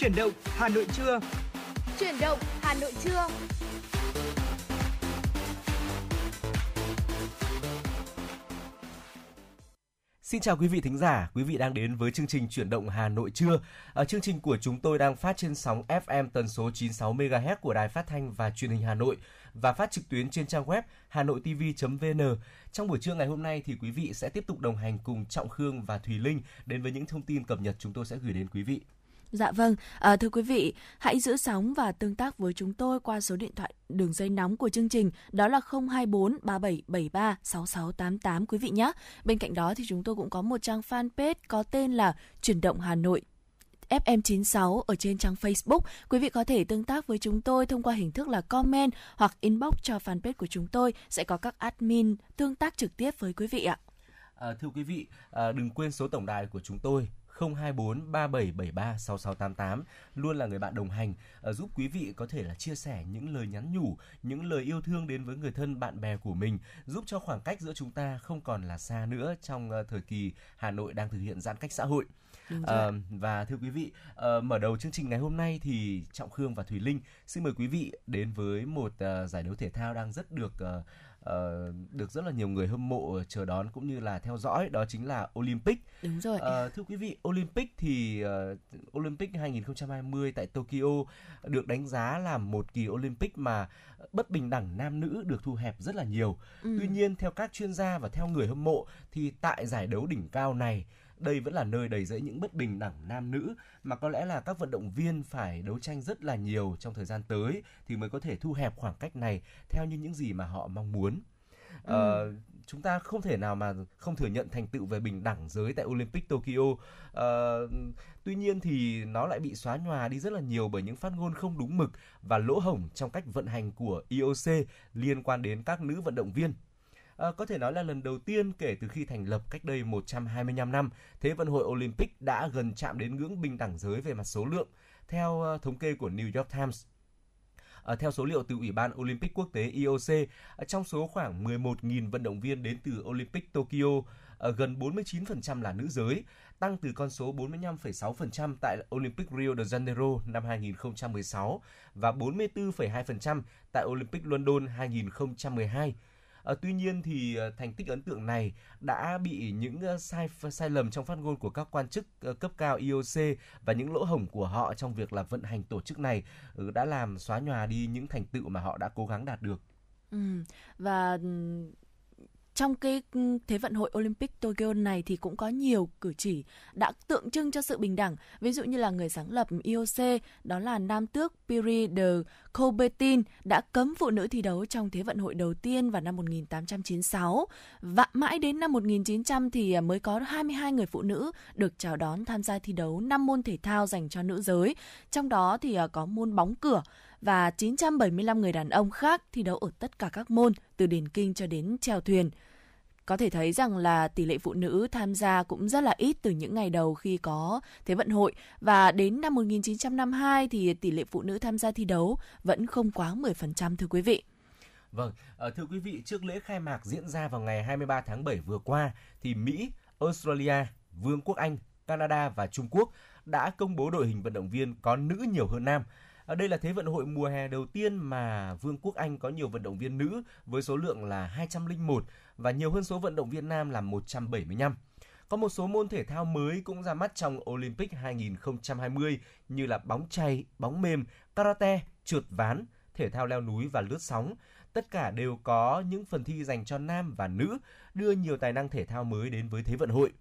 Chuyển động Hà Nội trưa. Chuyển động Hà Nội trưa. Xin chào quý vị thính giả, quý vị đang đến với chương trình Chuyển động Hà Nội trưa. À, chương trình của chúng tôi đang phát trên sóng FM tần số 96 MHz của Đài Phát thanh và Truyền hình Hà Nội và phát trực tuyến trên trang web hanoitv.vn. Trong buổi trưa ngày hôm nay thì quý vị sẽ tiếp tục đồng hành cùng Trọng Khương và Thùy Linh đến với những thông tin cập nhật chúng tôi sẽ gửi đến quý vị. Dạ vâng, à, thưa quý vị, hãy giữ sóng và tương tác với chúng tôi qua số điện thoại đường dây nóng của chương trình đó là 024 3773 6688 quý vị nhé. Bên cạnh đó thì chúng tôi cũng có một trang fanpage có tên là Chuyển động Hà Nội FM96 ở trên trang Facebook. Quý vị có thể tương tác với chúng tôi thông qua hình thức là comment hoặc inbox cho fanpage của chúng tôi sẽ có các admin tương tác trực tiếp với quý vị ạ. À, thưa quý vị, à, đừng quên số tổng đài của chúng tôi 024 3773 6688 luôn là người bạn đồng hành uh, giúp quý vị có thể là chia sẻ những lời nhắn nhủ, những lời yêu thương đến với người thân bạn bè của mình, giúp cho khoảng cách giữa chúng ta không còn là xa nữa trong uh, thời kỳ Hà Nội đang thực hiện giãn cách xã hội. À, và thưa quý vị, uh, mở đầu chương trình ngày hôm nay thì Trọng Khương và Thùy Linh xin mời quý vị đến với một uh, giải đấu thể thao đang rất được uh, uh, được rất là nhiều người hâm mộ chờ đón cũng như là theo dõi đó chính là Olympic. Đúng rồi. Uh, thưa quý vị, Olympic thì uh, Olympic 2020 tại Tokyo được đánh giá là một kỳ Olympic mà bất bình đẳng nam nữ được thu hẹp rất là nhiều. Ừ. Tuy nhiên theo các chuyên gia và theo người hâm mộ thì tại giải đấu đỉnh cao này đây vẫn là nơi đầy rẫy những bất bình đẳng nam nữ mà có lẽ là các vận động viên phải đấu tranh rất là nhiều trong thời gian tới thì mới có thể thu hẹp khoảng cách này theo như những gì mà họ mong muốn. Ừ. Uh, chúng ta không thể nào mà không thừa nhận thành tựu về bình đẳng giới tại Olympic Tokyo. Uh, tuy nhiên thì nó lại bị xóa nhòa đi rất là nhiều bởi những phát ngôn không đúng mực và lỗ hổng trong cách vận hành của IOC liên quan đến các nữ vận động viên à, có thể nói là lần đầu tiên kể từ khi thành lập cách đây 125 năm, Thế vận hội Olympic đã gần chạm đến ngưỡng bình đẳng giới về mặt số lượng. Theo uh, thống kê của New York Times, À, theo số liệu từ Ủy ban Olympic Quốc tế IOC, trong số khoảng 11.000 vận động viên đến từ Olympic Tokyo, gần 49% là nữ giới, tăng từ con số 45,6% tại Olympic Rio de Janeiro năm 2016 và 44,2% tại Olympic London 2012. À, tuy nhiên thì ờ, thành tích ấn tượng này đã bị những ờ, sai sai lầm trong phát ngôn của các quan chức cấp cao IOC và những lỗ hổng của họ trong việc là vận hành tổ chức này ừ, đã làm xóa nhòa đi những thành tựu mà họ đã cố gắng đạt được. Ừ, và trong cái ừ, thế vận hội Olympic Tokyo này thì cũng có nhiều cử chỉ đã tượng trưng cho sự bình đẳng. Ví dụ như là người sáng lập IOC, đó là nam tước Piri de Coubertin đã cấm phụ nữ thi đấu trong thế vận hội đầu tiên vào năm 1896 và mãi đến năm 1900 thì à, mới có 22 người phụ nữ được chào đón tham gia thi đấu 5 môn thể thao dành cho nữ giới. Trong đó thì à, có môn bóng cửa và 975 người đàn ông khác thi đấu ở tất cả các môn từ điền kinh cho đến chèo thuyền. Có thể thấy rằng là tỷ lệ phụ nữ tham gia cũng rất là ít từ những ngày đầu khi có Thế vận hội và đến năm 1952 thì tỷ lệ phụ nữ tham gia thi đấu vẫn không quá 10% thưa quý vị. Vâng, ờ, thưa quý vị, trước lễ khai mạc diễn ra vào ngày 23 tháng 7 vừa qua thì Mỹ, Australia, Vương quốc Anh, Canada và Trung Quốc đã công bố đội hình vận động viên có nữ nhiều hơn nam. Ở đây là thế vận hội mùa hè đầu tiên mà Vương quốc Anh có nhiều vận động viên nữ với số lượng là 201 và nhiều hơn số vận động viên nam là 175. Có một số môn thể thao mới cũng ra mắt trong Olympic 2020 như là bóng chay, bóng mềm, karate, trượt ván, thể thao leo núi và lướt sóng. Tất cả đều có những phần thi dành cho nam và nữ, đưa nhiều tài năng thể thao mới đến với Thế vận hội.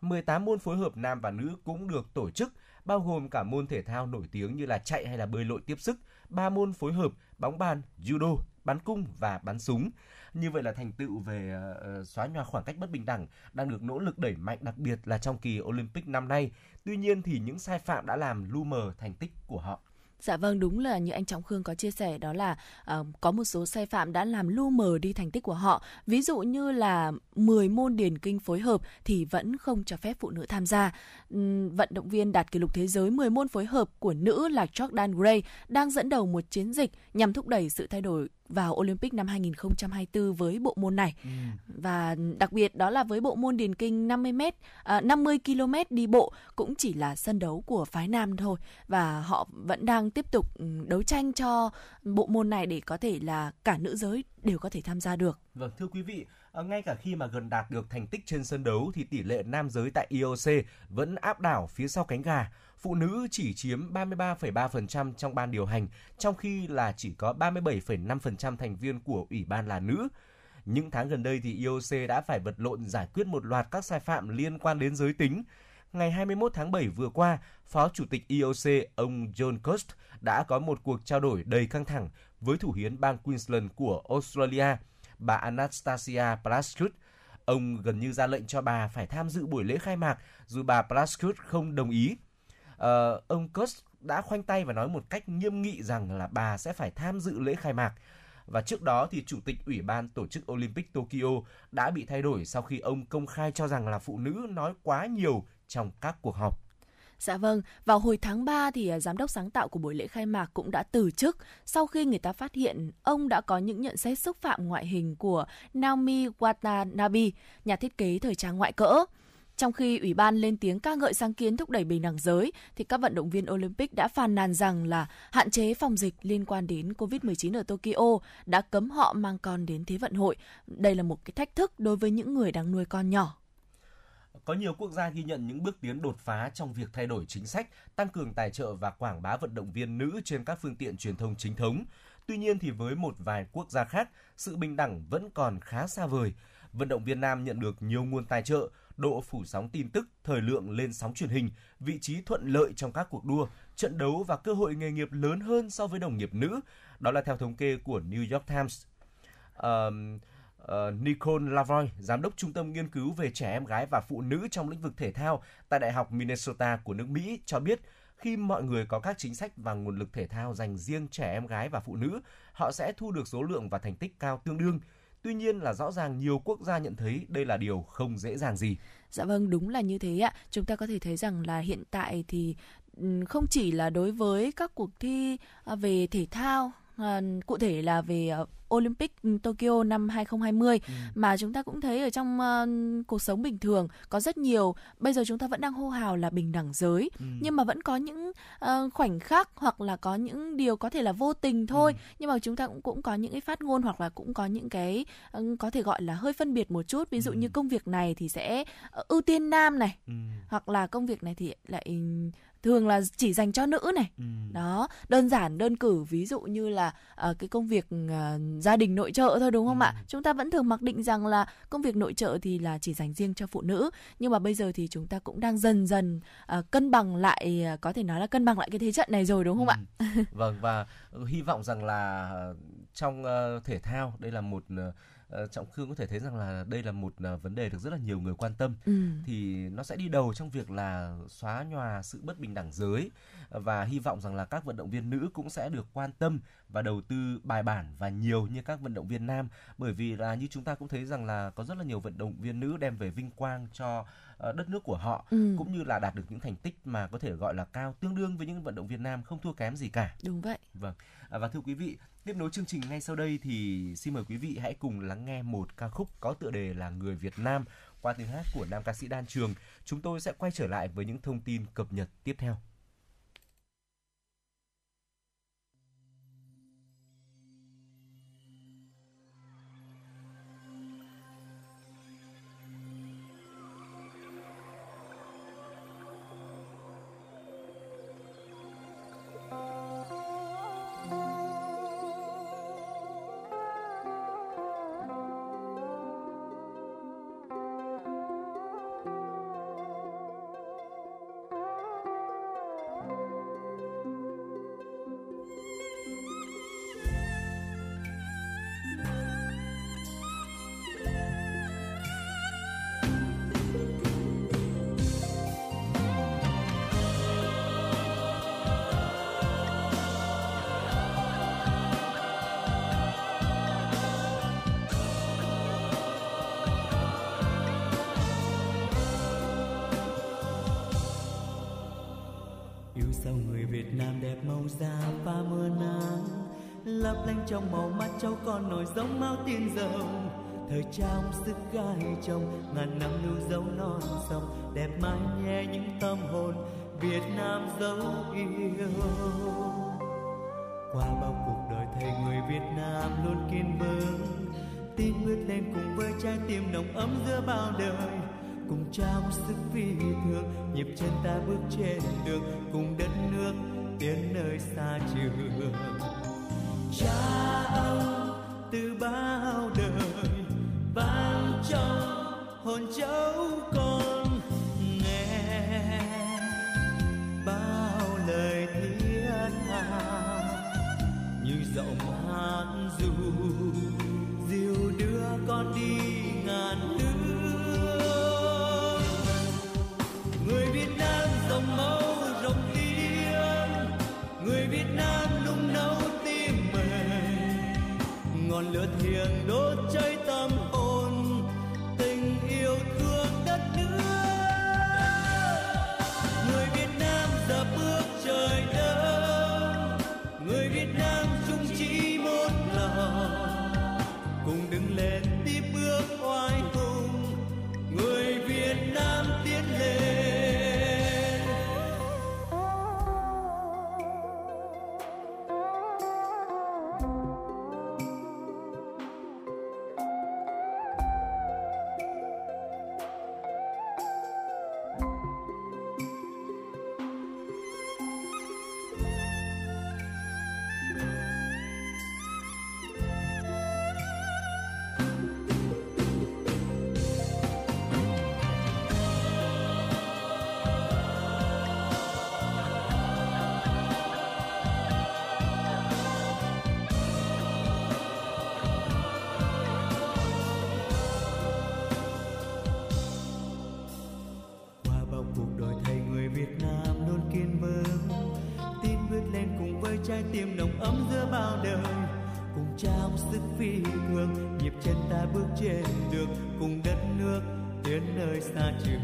18 môn phối hợp nam và nữ cũng được tổ chức, bao gồm cả môn thể thao nổi tiếng như là chạy hay là bơi lội tiếp sức, 3 môn phối hợp bóng bàn, judo, bắn cung và bắn súng. Như vậy là thành tựu về uh, xóa nhòa khoảng cách bất bình đẳng đang được nỗ lực đẩy mạnh đặc biệt là trong kỳ Olympic năm nay. Tuy nhiên thì những sai phạm đã làm lu mờ thành tích của họ. Dạ vâng, đúng là như anh Trọng Khương có chia sẻ đó là uh, có một số sai phạm đã làm lu mờ đi thành tích của họ. Ví dụ như là 10 môn điền kinh phối hợp thì vẫn không cho phép phụ nữ tham gia. Uhm, vận động viên đạt kỷ lục thế giới 10 môn phối hợp của nữ là Jordan Gray đang dẫn đầu một chiến dịch nhằm thúc đẩy sự thay đổi vào Olympic năm 2024 với bộ môn này. Ừ. Và đặc biệt đó là với bộ môn điền kinh 50 m, à, 50 km đi bộ cũng chỉ là sân đấu của phái nam thôi và họ vẫn đang tiếp tục ừ, đấu tranh cho bộ môn này để có thể là cả nữ giới đều có thể tham gia được. Vâng thưa quý vị, à, ngay cả khi mà gần đạt được thành tích trên sân đấu thì tỷ lệ nam giới tại IOC vẫn áp đảo phía sau cánh gà phụ nữ chỉ chiếm 33,3% trong ban điều hành, trong khi là chỉ có 37,5% thành viên của ủy ban là nữ. Những tháng gần đây thì IOC đã phải vật lộn giải quyết một loạt các sai phạm liên quan đến giới tính. Ngày 21 tháng 7 vừa qua, Phó Chủ tịch IOC ông John Cost đã có một cuộc trao đổi đầy căng thẳng với thủ hiến bang Queensland của Australia, bà Anastasia Plaskut. Ông gần như ra lệnh cho bà phải tham dự buổi lễ khai mạc, dù bà Plaskut không đồng ý uh, ông Kurz đã khoanh tay và nói một cách nghiêm nghị rằng là bà sẽ phải tham dự lễ khai mạc. Và trước đó thì Chủ tịch Ủy ban Tổ chức Olympic Tokyo đã bị thay đổi sau khi ông công khai cho rằng là phụ nữ nói quá nhiều trong các cuộc họp. Dạ vâng, vào hồi tháng 3 thì à, giám đốc sáng tạo của buổi lễ khai mạc cũng đã từ chức sau khi người ta phát hiện ông đã có những nhận xét xúc phạm ngoại hình của Naomi Watanabe, nhà thiết kế thời trang ngoại cỡ. Trong khi Ủy ban lên tiếng ca ngợi sáng kiến thúc đẩy bình đẳng giới, thì các vận động viên Olympic đã phàn nàn rằng là hạn chế phòng dịch liên quan đến COVID-19 ở Tokyo đã cấm họ mang con đến Thế vận hội. Đây là một cái thách thức đối với những người đang nuôi con nhỏ. Có nhiều quốc gia ghi nhận những bước tiến đột phá trong việc thay đổi chính sách, tăng cường tài trợ và quảng bá vận động viên nữ trên các phương tiện truyền thông chính thống. Tuy nhiên thì với một vài quốc gia khác, sự bình đẳng vẫn còn khá xa vời. Vận động viên nam nhận được nhiều nguồn tài trợ, độ phủ sóng tin tức, thời lượng lên sóng truyền hình, vị trí thuận lợi trong các cuộc đua, trận đấu và cơ hội nghề nghiệp lớn hơn so với đồng nghiệp nữ. Đó là theo thống kê của New York Times. Uh, uh, Nicole Lavoy, giám đốc trung tâm nghiên cứu về trẻ em gái và phụ nữ trong lĩnh vực thể thao tại Đại học Minnesota của nước Mỹ cho biết khi mọi người có các chính sách và nguồn lực thể thao dành riêng trẻ em gái và phụ nữ, họ sẽ thu được số lượng và thành tích cao tương đương. Tuy nhiên là rõ ràng nhiều quốc gia nhận thấy đây là điều không dễ dàng gì. Dạ vâng, đúng là như thế ạ. Chúng ta có thể thấy rằng là hiện tại thì ừ, không chỉ là đối với các cuộc thi à, về thể thao à, cụ thể là về ờ, Olympic Tokyo năm 2020 ừ. mà chúng ta cũng thấy ở trong uh, cuộc sống bình thường có rất nhiều bây giờ chúng ta vẫn đang hô hào là bình đẳng giới ừ. nhưng mà vẫn có những uh, khoảnh khắc hoặc là có những điều có thể là vô tình thôi ừ. nhưng mà chúng ta cũng cũng có những cái phát ngôn hoặc là cũng có những cái uh, có thể gọi là hơi phân biệt một chút ví dụ ừ. như công việc này thì sẽ uh, ưu tiên nam này ừ. hoặc là công việc này thì lại thường là chỉ dành cho nữ này ừ. đó đơn giản đơn cử ví dụ như là uh, cái công việc uh, gia đình nội trợ thôi đúng không ừ. ạ chúng ta vẫn thường mặc định rằng là công việc nội trợ thì là chỉ dành riêng cho phụ nữ nhưng mà bây giờ thì chúng ta cũng đang dần dần uh, cân bằng lại uh, có thể nói là cân bằng lại cái thế trận này rồi đúng không ừ. ạ vâng và hy vọng rằng là trong uh, thể thao đây là một uh, uh, trọng khương có thể thấy rằng là đây là một uh, vấn đề được rất là nhiều người quan tâm ừ. thì nó sẽ đi đầu trong việc là xóa nhòa sự bất bình đẳng giới và hy vọng rằng là các vận động viên nữ cũng sẽ được quan tâm và đầu tư bài bản và nhiều như các vận động viên nam bởi vì là như chúng ta cũng thấy rằng là có rất là nhiều vận động viên nữ đem về vinh quang cho ờ, đất nước của họ ừ. cũng như là đạt được những thành tích mà có thể gọi là cao tương đương với những vận động viên nam không thua kém gì cả. Đúng vậy. Vâng. À, và thưa quý vị, tiếp nối chương trình ngay sau đây thì xin mời quý vị hãy cùng lắng nghe một ca khúc có tựa đề là Người Việt Nam qua tiếng hát của nam ca sĩ Đan Trường. Chúng tôi sẽ quay trở lại với những thông tin cập nhật tiếp theo. màu da pha mưa nắng, lấp lánh trong màu mắt cháu con nổi giống máu tiên rồng. Thời trang sức gai trong ngàn năm lưu dấu non sông, đẹp mãi nghe những tâm hồn việt nam dấu yêu. Qua bao cuộc đời thầy người việt nam luôn kiên vững tim quyết lên cùng với trái tim nồng ấm giữa bao đời. Cùng trao sức phi thường, nhịp chân ta bước trên đường, cùng đất nước tiến nơi xa trường. Cha ông từ bao đời vang trong hồn cháu con nghe. Bao lời thiết tha như giọng hát ru dìu đưa con đi nơi xa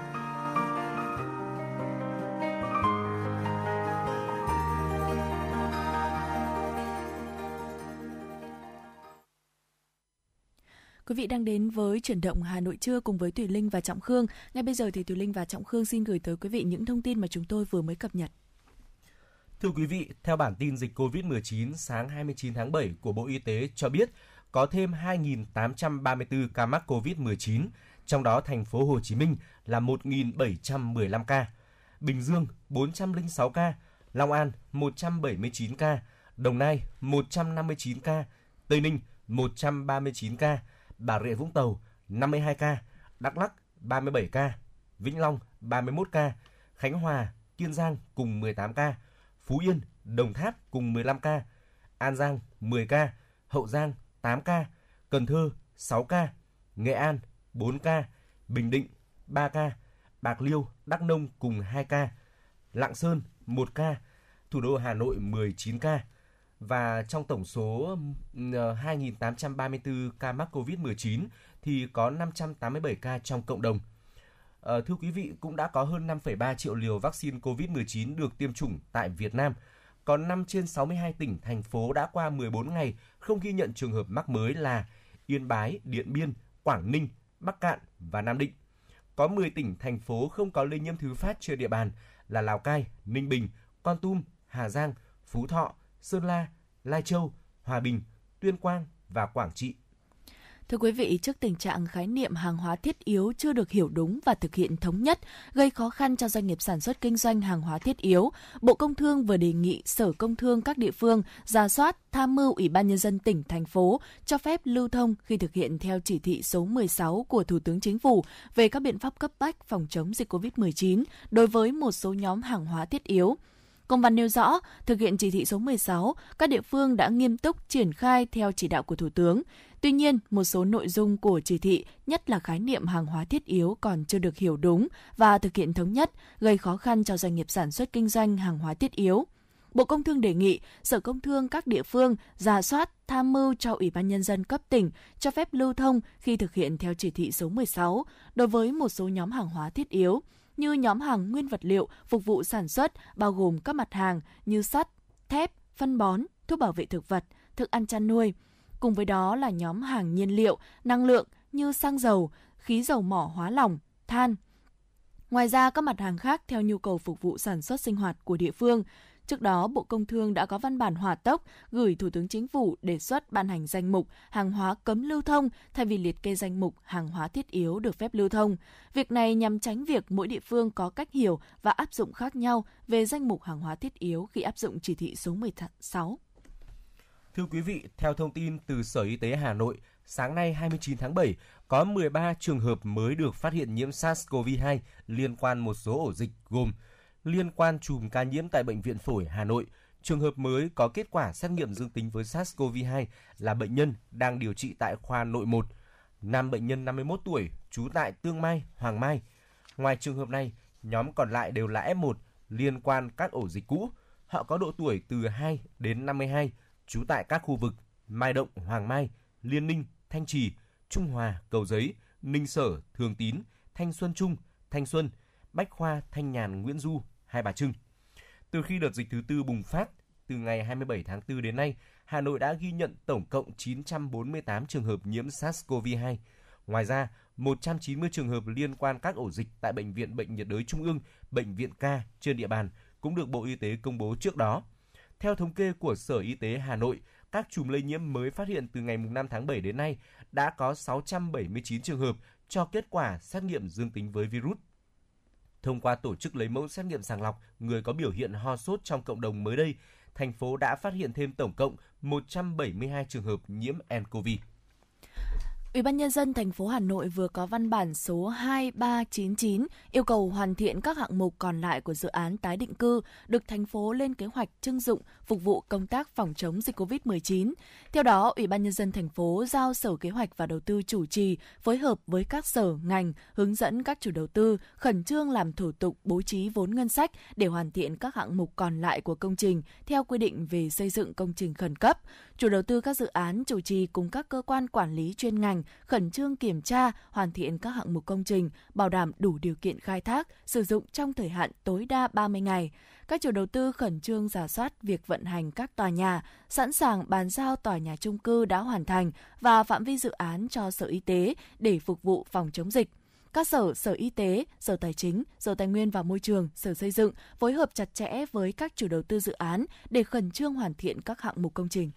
vị đang đến với chuyển động Hà Nội trưa cùng với Thủy Linh và Trọng Khương. Ngay bây giờ thì Thủy Linh và Trọng Khương xin gửi tới quý vị những thông tin mà chúng tôi vừa mới cập nhật. Thưa quý vị, theo bản tin dịch COVID-19 sáng 29 tháng 7 của Bộ Y tế cho biết, có thêm 2.834 ca mắc COVID-19, trong đó thành phố Hồ Chí Minh là 1.715 ca, Bình Dương 406 ca, Long An 179 ca, Đồng Nai 159 ca, Tây Ninh 139 ca, Bà Rịa Vũng Tàu 52 ca, Đắk Lắk 37 ca, Vĩnh Long 31 ca, Khánh Hòa, Kiên Giang cùng 18 ca, Phú Yên, Đồng Tháp cùng 15 ca, An Giang 10 ca, Hậu Giang 8 ca, Cần Thơ 6 ca, Nghệ An 4 ca, Bình Định 3 ca, Bạc Liêu, Đắk Nông cùng 2 ca, Lạng Sơn 1 ca, thủ đô Hà Nội 19 ca. Và trong tổng số 2.834 ờ, ca mắc COVID-19 thì có 587 ca trong cộng đồng. À, thưa quý vị, cũng đã có hơn 5,3 triệu liều vaccine COVID-19 được tiêm chủng tại Việt Nam. Có 5 trên 62 tỉnh, thành phố đã qua 14 ngày không ghi nhận trường hợp mắc mới là Yên Bái, Điện Biên, Quảng Ninh, Bắc Cạn và Nam Định. Có 10 tỉnh, thành phố không có lây nhiễm thứ phát trên địa bàn là Lào Cai, Ninh Bình, Con Tum, Hà Giang, Phú Thọ, Sơn La, Lai Châu, Hòa Bình, Tuyên Quang và Quảng Trị. Thưa quý vị, trước tình trạng khái niệm hàng hóa thiết yếu chưa được hiểu đúng và thực hiện thống nhất, gây khó khăn cho doanh nghiệp sản xuất kinh doanh hàng hóa thiết yếu, Bộ Công Thương vừa đề nghị Sở Công Thương các địa phương ra soát, tham mưu Ủy ban Nhân dân tỉnh, thành phố cho phép lưu thông khi thực hiện theo chỉ thị số 16 của Thủ tướng Chính phủ về các biện pháp cấp bách phòng chống dịch COVID-19 đối với một số nhóm hàng hóa thiết yếu – Công văn nêu rõ, thực hiện chỉ thị số 16, các địa phương đã nghiêm túc triển khai theo chỉ đạo của Thủ tướng. Tuy nhiên, một số nội dung của chỉ thị, nhất là khái niệm hàng hóa thiết yếu còn chưa được hiểu đúng và thực hiện thống nhất, gây khó khăn cho doanh nghiệp sản xuất kinh doanh hàng hóa thiết yếu. Bộ Công Thương đề nghị Sở Công Thương các địa phương ra soát, tham mưu cho Ủy ban Nhân dân cấp tỉnh cho phép lưu thông khi thực hiện theo chỉ thị số 16 đối với một số nhóm hàng hóa thiết yếu, như nhóm hàng nguyên vật liệu phục vụ sản xuất bao gồm các mặt hàng như sắt, thép, phân bón, thuốc bảo vệ thực vật, thức ăn chăn nuôi. Cùng với đó là nhóm hàng nhiên liệu, năng lượng như xăng dầu, khí dầu mỏ hóa lỏng, than. Ngoài ra, các mặt hàng khác theo nhu cầu phục vụ sản xuất sinh hoạt của địa phương Trước đó, Bộ Công Thương đã có văn bản hỏa tốc gửi Thủ tướng Chính phủ đề xuất ban hành danh mục hàng hóa cấm lưu thông thay vì liệt kê danh mục hàng hóa thiết yếu được phép lưu thông. Việc này nhằm tránh việc mỗi địa phương có cách hiểu và áp dụng khác nhau về danh mục hàng hóa thiết yếu khi áp dụng chỉ thị số 16. Thưa quý vị, theo thông tin từ Sở Y tế Hà Nội, sáng nay 29 tháng 7, có 13 trường hợp mới được phát hiện nhiễm SARS-CoV-2 liên quan một số ổ dịch gồm liên quan chùm ca nhiễm tại Bệnh viện Phổi Hà Nội. Trường hợp mới có kết quả xét nghiệm dương tính với SARS-CoV-2 là bệnh nhân đang điều trị tại khoa nội 1. Nam bệnh nhân 51 tuổi, trú tại Tương Mai, Hoàng Mai. Ngoài trường hợp này, nhóm còn lại đều là F1 liên quan các ổ dịch cũ. Họ có độ tuổi từ 2 đến 52, trú tại các khu vực Mai Động, Hoàng Mai, Liên Ninh, Thanh Trì, Trung Hòa, Cầu Giấy, Ninh Sở, Thường Tín, Thanh Xuân Trung, Thanh Xuân, Bách Khoa, Thanh Nhàn, Nguyễn Du, Hai Bà Trưng. Từ khi đợt dịch thứ tư bùng phát, từ ngày 27 tháng 4 đến nay, Hà Nội đã ghi nhận tổng cộng 948 trường hợp nhiễm SARS-CoV-2. Ngoài ra, 190 trường hợp liên quan các ổ dịch tại Bệnh viện Bệnh nhiệt đới Trung ương, Bệnh viện K trên địa bàn cũng được Bộ Y tế công bố trước đó. Theo thống kê của Sở Y tế Hà Nội, các chùm lây nhiễm mới phát hiện từ ngày 5 tháng 7 đến nay đã có 679 trường hợp cho kết quả xét nghiệm dương tính với virus Thông qua tổ chức lấy mẫu xét nghiệm sàng lọc người có biểu hiện ho sốt trong cộng đồng mới đây, thành phố đã phát hiện thêm tổng cộng 172 trường hợp nhiễm nCoV. Ủy ban nhân dân thành phố Hà Nội vừa có văn bản số 2399 yêu cầu hoàn thiện các hạng mục còn lại của dự án tái định cư được thành phố lên kế hoạch trưng dụng phục vụ công tác phòng chống dịch COVID-19. Theo đó, Ủy ban nhân dân thành phố giao Sở Kế hoạch và Đầu tư chủ trì phối hợp với các sở ngành hướng dẫn các chủ đầu tư khẩn trương làm thủ tục bố trí vốn ngân sách để hoàn thiện các hạng mục còn lại của công trình theo quy định về xây dựng công trình khẩn cấp. Chủ đầu tư các dự án chủ trì cùng các cơ quan quản lý chuyên ngành khẩn trương kiểm tra, hoàn thiện các hạng mục công trình, bảo đảm đủ điều kiện khai thác, sử dụng trong thời hạn tối đa 30 ngày. Các chủ đầu tư khẩn trương giả soát việc vận hành các tòa nhà, sẵn sàng bàn giao tòa nhà chung cư đã hoàn thành và phạm vi dự án cho Sở Y tế để phục vụ phòng chống dịch các sở, sở y tế, sở tài chính, sở tài nguyên và môi trường, sở xây dựng phối hợp chặt chẽ với các chủ đầu tư dự án để khẩn trương hoàn thiện các hạng mục công trình.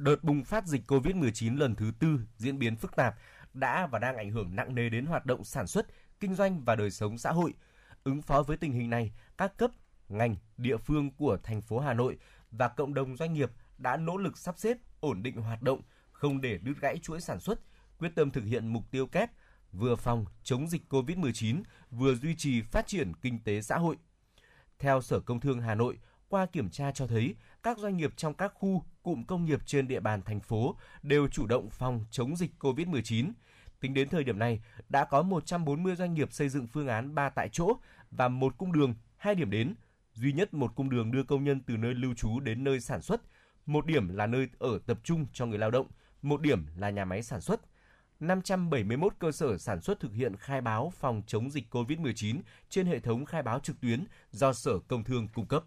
Đợt bùng phát dịch COVID-19 lần thứ tư diễn biến phức tạp đã và đang ảnh hưởng nặng nề đến hoạt động sản xuất, kinh doanh và đời sống xã hội. Ứng phó với tình hình này, các cấp, ngành, địa phương của thành phố Hà Nội và cộng đồng doanh nghiệp đã nỗ lực sắp xếp, ổn định hoạt động, không để đứt gãy chuỗi sản xuất, quyết tâm thực hiện mục tiêu kép vừa phòng chống dịch COVID-19, vừa duy trì phát triển kinh tế xã hội. Theo Sở Công Thương Hà Nội, qua kiểm tra cho thấy các doanh nghiệp trong các khu, cụm công nghiệp trên địa bàn thành phố đều chủ động phòng chống dịch COVID-19. Tính đến thời điểm này, đã có 140 doanh nghiệp xây dựng phương án 3 tại chỗ và một cung đường, hai điểm đến, duy nhất một cung đường đưa công nhân từ nơi lưu trú đến nơi sản xuất, một điểm là nơi ở tập trung cho người lao động, một điểm là nhà máy sản xuất. 571 cơ sở sản xuất thực hiện khai báo phòng chống dịch COVID-19 trên hệ thống khai báo trực tuyến do Sở Công Thương cung cấp.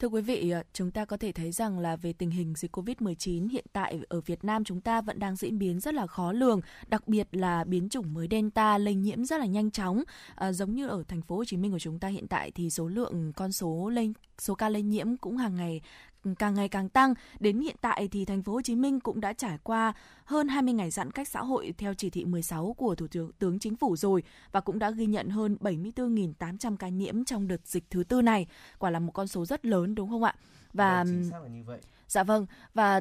Thưa quý vị, ờ, chúng ta có thể thấy rằng là về tình hình dịch Covid-19 hiện tại ở Việt Nam chúng ta vẫn đang diễn biến rất là khó lường, đặc biệt là biến chủng mới Delta lây nhiễm rất là nhanh chóng. À, giống như ở thành phố Hồ Chí Minh của chúng ta hiện tại thì số lượng con số lây số ca lây nhiễm cũng hàng ngày càng ngày càng tăng. Đến hiện tại thì thành phố Hồ Chí Minh cũng đã trải qua hơn 20 ngày giãn cách xã hội theo chỉ thị 16 của Thủ tướng Chính phủ rồi và cũng đã ghi nhận hơn 74.800 ca nhiễm trong đợt dịch thứ tư này. Quả là một con số rất lớn đúng không ạ? Và vâng, chính xác là như vậy. Dạ vâng và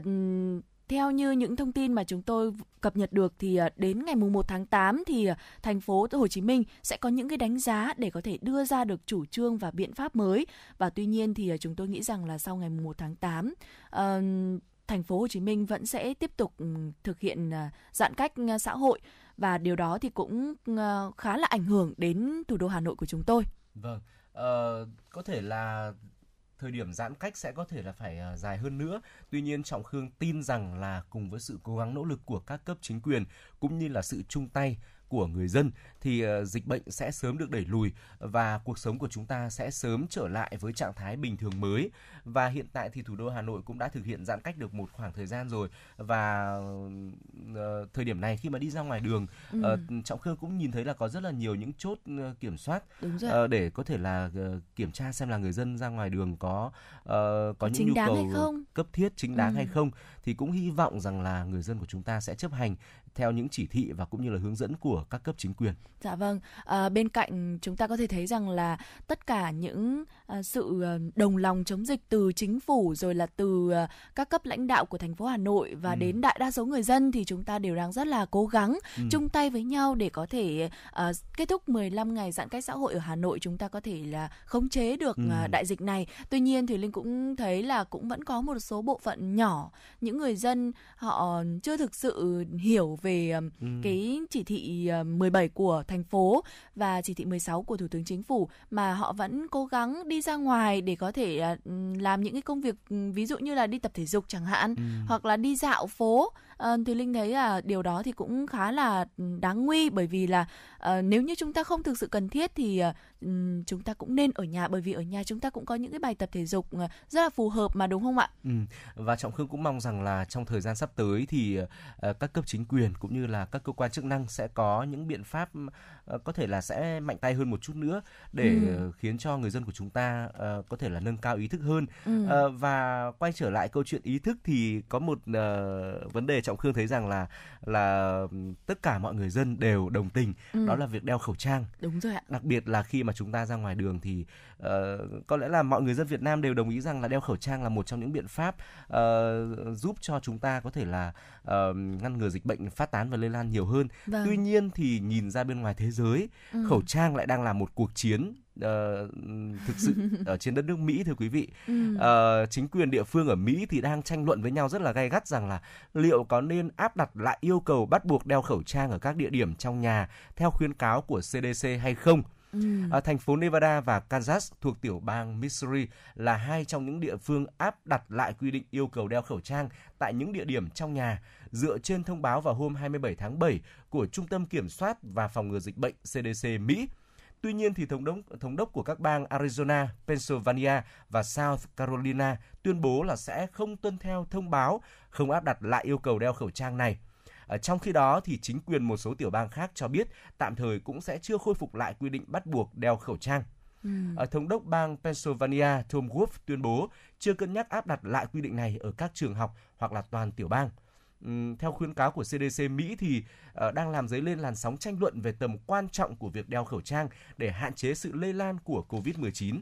theo như những thông tin mà chúng tôi cập nhật được thì à, đến ngày mùng 1 tháng 8 thì à, thành phố Hồ Chí Minh sẽ có những cái đánh giá để có thể đưa ra được chủ trương và biện pháp mới và tuy nhiên thì à, chúng tôi nghĩ rằng là sau ngày mùng 1 tháng 8 uh, thành phố Hồ Chí Minh vẫn sẽ tiếp tục ừ, thực hiện giãn cách xã hội và điều đó thì cũng ờ, khá là ảnh hưởng đến thủ đô Hà Nội của chúng tôi. Vâng, uh, có thể là thời điểm giãn cách sẽ có thể là phải à, dài hơn nữa. Tuy nhiên, Trọng Khương tin rằng là cùng với sự cố gắng nỗ lực của các cấp chính quyền cũng như là sự chung tay của người dân thì uh, dịch bệnh sẽ sớm được đẩy lùi và cuộc sống của chúng ta sẽ sớm trở lại với trạng thái bình thường mới và hiện tại thì thủ đô Hà Nội cũng đã thực hiện giãn cách được một khoảng thời gian rồi và uh, thời điểm này khi mà đi ra ngoài đường ừ. uh, Trọng Khương cũng nhìn thấy là có rất là nhiều những chốt kiểm soát để có thể là kiểm tra xem là người dân ra ngoài đường có có những chính nhu cầu cấp thiết chính đáng ừ. hay không thì cũng hy vọng rằng là người dân của chúng ta sẽ chấp hành theo những chỉ thị và cũng như là hướng dẫn của các cấp chính quyền. Dạ vâng, à, bên cạnh chúng ta có thể thấy rằng là tất cả những à, sự ờ, đồng lòng chống dịch từ chính phủ rồi là từ à, các cấp lãnh đạo của thành phố Hà Nội và ừ. đến đại đa số người dân thì chúng ta đều đang rất là cố gắng ừ. chung tay với nhau để có thể à, kết thúc 15 ngày giãn cách xã hội ở Hà Nội chúng ta có thể là khống chế được ừ. à, đại dịch này. Tuy nhiên thì Linh cũng thấy là cũng vẫn có một số bộ phận nhỏ những người dân họ chưa thực sự hiểu về ừ. cái chỉ thị 17 của thành phố và chỉ thị 16 của Thủ tướng Chính phủ mà họ vẫn cố gắng đi ra ngoài để có thể làm những cái công việc ví dụ như là đi tập thể dục chẳng hạn ừ. hoặc là đi dạo phố uh, thì linh thấy là điều đó thì cũng khá là đáng nguy bởi vì là uh, nếu như chúng ta không thực sự cần thiết thì uh, chúng ta cũng nên ở nhà bởi vì ở nhà chúng ta cũng có những cái bài tập thể dục rất là phù hợp mà đúng không ạ? Ừ. Và trọng khương cũng mong rằng là trong thời gian sắp tới thì các cấp chính quyền cũng như là các cơ quan chức năng sẽ có những biện pháp có thể là sẽ mạnh tay hơn một chút nữa để ừ. khiến cho người dân của chúng ta có thể là nâng cao ý thức hơn ừ. và quay trở lại câu chuyện ý thức thì có một uh, vấn đề trọng khương thấy rằng là là tất cả mọi người dân đều đồng tình ừ. Đó là việc đeo khẩu trang đúng rồi ạ đặc biệt là khi mà chúng ta ra ngoài đường thì uh, có lẽ là mọi người dân Việt Nam đều đồng ý rằng là đeo khẩu trang là một trong những biện pháp uh, giúp cho chúng ta có thể là uh, ngăn ngừa dịch bệnh phát tán và lây lan nhiều hơn vâng. tuy nhiên thì nhìn ra bên ngoài thế giới ừ. khẩu trang lại đang là một cuộc chiến uh, thực sự ở trên đất nước Mỹ thưa quý vị. Ừ. Uh, chính quyền địa phương ở Mỹ thì đang tranh luận với nhau rất là gay gắt rằng là liệu có nên áp đặt lại yêu cầu bắt buộc đeo khẩu trang ở các địa điểm trong nhà theo khuyến cáo của CDC hay không. Ừ. À, thành phố Nevada và Kansas thuộc tiểu bang Missouri là hai trong những địa phương áp đặt lại quy định yêu cầu đeo khẩu trang tại những địa điểm trong nhà dựa trên thông báo vào hôm 27 tháng 7 của Trung tâm Kiểm soát và Phòng ngừa Dịch bệnh CDC Mỹ. Tuy nhiên thì thống đốc thống đốc của các bang Arizona, Pennsylvania và South Carolina tuyên bố là sẽ không tuân theo thông báo không áp đặt lại yêu cầu đeo khẩu trang này. Ở trong khi đó thì chính quyền một số tiểu bang khác cho biết tạm thời cũng sẽ chưa khôi phục lại quy định bắt buộc đeo khẩu trang. Ừ. Ở thống đốc bang Pennsylvania Tom Wolf tuyên bố chưa cân nhắc áp đặt lại quy định này ở các trường học hoặc là toàn tiểu bang theo khuyến cáo của CDC Mỹ thì ờ, đang làm dấy lên làn sóng tranh luận về tầm quan trọng của việc đeo khẩu trang để hạn chế sự lây lan của COVID-19.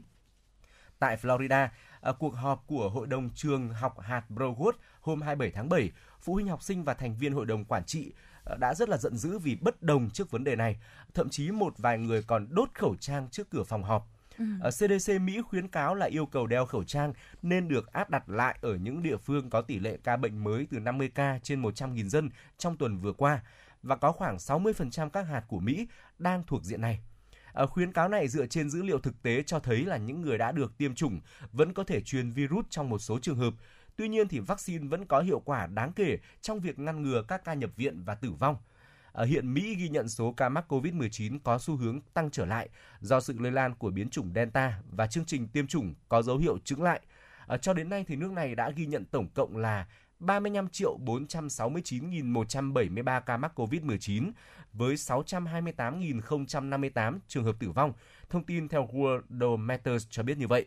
Tại Florida, ờ, cuộc họp của Hội đồng trường học hạt Broward hôm 27 tháng 7, phụ huynh học sinh và thành viên hội đồng quản trị ờ, đã rất là giận dữ vì bất đồng trước vấn đề này. Thậm chí một vài người còn đốt khẩu trang trước cửa phòng họp. Ừ. Ờ, CDC Mỹ khuyến cáo là yêu cầu đeo khẩu trang nên được áp đặt lại ở những địa phương có tỷ lệ ca bệnh mới từ 50 ca trên 100.000 dân trong tuần vừa qua và có khoảng 60% các hạt của Mỹ đang thuộc diện này. À, khuyến cáo này dựa trên dữ liệu thực tế cho thấy là những người đã được tiêm chủng vẫn có thể truyền virus trong một số trường hợp. Tuy nhiên thì vaccine vẫn có hiệu quả đáng kể trong việc ngăn ngừa các ca nhập viện và tử vong. Hiện Mỹ ghi nhận số ca mắc COVID-19 có xu hướng tăng trở lại do sự lây lan của biến chủng Delta và chương trình tiêm chủng có dấu hiệu chứng lại. Ờ, cho đến nay thì nước này đã ghi nhận tổng cộng là 35 triệu 469.173 ca mắc COVID-19 với 628.058 trường hợp tử vong. Thông tin theo World Matters cho biết như vậy.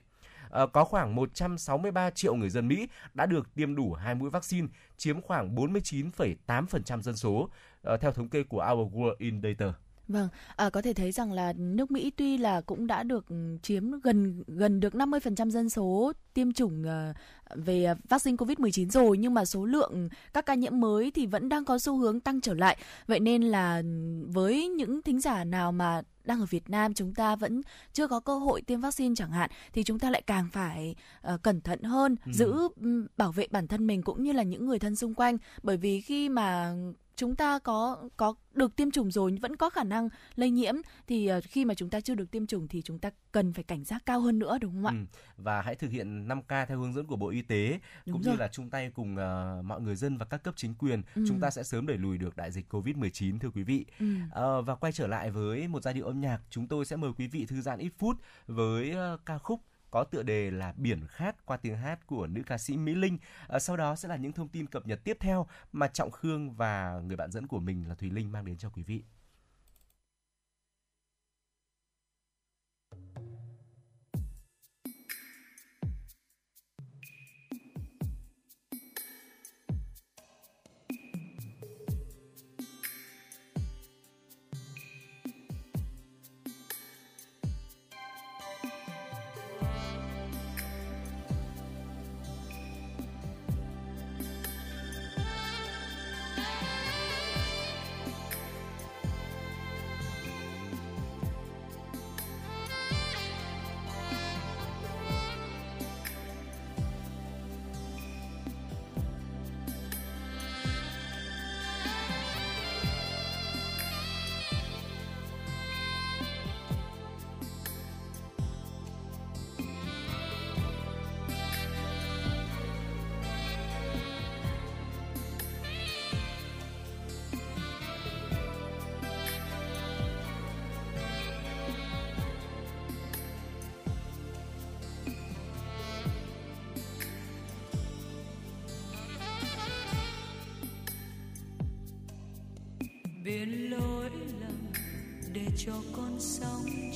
Ờ, có khoảng 163 triệu người dân Mỹ đã được tiêm đủ hai mũi vaccine, chiếm khoảng 49,8% dân số, ờ, theo thống kê của Our World in Data. Vâng, à, có thể thấy rằng là nước Mỹ tuy là cũng đã được chiếm gần gần được 50% dân số tiêm chủng uh, về vaccine COVID-19 rồi nhưng mà số lượng các ca nhiễm mới thì vẫn đang có xu hướng tăng trở lại. Vậy nên là với những thính giả nào mà đang ở Việt Nam chúng ta vẫn chưa có cơ hội tiêm vaccine chẳng hạn thì chúng ta lại càng phải uh, cẩn thận hơn, ừ. giữ um, bảo vệ bản thân mình cũng như là những người thân xung quanh bởi vì khi mà chúng ta có có được tiêm chủng rồi vẫn có khả năng lây nhiễm thì uh, khi mà chúng ta chưa được tiêm chủng thì chúng ta cần phải cảnh giác cao hơn nữa đúng không ạ? Ừ. Và hãy thực hiện 5K theo hướng dẫn của Bộ Y tế đúng cũng rồi. như là chung tay cùng uh, mọi người dân và các cấp chính quyền, ừ. chúng ta sẽ sớm đẩy lùi được đại dịch Covid-19 thưa quý vị. Ừ. Uh, và quay trở lại với một giai điệu âm nhạc, chúng tôi sẽ mời quý vị thư giãn ít phút với uh, ca khúc có tựa đề là Biển Khát qua tiếng hát của nữ ca sĩ Mỹ Linh. À, sau đó sẽ là những thông tin cập nhật tiếp theo mà Trọng Khương và người bạn dẫn của mình là Thùy Linh mang đến cho quý vị.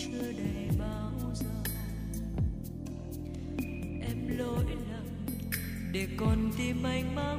Chưa đầy bao giờ. Em lỗi lầm để còn tim anh mãi.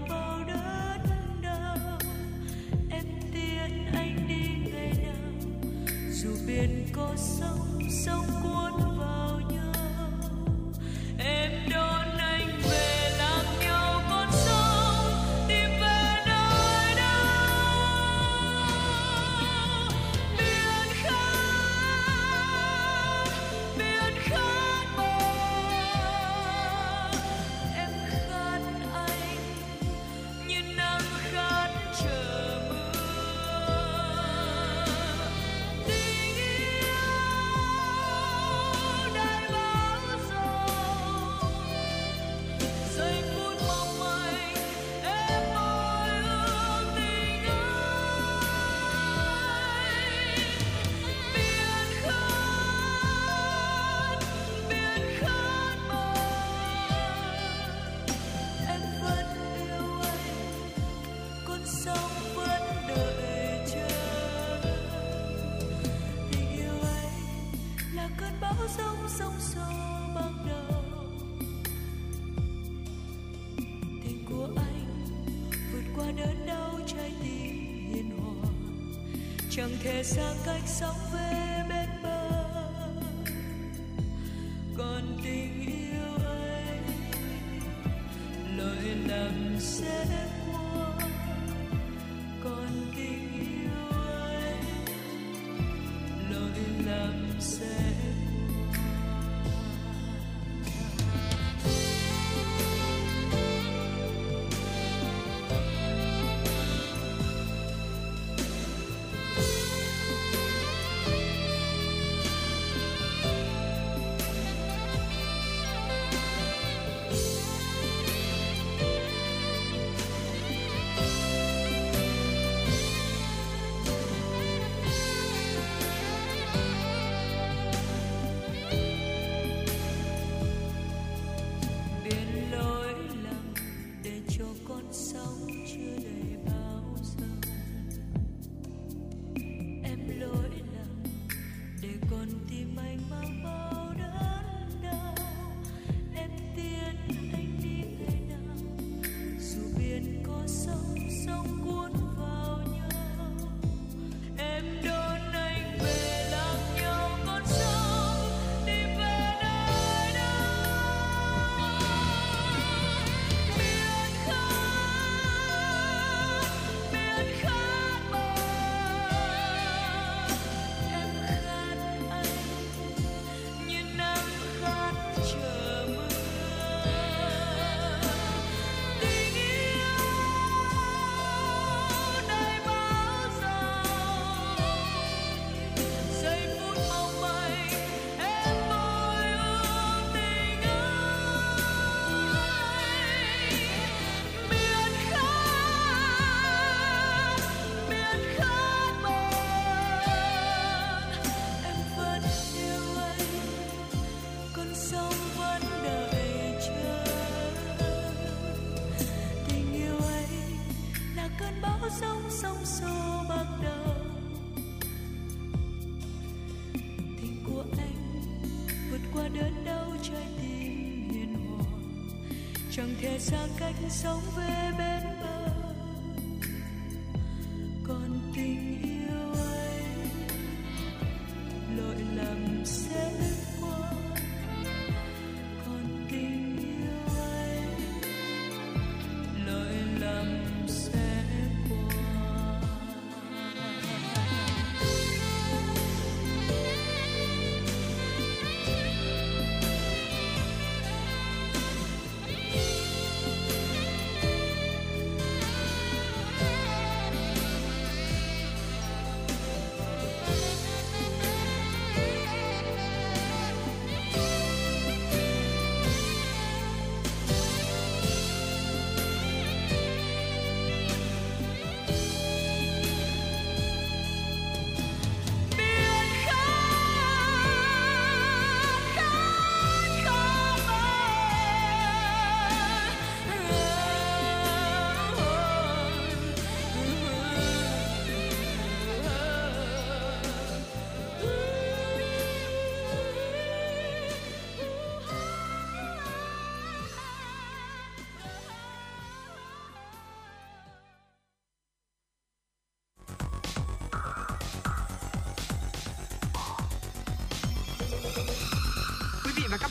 Qua đớn đau trái tim hiền hòa. Chẳng thể xa cách sóng về bên bờ. Còn tình yêu ấy, lời làm sẽ sống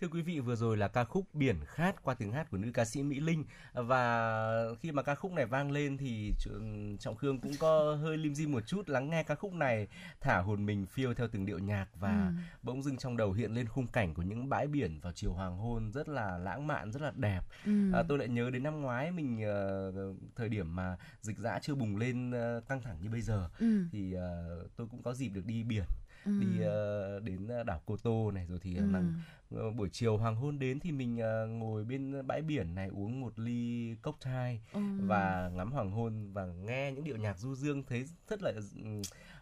Thưa quý vị, vừa rồi là ca khúc Biển Khát qua tiếng hát của nữ ca sĩ Mỹ Linh và khi mà ca khúc này vang lên thì Trọng Khương cũng có hơi lim dim một chút lắng nghe ca khúc này, thả hồn mình phiêu theo từng điệu nhạc và bỗng dưng trong đầu hiện lên khung cảnh của những bãi biển vào chiều hoàng hôn rất là lãng mạn, rất là đẹp. À, tôi lại nhớ đến năm ngoái mình ờ, thời điểm mà dịch dã chưa bùng lên ờ, căng thẳng như bây giờ Ừ. thì ờ, tôi cũng có dịp được đi biển Ừ. đi ờ, đến đảo Cô Tô này rồi thì Ừ. Ờ, buổi chiều hoàng hôn đến thì mình ờ, ngồi bên bãi biển này uống một ly cocktail Ừ. và ngắm hoàng hôn và nghe những điệu nhạc du dương thấy rất là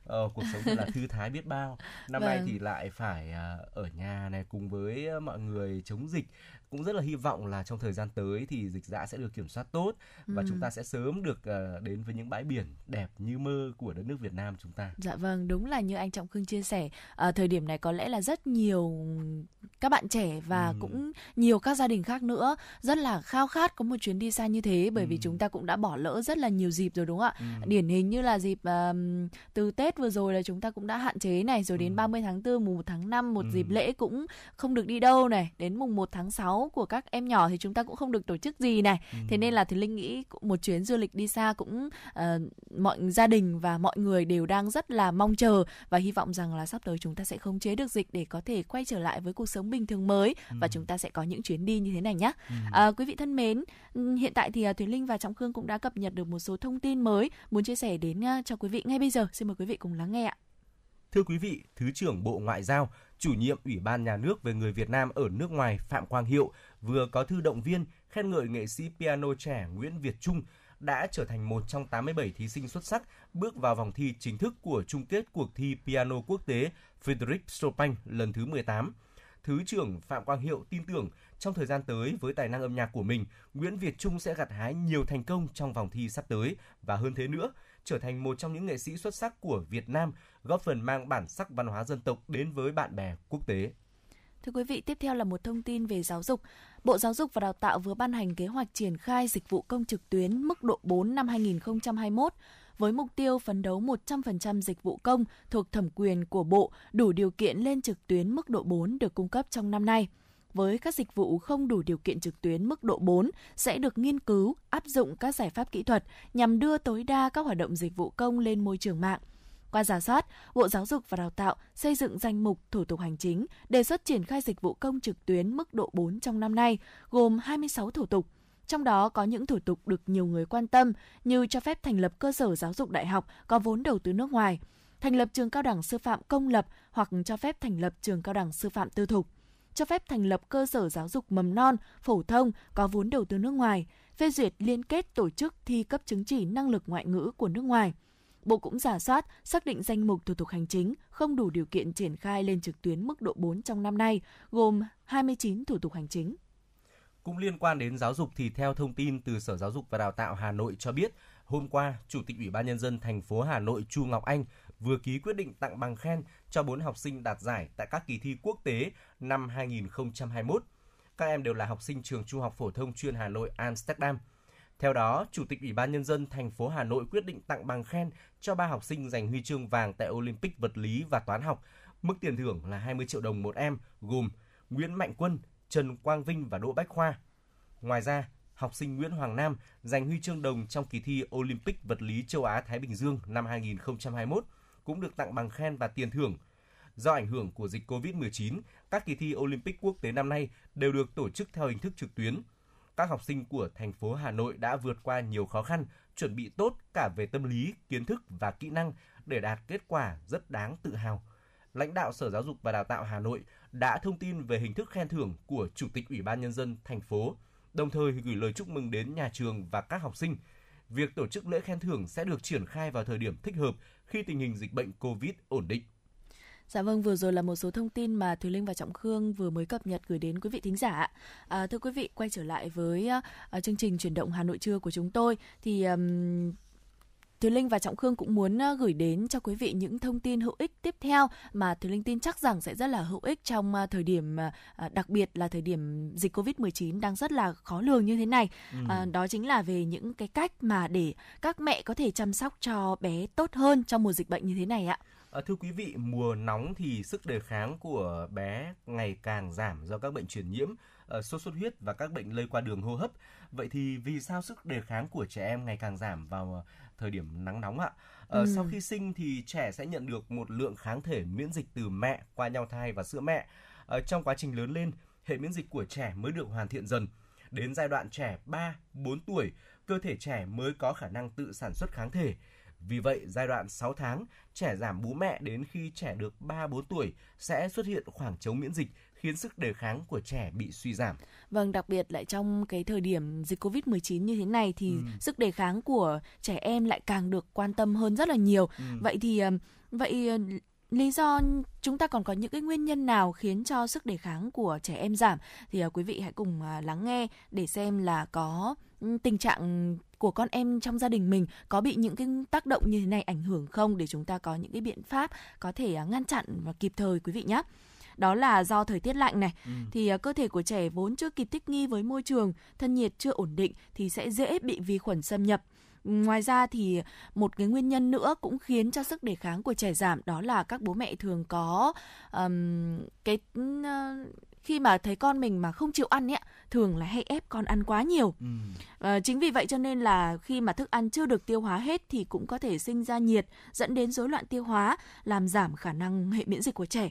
ờ, cuộc sống là thư thái biết bao năm nay Vâng. thì lại phải à, ở nhà này cùng với mọi người chống dịch cũng rất là hy vọng là trong thời gian tới thì dịch dã sẽ được kiểm soát tốt và chúng ta sẽ sớm được à, đến với những bãi biển đẹp như mơ của đất nước Việt Nam chúng ta. Dạ vâng, đúng là như anh Trọng Khương chia sẻ, à, thời điểm này có lẽ là rất nhiều các bạn trẻ và Ừ. cũng nhiều các gia đình khác nữa rất là khao khát có một chuyến đi xa như thế bởi vì Ừ. chúng ta cũng đã bỏ lỡ rất là nhiều dịp rồi đúng không ạ? Ừ. Điển hình như là dịp ờm, từ Tết vừa rồi là chúng ta cũng đã hạn chế này, rồi đến Ừ. 30 tháng 4, mùng 1 tháng 5 một Ừ. dịp lễ cũng không được đi đâu này, đến mùng 1 tháng 6 của các em nhỏ thì chúng ta cũng không được tổ chức gì này. Ừ. Thế nên là thì Linh nghĩ một chuyến du lịch đi xa cũng ờ, mọi gia đình và mọi người đều đang rất là mong chờ và hy vọng rằng là sắp tới chúng ta sẽ khống chế được dịch để có thể quay trở lại với cuộc sống bình thường mới và Ừ. chúng ta sẽ có những chuyến đi như thế này nhé. Ừ. À, quý vị thân mến, ừm, hiện tại thì à, Thùy Linh và Trọng Khương cũng đã cập nhật được một số thông tin mới muốn chia sẻ đến cho quý vị ngay bây giờ. Xin mời quý vị cùng lắng nghe ạ. Thưa quý vị, Thứ trưởng Bộ Ngoại giao, chủ nhiệm Ủy ban Nhà nước về người Việt Nam ở nước ngoài Phạm Quang Hiệu vừa có thư động viên khen ngợi nghệ sĩ piano trẻ Nguyễn Việt Trung đã trở thành một trong 87 thí sinh xuất sắc bước vào vòng thi chính thức của chung kết cuộc thi piano quốc tế Frédéric Chopin lần thứ 18. Thứ trưởng Phạm Quang Hiệu tin tưởng trong thời gian tới với tài năng âm nhạc của mình, Nguyễn Việt Trung sẽ gặt hái nhiều thành công trong vòng thi sắp tới và hơn thế nữa, trở thành một trong những nghệ sĩ xuất sắc của Việt Nam, góp phần mang bản sắc văn hóa dân tộc đến với bạn bè quốc tế. Thưa quý vị, tiếp theo là một thông tin về giáo dục. Bộ Giáo dục và Đào tạo vừa ban hành kế hoạch triển khai dịch vụ công trực tuyến mức độ 4 năm 2021 với mục tiêu phấn đấu 100% dịch vụ công thuộc thẩm quyền của Bộ đủ điều kiện lên trực tuyến mức độ 4 được cung cấp trong năm nay. Với các dịch vụ không đủ điều kiện trực tuyến mức độ 4 sẽ được nghiên cứu, áp dụng các giải pháp kỹ thuật nhằm đưa tối đa các hoạt động dịch vụ công lên môi trường mạng. Qua giả soát, Bộ Giáo dục và Đào tạo xây dựng danh mục thủ tục hành chính, đề xuất triển khai dịch vụ công trực tuyến mức độ 4 trong năm nay, gồm 26 thủ tục. Trong đó có những thủ tục được nhiều người quan tâm như cho phép thành lập cơ sở giáo dục đại học có vốn đầu tư nước ngoài, thành lập trường cao đẳng sư phạm công lập hoặc cho phép thành lập trường cao đẳng sư phạm tư thục, cho phép thành lập cơ sở giáo dục mầm non, phổ thông có vốn đầu tư nước ngoài, phê duyệt liên kết tổ chức thi cấp chứng chỉ năng lực ngoại ngữ của nước ngoài. Bộ cũng giả soát, xác định danh mục thủ tục hành chính không đủ điều kiện triển khai lên trực tuyến mức độ 4 trong năm nay, gồm 29 thủ tục hành chính. Cũng liên quan đến giáo dục thì theo thông tin từ Sở Giáo dục và Đào tạo Hà Nội cho biết, hôm qua, Chủ tịch Ủy ban nhân dân thành phố Hà Nội Chu Ngọc Anh vừa ký quyết định tặng bằng khen cho 4 học sinh đạt giải tại các kỳ thi quốc tế năm 2021. Các em đều là học sinh trường Trung học phổ thông chuyên Hà Nội Amsterdam. Theo đó, Chủ tịch Ủy ban nhân dân thành phố Hà Nội quyết định tặng bằng khen cho ba học sinh giành huy chương vàng tại Olympic vật lý và toán học. Mức tiền thưởng là 20 triệu đồng một em, gồm Nguyễn Mạnh Quân, Trần Quang Vinh và Đỗ Bách Khoa. Ngoài ra, học sinh Nguyễn Hoàng Nam giành huy chương đồng trong kỳ thi Olympic vật lý châu Á Thái Bình Dương năm 2021 cũng được tặng bằng khen và tiền thưởng. Do ảnh hưởng của dịch Covid-19, các kỳ thi Olympic quốc tế năm nay đều được tổ chức theo hình thức trực tuyến. Các học sinh của thành phố Hà Nội đã vượt qua nhiều khó khăn, chuẩn bị tốt cả về tâm lý, kiến thức và kỹ năng để đạt kết quả rất đáng tự hào. Lãnh đạo Sở Giáo dục và Đào tạo Hà Nội đã thông tin về hình thức khen thưởng của Chủ tịch Ủy ban nhân dân thành phố, đồng thời gửi lời chúc mừng đến nhà trường và các học sinh. Việc tổ chức lễ khen thưởng sẽ được triển khai vào thời điểm thích hợp khi tình hình dịch bệnh COVID ổn định. Dạ vâng, vừa rồi là một số thông tin mà Thùy Linh và Trọng Khương vừa mới cập nhật gửi đến quý vị thính giả. À, thưa quý vị, quay trở lại với uh, chương trình chuyển động Hà Nội trưa của chúng tôi thì um, Thùy Linh và Trọng Khương cũng muốn uh, gửi đến cho quý vị những thông tin hữu ích tiếp theo mà Thùy Linh tin chắc rằng sẽ rất là hữu ích trong uh, thời điểm uh, đặc biệt là thời điểm dịch Covid-19 đang rất là khó lường như thế này. Ừ. À, đó chính là về những cái cách mà để các mẹ có thể chăm sóc cho bé tốt hơn trong mùa dịch bệnh như thế này ạ. À, thưa quý vị, mùa nóng thì sức đề kháng của bé ngày càng giảm do các bệnh truyền nhiễm, uh, sốt xuất huyết và các bệnh lây qua đường hô hấp. Vậy thì vì sao sức đề kháng của trẻ em ngày càng giảm vào thời điểm nắng nóng ạ? Uh, Ừ. Sau khi sinh thì trẻ sẽ nhận được một lượng kháng thể miễn dịch từ mẹ qua nhau thai và sữa mẹ. Uh, trong quá trình lớn lên, hệ miễn dịch của trẻ mới được hoàn thiện dần. Đến giai đoạn trẻ 3, 4 tuổi, cơ thể trẻ mới có khả năng tự sản xuất kháng thể. Vì vậy, giai đoạn 6 tháng, trẻ giảm bú mẹ đến khi trẻ được 3-4 tuổi sẽ xuất hiện khoảng trống miễn dịch khiến sức đề kháng của trẻ bị suy giảm. Vâng, đặc biệt lại trong cái thời điểm dịch Covid-19 như thế này thì ừ. sức đề kháng của trẻ em lại càng được quan tâm hơn rất là nhiều. Ừ. Vậy thì vậy lý do chúng ta còn có những cái nguyên nhân nào khiến cho sức đề kháng của trẻ em giảm thì uh, quý vị hãy cùng lắng nghe để xem là có um, tình trạng của con em trong gia đình mình có bị những cái tác động như thế này ảnh hưởng không để chúng ta có những cái biện pháp có thể ngăn chặn và kịp thời quý vị nhé đó là do thời tiết lạnh này ừ. thì uh, cơ thể của trẻ vốn chưa kịp thích nghi với môi trường thân nhiệt chưa ổn định thì sẽ dễ bị vi khuẩn xâm nhập Ngoài ra thì một cái nguyên nhân nữa cũng khiến cho sức đề kháng của trẻ giảm đó là các bố mẹ thường có um, cái uh, khi mà thấy con mình mà không chịu ăn ấy thường là hay ép con ăn quá nhiều ừ. à, chính vì vậy cho nên là khi mà thức ăn chưa được tiêu hóa hết thì cũng có thể sinh ra nhiệt dẫn đến rối loạn tiêu hóa làm giảm khả năng hệ miễn dịch của trẻ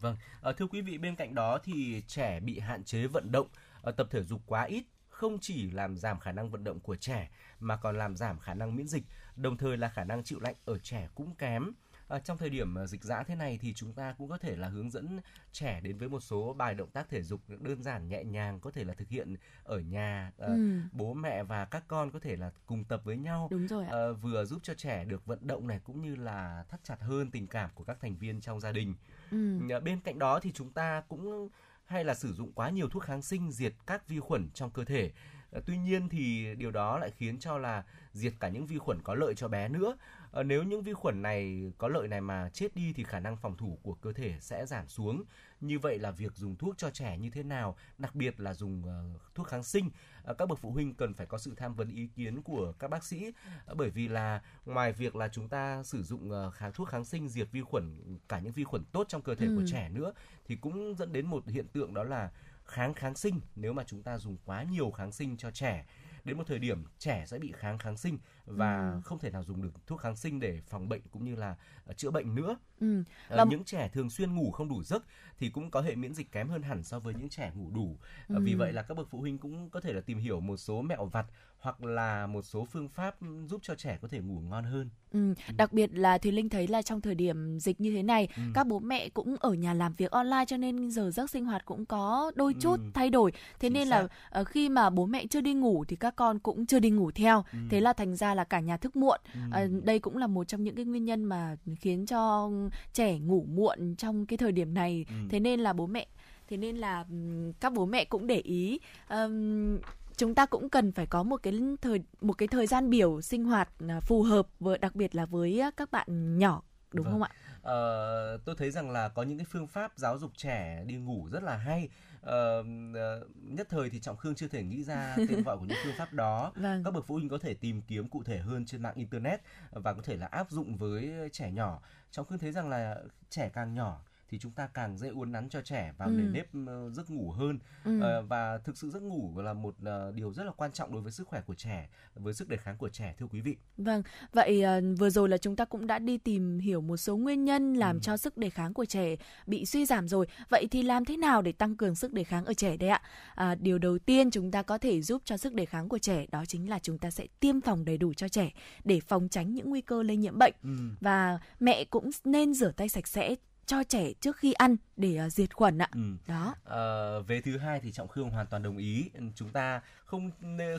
vâng à, thưa quý vị bên cạnh đó thì trẻ bị hạn chế vận động à, tập thể dục quá ít không chỉ làm giảm khả năng vận động của trẻ mà còn làm giảm khả năng miễn dịch, đồng thời là khả năng chịu lạnh ở trẻ cũng kém. À, trong thời điểm dịch dã thế này thì chúng ta cũng có thể là hướng dẫn trẻ đến với một số bài động tác thể dục đơn giản nhẹ nhàng có thể là thực hiện ở nhà à, ừ. bố mẹ và các con có thể là cùng tập với nhau Đúng rồi ạ. À, vừa giúp cho trẻ được vận động này cũng như là thắt chặt hơn tình cảm của các thành viên trong gia đình ừ. À, bên cạnh đó thì chúng ta cũng hay là sử dụng quá nhiều thuốc kháng sinh diệt các vi khuẩn trong cơ thể. Ờ, tuy nhiên thì điều đó lại khiến cho là diệt cả những vi khuẩn có lợi cho bé nữa. Ờ, nếu những vi khuẩn này có lợi này mà chết đi thì khả năng phòng thủ của cơ thể sẽ giảm xuống. Như vậy là việc dùng thuốc cho trẻ như thế nào, đặc biệt là dùng uh, thuốc kháng sinh, các bậc phụ huynh cần phải có sự tham vấn ý kiến của các bác sĩ bởi vì là ngoài việc là chúng ta sử dụng uh, kháng thuốc kháng sinh diệt vi khuẩn cả những vi khuẩn tốt trong cơ thể ừ. của trẻ nữa thì cũng dẫn đến một hiện tượng đó là kháng kháng sinh. Nếu mà chúng ta dùng quá nhiều kháng sinh cho trẻ, đến một thời điểm trẻ sẽ bị kháng kháng sinh và ừ. không thể nào dùng được thuốc kháng sinh để phòng bệnh cũng như là uh, chữa bệnh nữa. Ừ. Uh, những trẻ thường xuyên ngủ không đủ giấc thì cũng có hệ miễn dịch kém hơn hẳn so với những trẻ ngủ đủ. Ừ. Uh, vì vậy là các bậc phụ huynh cũng có thể là tìm hiểu một số mẹo vặt hoặc là một số phương pháp giúp cho trẻ có thể ngủ ngon hơn. Ừ, đặc biệt là Thùy Linh thấy là trong thời điểm dịch như thế này, ừ. các bố mẹ cũng ở nhà làm việc online cho nên giờ giấc sinh hoạt cũng có đôi chút ừ. thay đổi. Thế Chính nên xác. là khi mà bố mẹ chưa đi ngủ thì các con cũng chưa đi ngủ theo. Ừ. Thế là thành ra là cả nhà thức muộn. Ừ. Uh, đây cũng là một trong những cái nguyên nhân mà khiến cho trẻ ngủ muộn trong cái thời điểm này. Ừ. Thế nên là bố mẹ thế nên là các bố mẹ cũng để ý um, chúng ta cũng cần phải có một cái thời một cái thời gian biểu sinh hoạt à, phù hợp với đặc biệt là với các bạn nhỏ đúng vâng. không ạ? Ờ, tôi thấy rằng là có những cái phương pháp giáo dục trẻ đi ngủ rất là hay. Ờ, nhất thời thì trọng khương chưa thể nghĩ ra tên gọi của những phương pháp đó. Vâng. Các bậc phụ huynh có thể tìm kiếm cụ thể hơn trên mạng internet và có thể là áp dụng với trẻ nhỏ. Trọng khương thấy rằng là trẻ càng nhỏ thì chúng ta càng dễ uốn nắn cho trẻ vào ừ. nề nếp uh, giấc ngủ hơn ừ. uh, và thực sự giấc ngủ là một uh, điều rất là quan trọng đối với sức khỏe của trẻ với sức đề kháng của trẻ thưa quý vị. Vâng, vậy uh, vừa rồi là chúng ta cũng đã đi tìm hiểu một số nguyên nhân làm ừ. cho sức đề kháng của trẻ bị suy giảm rồi. Vậy thì làm thế nào để tăng cường sức đề kháng ở trẻ đấy ạ? À, điều đầu tiên chúng ta có thể giúp cho sức đề kháng của trẻ đó chính là chúng ta sẽ tiêm phòng đầy đủ cho trẻ để phòng tránh những nguy cơ lây nhiễm bệnh ừ. và mẹ cũng nên rửa tay sạch sẽ cho trẻ trước khi ăn để uh, diệt khuẩn ạ. Ừ. Đó. À, về thứ hai thì trọng khương hoàn toàn đồng ý. Chúng ta không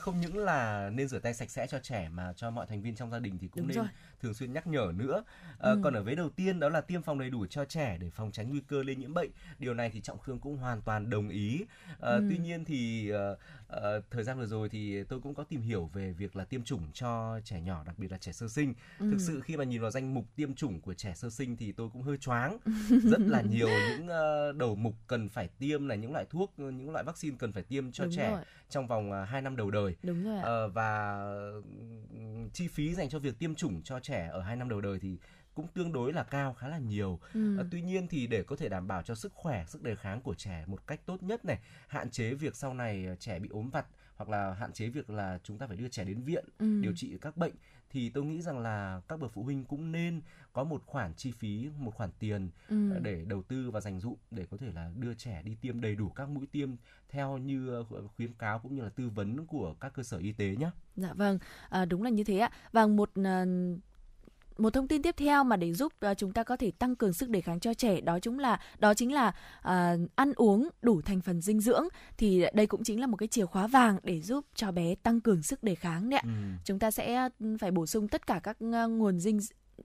không những là nên rửa tay sạch sẽ cho trẻ mà cho mọi thành viên trong gia đình thì cũng Đúng nên rồi. thường xuyên nhắc nhở nữa. À, ừ. Còn ở vế đầu tiên đó là tiêm phòng đầy đủ cho trẻ để phòng tránh nguy cơ lây nhiễm bệnh. Điều này thì trọng khương cũng hoàn toàn đồng ý. À, ừ. Tuy nhiên thì uh, uh, thời gian vừa rồi thì tôi cũng có tìm hiểu về việc là tiêm chủng cho trẻ nhỏ đặc biệt là trẻ sơ sinh. Ừ. Thực sự khi mà nhìn vào danh mục tiêm chủng của trẻ sơ sinh thì tôi cũng hơi choáng. Rất là nhiều những uh, đầu mục cần phải tiêm là những loại thuốc, những loại vaccine cần phải tiêm cho Đúng trẻ rồi. trong vòng uh, 2 năm đầu đời. Đúng rồi. Uh, và chi phí dành cho việc tiêm chủng cho trẻ ở 2 năm đầu đời thì cũng tương đối là cao khá là nhiều. Ừ. À, tuy nhiên thì để có thể đảm bảo cho sức khỏe, sức đề kháng của trẻ một cách tốt nhất này, hạn chế việc sau này trẻ bị ốm vặt hoặc là hạn chế việc là chúng ta phải đưa trẻ đến viện ừ. điều trị các bệnh thì tôi nghĩ rằng là các bậc phụ huynh cũng nên có một khoản chi phí một khoản tiền ừ. Ờ, để đầu tư và dành dụm để có thể là đưa trẻ đi tiêm đầy đủ các mũi tiêm theo như khuyến cáo cũng như là tư vấn của các cơ sở y tế nhé. Dạ vâng, à, đúng là như thế ạ. Và một uh một thông tin tiếp theo mà để giúp uh, chúng ta có thể tăng cường sức đề kháng cho trẻ đó chúng là đó chính là uh, ăn uống đủ thành phần dinh dưỡng thì đây cũng chính là một cái chìa khóa vàng để giúp cho bé tăng cường sức đề kháng đấy ạ. Ừ. Chúng ta sẽ phải bổ sung tất cả các uh, nguồn dinh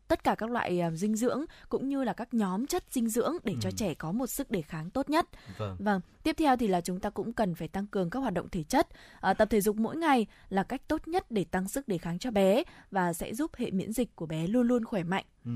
tất cả các loại uh, dinh dưỡng cũng như là các nhóm chất dinh dưỡng để ừ. cho trẻ có một sức đề kháng tốt nhất. Vâng. Vâng, tiếp theo thì là chúng ta cũng cần phải tăng cường các hoạt động thể chất. À, tập thể dục mỗi ngày là cách tốt nhất để tăng sức đề kháng cho bé và sẽ giúp hệ miễn dịch của bé luôn luôn khỏe mạnh. Ừ.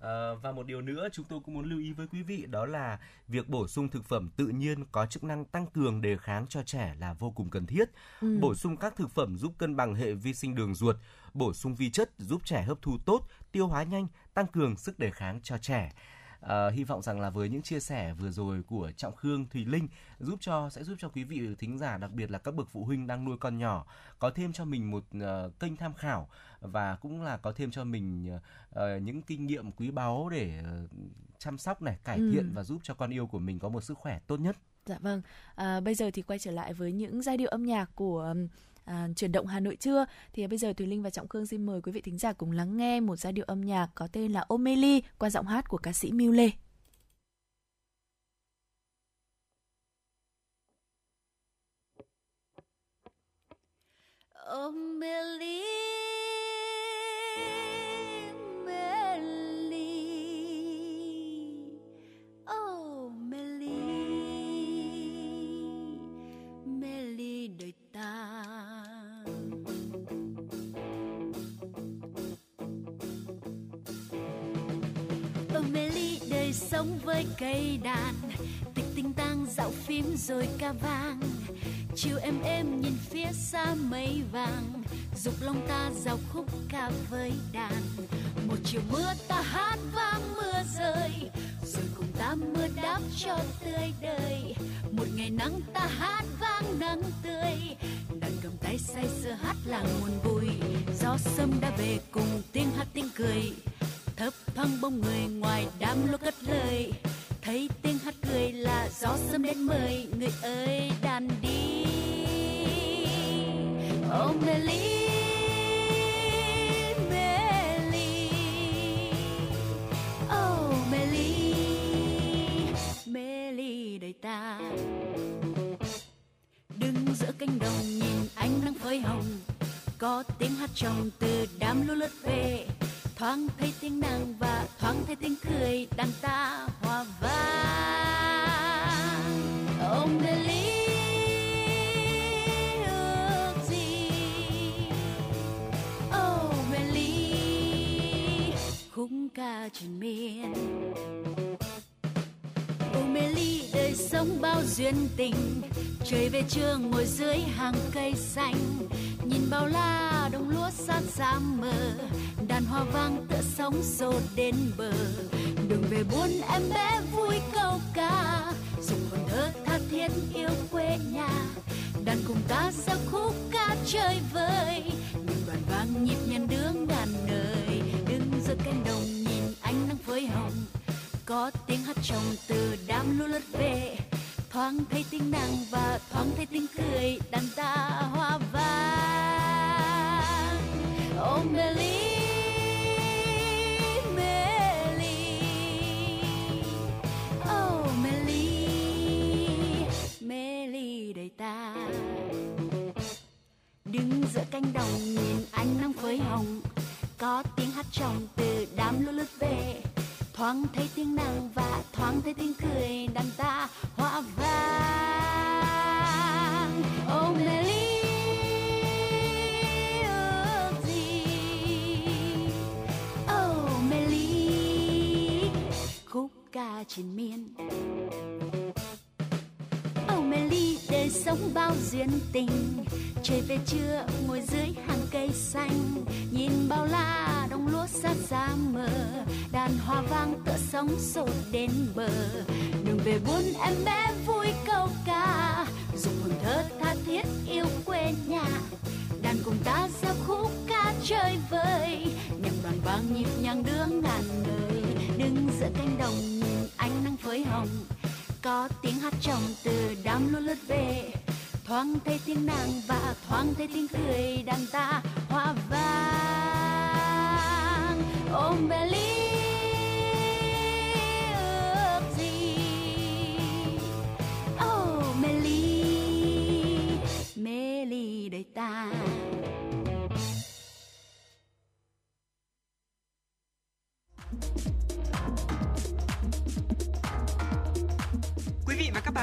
À, và một điều nữa chúng tôi cũng muốn lưu ý với quý vị đó là việc bổ sung thực phẩm tự nhiên có chức năng tăng cường đề kháng cho trẻ là vô cùng cần thiết. Ừ. Bổ sung các thực phẩm giúp cân bằng hệ vi sinh đường ruột, bổ sung vi chất giúp trẻ hấp thu tốt, tiêu hóa nhanh, tăng cường sức đề kháng cho trẻ. À, hy vọng rằng là với những chia sẻ vừa rồi của Trọng Khương, Thùy Linh giúp cho sẽ giúp cho quý vị thính giả đặc biệt là các bậc phụ huynh đang nuôi con nhỏ có thêm cho mình một uh, kênh tham khảo và cũng là có thêm cho mình uh, những kinh nghiệm quý báu để uh, chăm sóc này, cải thiện ừ. và giúp cho con yêu của mình có một sức khỏe tốt nhất. Dạ vâng. À, bây giờ thì quay trở lại với những giai điệu âm nhạc của à, chuyển động Hà Nội chưa thì bây giờ Thùy Linh và Trọng Khương xin mời quý vị thính giả cùng lắng nghe một giai điệu âm nhạc có tên là Omeli qua giọng hát của ca sĩ Miu Lê. Omeli sống với cây đàn. Tịch tinh tang dạo phím rồi ca vang. Chiều em em nhìn phía xa mây vàng. Dục lòng ta dạo khúc ca với đàn. Một chiều mưa ta hát vang mưa rơi. Rồi cùng ta mưa đáp cho tươi đời. Một ngày nắng ta hát vang nắng tươi. Đàn cầm tay say sưa hát là nguồn vui. Gió sâm đã về cùng tiếng hát tiếng cười thấp thoáng bóng người ngoài đám lúa cất lời. Thấy tiếng hát cười là gió sớm đến mời, người ơi đàn đi. Oh Melly Melly oh Melly Melly đời ta. Đứng giữa cánh đồng nhìn ánh nắng phơi hồng, có tiếng hát trong từ đám lúa lướt về thoáng thấy tiếng nàng và thoáng thấy tiếng cười đàn ta hòa vang. Ông mê lý ước gì? Oh mê lý khúc ca truyền miên mê ly đời sống bao duyên tình. Trời về trưa ngồi dưới hàng cây xanh, nhìn bao la đồng lúa sát xa mờ. Đàn hoa vang tựa sóng xô đến bờ. Đường về buôn em bé vui câu ca, dùng hồn thơ tha thiết yêu quê nhà. Đàn cùng ta sao khúc ca chơi vơi những đoàn vang nhịp nhàng đưa ngàn nơi. Đứng giữa cánh đồng nhìn ánh nắng phơi hồng có tiếng hát trong từ đám lũ lướt về. Thoáng thấy tiếng nàng và thoáng thấy tiếng cười đàn ta hoa vang. Oh Melly Melly oh Melly Melly đời ta. Đứng giữa cánh đồng nhìn ánh nắng phơi hồng, có tiếng hát trong từ đám lũ lướt về thoáng thấy tiếng nàng và thoáng thấy tiếng cười đàn ta, hoa vàng. Oh Melly ước gì? Oh Melly khúc ca triền miên. Oh Melly đời sống bao duyên tình trời về trưa, ngồi dưới hàng cây xanh, nhìn bao la đồng lúa sát xa mờ, đàn hoa vang tựa sóng sột đến bờ. Đường về buôn em bé vui câu ca, dùng hồn thơ tha thiết yêu quê nhà. Đàn cùng ta ra khúc ca chơi vơi nhằm đoàn vang nhịp nhàng đưa ngàn đời đứng giữa cánh đồng nhìn ánh nắng phơi hồng, có tiếng hát trong từ đám lúa lướt về thoáng thấy tiếng nàng và thoáng thấy tiếng cười đàn ta, hoa vang ôm mê ly ước gì? Oh mê ly mê ly đời ta.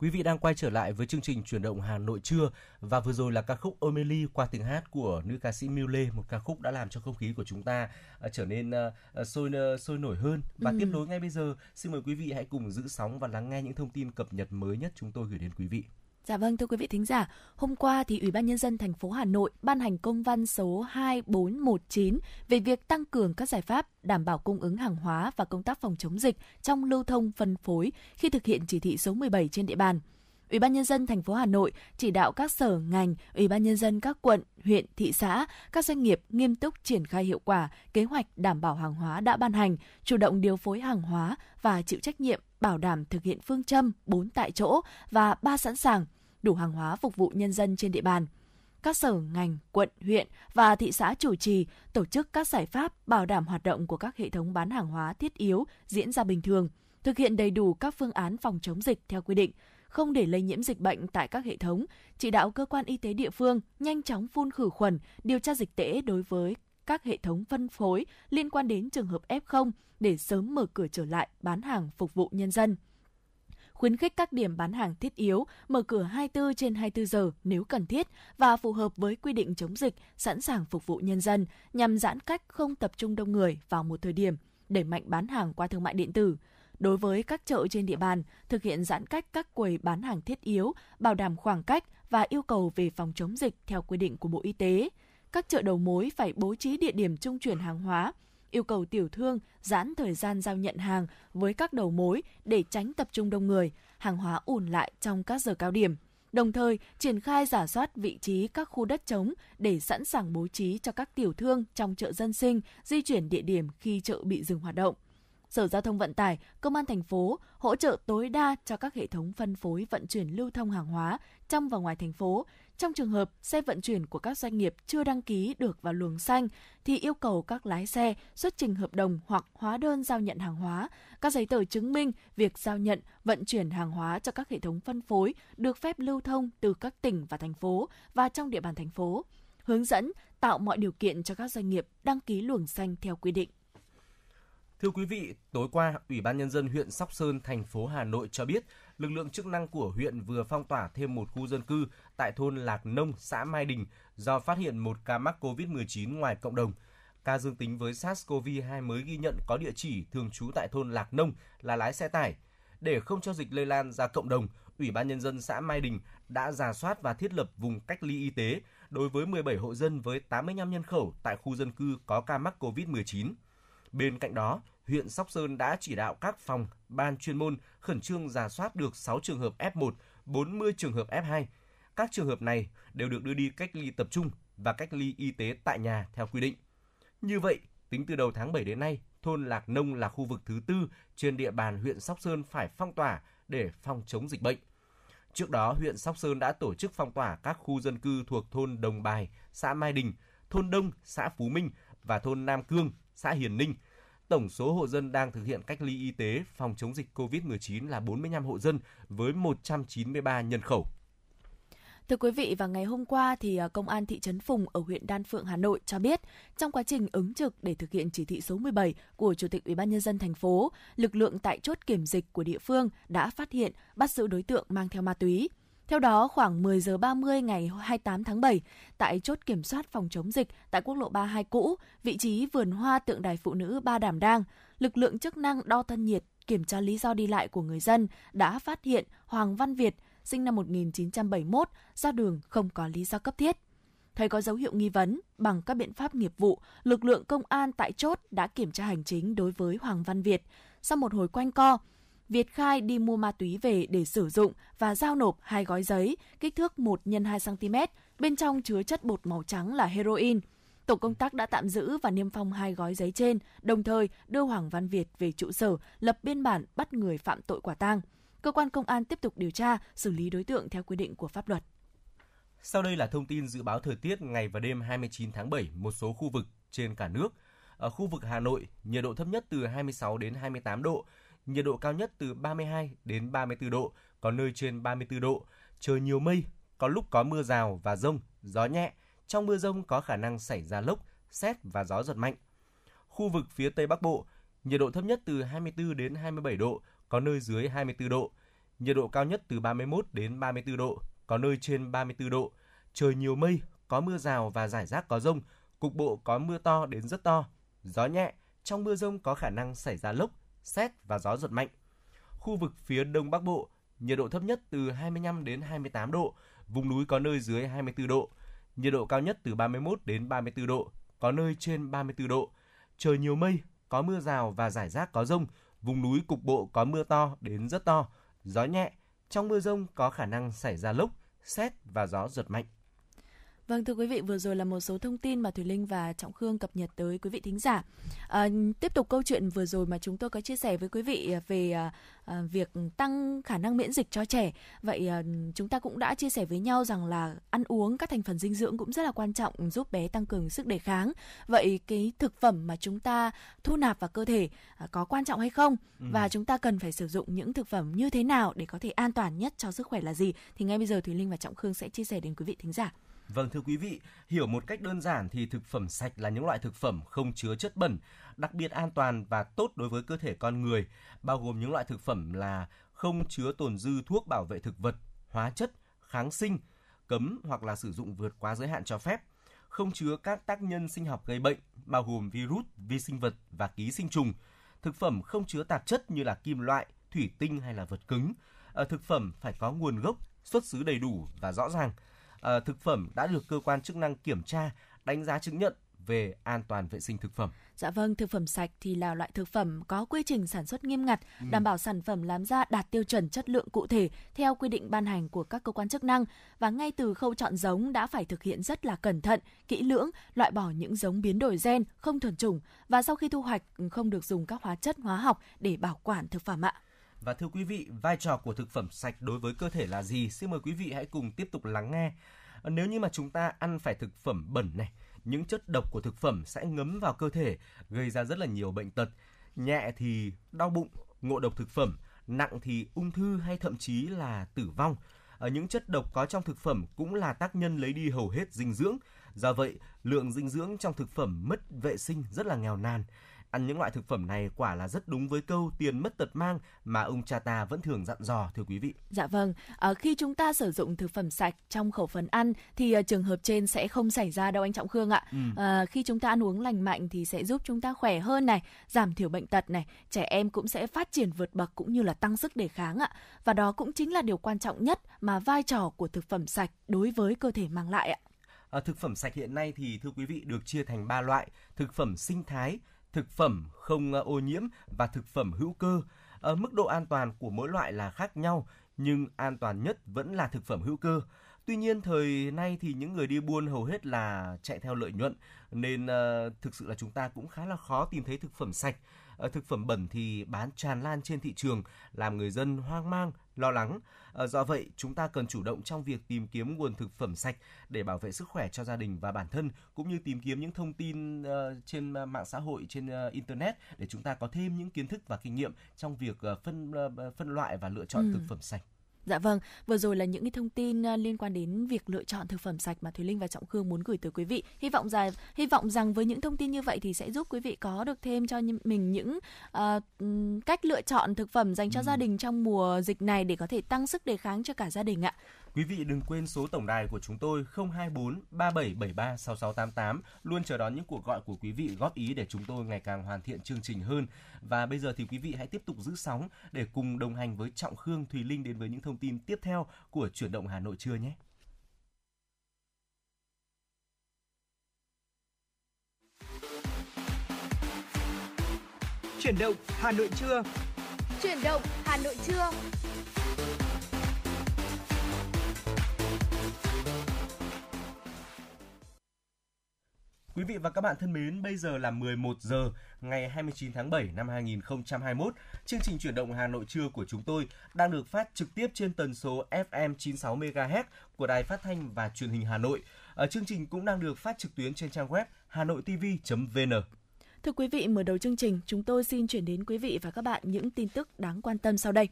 Quý vị đang quay trở lại với chương trình chuyển động Hà Nội trưa và vừa rồi là ca khúc Omeli qua tiếng hát của nữ ca sĩ Miu Lê, một ca khúc đã làm cho không khí của chúng ta uh, trở nên uh, sôi uh, sôi nổi hơn. Và Ừ. tiếp nối ngay bây giờ, xin mời quý vị hãy cùng giữ sóng và lắng nghe những thông tin cập nhật mới nhất chúng tôi gửi đến quý vị. Dạ vâng thưa quý vị thính giả, hôm qua thì Ủy ban nhân dân thành phố Hà Nội ban hành công văn số 2419 về việc tăng cường các giải pháp đảm bảo cung ứng hàng hóa và công tác phòng chống dịch trong lưu thông phân phối khi thực hiện chỉ thị số 17 trên địa bàn. Ủy ban nhân dân thành phố Hà Nội chỉ đạo các sở ngành, Ủy ban nhân dân các quận, huyện, thị xã, các doanh nghiệp nghiêm túc triển khai hiệu quả kế hoạch đảm bảo hàng hóa đã ban hành, chủ động điều phối hàng hóa và chịu trách nhiệm bảo đảm thực hiện phương châm 4 tại chỗ và 3 sẵn sàng, đủ hàng hóa phục vụ nhân dân trên địa bàn. Các sở ngành, quận, huyện và thị xã chủ trì tổ chức các giải pháp bảo đảm hoạt động của các hệ thống bán hàng hóa thiết yếu diễn ra bình thường, thực hiện đầy đủ các phương án phòng chống dịch theo quy định, không để lây nhiễm dịch bệnh tại các hệ thống, chỉ đạo cơ quan y tế địa phương nhanh chóng phun khử khuẩn, điều tra dịch tễ đối với các hệ thống phân phối liên quan đến trường hợp F0 để sớm mở cửa trở lại bán hàng phục vụ nhân dân khuyến khích các điểm bán hàng thiết yếu mở cửa 24 trên 24 giờ nếu cần thiết và phù hợp với quy định chống dịch, sẵn sàng phục vụ nhân dân nhằm giãn cách không tập trung đông người vào một thời điểm, đẩy mạnh bán hàng qua thương mại điện tử. Đối với các chợ trên địa bàn, thực hiện giãn cách các quầy bán hàng thiết yếu, bảo đảm khoảng cách và yêu cầu về phòng chống dịch theo quy định của Bộ Y tế. Các chợ đầu mối phải bố trí địa điểm trung chuyển hàng hóa, yêu cầu tiểu thương giãn thời gian giao nhận hàng với các đầu mối để tránh tập trung đông người, hàng hóa ùn lại trong các giờ cao điểm. Đồng thời, triển khai giả soát vị trí các khu đất trống để sẵn sàng bố trí cho các tiểu thương trong chợ dân sinh di chuyển địa điểm khi chợ bị dừng hoạt động. Sở Giao thông Vận tải, Công an thành phố hỗ trợ tối đa cho các hệ thống phân phối vận chuyển lưu thông hàng hóa trong và ngoài thành phố. Trong trường hợp xe vận chuyển của các doanh nghiệp chưa đăng ký được vào luồng xanh thì yêu cầu các lái xe xuất trình hợp đồng hoặc hóa đơn giao nhận hàng hóa, các giấy tờ chứng minh việc giao nhận, vận chuyển hàng hóa cho các hệ thống phân phối được phép lưu thông từ các tỉnh và thành phố và trong địa bàn thành phố. Hướng dẫn tạo mọi điều kiện cho các doanh nghiệp đăng ký luồng xanh theo quy định. Thưa quý vị, tối qua, Ủy ban Nhân dân huyện Sóc Sơn, thành phố Hà Nội cho biết, lực lượng chức năng của huyện vừa phong tỏa thêm một khu dân cư tại thôn Lạc Nông, xã Mai Đình do phát hiện một ca mắc COVID-19 ngoài cộng đồng. Ca dương tính với SARS-CoV-2 mới ghi nhận có địa chỉ thường trú tại thôn Lạc Nông là lái xe tải. Để không cho dịch lây lan ra cộng đồng, Ủy ban Nhân dân xã Mai Đình đã giả soát và thiết lập vùng cách ly y tế đối với 17 hộ dân với 85 nhân khẩu tại khu dân cư có ca mắc COVID-19. Bên cạnh đó, huyện Sóc Sơn đã chỉ đạo các phòng, ban chuyên môn khẩn trương giả soát được 6 trường hợp F1, 40 trường hợp F2. Các trường hợp này đều được đưa đi cách ly tập trung và cách ly y tế tại nhà theo quy định. Như vậy, tính từ đầu tháng 7 đến nay, thôn Lạc Nông là khu vực thứ tư trên địa bàn huyện Sóc Sơn phải phong tỏa để phòng chống dịch bệnh. Trước đó, huyện Sóc Sơn đã tổ chức phong tỏa các khu dân cư thuộc thôn Đồng Bài, xã Mai Đình, thôn Đông, xã Phú Minh và thôn Nam Cương, xã Hiền Ninh. Tổng số hộ dân đang thực hiện cách ly y tế phòng chống dịch COVID-19 là 45 hộ dân với 193 nhân khẩu. Thưa quý vị, vào ngày hôm qua thì à, Công an thị trấn Phùng ở huyện Đan Phượng, Hà Nội cho biết, trong quá trình ứng trực để thực hiện chỉ thị số 17 của Chủ tịch Ủy ban nhân dân thành phố, lực lượng tại chốt kiểm dịch của địa phương đã phát hiện bắt giữ đối tượng mang theo ma túy. Theo đó, khoảng 10 giờ 30 ngày 28 tháng 7, tại chốt kiểm soát phòng chống dịch tại quốc lộ 32 cũ, vị trí vườn hoa tượng đài phụ nữ Ba Đảm Đang, lực lượng chức năng đo thân nhiệt, kiểm tra lý do đi lại của người dân đã phát hiện Hoàng Văn Việt, sinh năm 1971, ra đường không có lý do cấp thiết. Thấy có dấu hiệu nghi vấn, bằng các biện pháp nghiệp vụ, lực lượng công an tại chốt đã kiểm tra hành chính đối với Hoàng Văn Việt. Sau một hồi quanh co, Việt khai đi mua ma túy về để sử dụng và giao nộp hai gói giấy kích thước 1 x 2 cm, bên trong chứa chất bột màu trắng là heroin. Tổ công tác đã tạm giữ và niêm phong hai gói giấy trên, đồng thời đưa Hoàng Văn Việt về trụ sở, lập biên bản bắt người phạm tội quả tang. Cơ quan công an tiếp tục điều tra, xử lý đối tượng theo quy định của pháp luật. Sau đây là thông tin dự báo thời tiết ngày và đêm 29 tháng 7 một số khu vực trên cả nước. Ở khu vực Hà Nội, nhiệt độ thấp nhất từ 26 đến 28 độ, nhiệt độ cao nhất từ 32 đến 34 độ, có nơi trên 34 độ. Trời nhiều mây, có lúc có mưa rào và rông, gió nhẹ. Trong mưa rông có khả năng xảy ra lốc, xét và gió giật mạnh. Khu vực phía Tây Bắc Bộ, nhiệt độ thấp nhất từ 24 đến 27 độ, có nơi dưới 24 độ. Nhiệt độ cao nhất từ 31 đến 34 độ, có nơi trên 34 độ. Trời nhiều mây, có mưa rào và rải rác có rông, cục bộ có mưa to đến rất to. Gió nhẹ, trong mưa rông có khả năng xảy ra lốc, xét và gió giật mạnh. Khu vực phía Đông Bắc Bộ, nhiệt độ thấp nhất từ 25 đến 28 độ, vùng núi có nơi dưới 24 độ. Nhiệt độ cao nhất từ 31 đến 34 độ, có nơi trên 34 độ. Trời nhiều mây, có mưa rào và rải rác có rông, vùng núi cục bộ có mưa to đến rất to, gió nhẹ, trong mưa rông có khả năng xảy ra lốc, xét và gió giật mạnh. Vâng thưa quý vị, vừa rồi là một số thông tin mà Thùy Linh và Trọng Khương cập nhật tới quý vị thính giả. À, tiếp tục câu chuyện vừa rồi mà chúng tôi có chia sẻ với quý vị về à, à, việc tăng khả năng miễn dịch cho trẻ. Vậy à, chúng ta cũng đã chia sẻ với nhau rằng là ăn uống các thành phần dinh dưỡng cũng rất là quan trọng giúp bé tăng cường sức đề kháng. Vậy cái thực phẩm mà chúng ta thu nạp vào cơ thể à, có quan trọng hay không? Ừ. Và chúng ta cần phải sử dụng những thực phẩm như thế nào để có thể an toàn nhất cho sức khỏe là gì? Thì ngay bây giờ Thùy Linh và Trọng Khương sẽ chia sẻ đến quý vị thính giả. Vâng thưa quý vị, hiểu một cách đơn giản thì thực phẩm sạch là những loại thực phẩm không chứa chất bẩn, đặc biệt an toàn và tốt đối với cơ thể con người, bao gồm những loại thực phẩm là không chứa tồn dư thuốc bảo vệ thực vật, hóa chất, kháng sinh, cấm hoặc là sử dụng vượt quá giới hạn cho phép, không chứa các tác nhân sinh học gây bệnh, bao gồm virus, vi sinh vật và ký sinh trùng. Thực phẩm không chứa tạp chất như là kim loại, thủy tinh hay là vật cứng. Ở thực phẩm phải có nguồn gốc, xuất xứ đầy đủ và rõ ràng – uh, thực phẩm đã được cơ quan chức năng kiểm tra, đánh giá chứng nhận về an toàn vệ sinh thực phẩm. Dạ vâng, thực phẩm sạch thì là loại thực phẩm có quy trình sản xuất nghiêm ngặt, ừ. đảm bảo sản phẩm làm ra đạt tiêu chuẩn chất lượng cụ thể theo quy định ban hành của các cơ quan chức năng và ngay từ khâu chọn giống đã phải thực hiện rất là cẩn thận, kỹ lưỡng, loại bỏ những giống biến đổi gen không thuần chủng và sau khi thu hoạch không được dùng các hóa chất hóa học để bảo quản thực phẩm ạ. Và thưa quý vị, vai trò của thực phẩm sạch đối với cơ thể là gì? Xin mời quý vị hãy cùng tiếp tục lắng nghe. Nếu như mà chúng ta ăn phải thực phẩm bẩn này, những chất độc của thực phẩm sẽ ngấm vào cơ thể, gây ra rất là nhiều bệnh tật. Nhẹ thì đau bụng, ngộ độc thực phẩm, nặng thì ung thư hay thậm chí là tử vong. Ở những chất độc có trong thực phẩm cũng là tác nhân lấy đi hầu hết dinh dưỡng. Do vậy, lượng dinh dưỡng trong thực phẩm mất vệ sinh rất là nghèo nàn. Ăn những loại thực phẩm này quả là rất đúng với câu tiền mất tật mang mà ông cha ta vẫn thường dặn dò thưa quý vị. Dạ vâng, à, khi chúng ta sử dụng thực phẩm sạch trong khẩu phần ăn thì uh, trường hợp trên sẽ không xảy ra đâu anh Trọng Khương ạ. Ừ. À, khi chúng ta ăn uống lành mạnh thì sẽ giúp chúng ta khỏe hơn này, giảm thiểu bệnh tật này, trẻ em cũng sẽ phát triển vượt bậc cũng như là tăng sức đề kháng ạ. Và đó cũng chính là điều quan trọng nhất mà vai trò của thực phẩm sạch đối với cơ thể mang lại ạ. À, thực phẩm sạch hiện nay thì thưa quý vị được chia thành 3 loại: thực phẩm sinh thái, thực phẩm không ờ, ô nhiễm và thực phẩm hữu cơ. Ở mức độ an toàn của mỗi loại là khác nhau, nhưng an toàn nhất vẫn là thực phẩm hữu cơ. Tuy nhiên thời nay thì những người đi buôn hầu hết là chạy theo lợi nhuận nên uh, thực sự là chúng ta cũng khá là khó tìm thấy thực phẩm sạch. Uh, thực phẩm bẩn thì bán tràn lan trên thị trường làm người dân hoang mang, lo lắng. À, do vậy, chúng ta cần chủ động trong việc tìm kiếm nguồn thực phẩm sạch để bảo vệ sức khỏe cho gia đình và bản thân, cũng như tìm kiếm những thông tin uh, trên mạng xã hội, trên internet để chúng ta có thêm những kiến thức và kinh nghiệm trong việc phân phân loại và lựa chọn ừ. thực phẩm sạch. Dạ vâng, vừa rồi là những cái thông tin uh, liên quan đến việc lựa chọn thực phẩm sạch mà Thùy Linh và Trọng Khương muốn gửi tới quý vị. Hy vọng rằng hy vọng rằng với những thông tin như vậy thì sẽ giúp quý vị có được thêm cho mình những uh, cách lựa chọn thực phẩm dành cho ừ. gia đình trong mùa dịch này để có thể tăng sức đề kháng cho cả gia đình ạ. Quý vị đừng quên số tổng đài của chúng tôi 024 3773 6688 luôn chờ đón những cuộc gọi của quý vị góp ý để chúng tôi ngày càng hoàn thiện chương trình hơn. Và bây giờ thì quý vị hãy tiếp tục giữ sóng để cùng đồng hành với Trọng Khương Thùy Linh đến với những thông tin tiếp theo của chuyển động Hà Nội trưa nhé. Chuyển động Hà Nội trưa. Chuyển động Hà Nội trưa. Quý vị và các bạn thân mến, bây giờ là 11 giờ ngày 29 tháng 7 năm 2021. Chương trình chuyển động Hà Nội trưa của chúng tôi đang được phát trực tiếp trên tần số FM 96 MHz của Đài Phát thanh và Truyền hình Hà Nội. Ở chương trình cũng đang được phát trực tuyến trên trang web hanoitv.vn. Thưa quý vị, mở đầu chương trình, chúng tôi xin chuyển đến quý vị và các bạn những tin tức đáng quan tâm sau đây.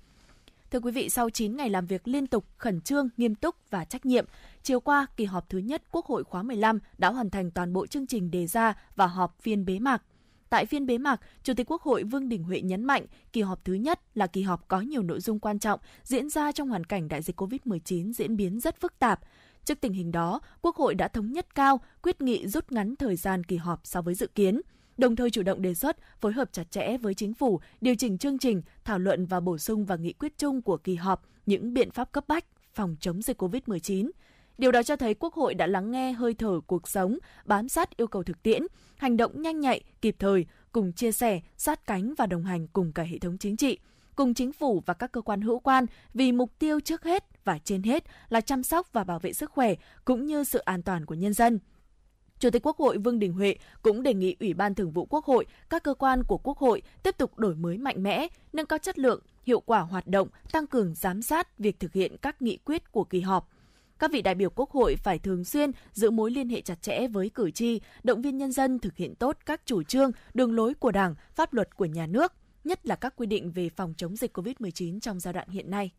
Thưa quý vị, sau 9 ngày làm việc liên tục, khẩn trương, nghiêm túc và trách nhiệm, chiều qua, kỳ họp thứ nhất Quốc hội khóa 15 đã hoàn thành toàn bộ chương trình đề ra và họp phiên bế mạc. Tại phiên bế mạc, Chủ tịch Quốc hội Vương Đình Huệ nhấn mạnh kỳ họp thứ nhất là kỳ họp có nhiều nội dung quan trọng diễn ra trong hoàn cảnh đại dịch COVID-19 diễn biến rất phức tạp. Trước tình hình đó, Quốc hội đã thống nhất cao quyết nghị rút ngắn thời gian kỳ họp so với dự kiến – đồng thời chủ động đề xuất phối hợp chặt chẽ với chính phủ, điều chỉnh chương trình, thảo luận và bổ sung vào nghị quyết chung của kỳ họp những biện pháp cấp bách phòng chống dịch COVID-19. Điều đó cho thấy Quốc hội đã lắng nghe hơi thở cuộc sống, bám sát yêu cầu thực tiễn, hành động nhanh nhạy, kịp thời, cùng chia sẻ, sát cánh và đồng hành cùng cả hệ thống chính trị, cùng chính phủ và các cơ quan hữu quan vì mục tiêu trước hết và trên hết là chăm sóc và bảo vệ sức khỏe cũng như sự an toàn của nhân dân. Chủ tịch Quốc hội Vương Đình Huệ cũng đề nghị Ủy ban Thường vụ Quốc hội, các cơ quan của Quốc hội tiếp tục đổi mới mạnh mẽ, nâng cao chất lượng, hiệu quả hoạt động, tăng cường giám sát việc thực hiện các nghị quyết của kỳ họp. Các vị đại biểu Quốc hội phải thường xuyên giữ mối liên hệ chặt chẽ với cử tri, động viên nhân dân thực hiện tốt các chủ trương, đường lối của Đảng, pháp luật của nhà nước, nhất là các quy định về phòng chống dịch COVID-19 trong giai đoạn hiện nay.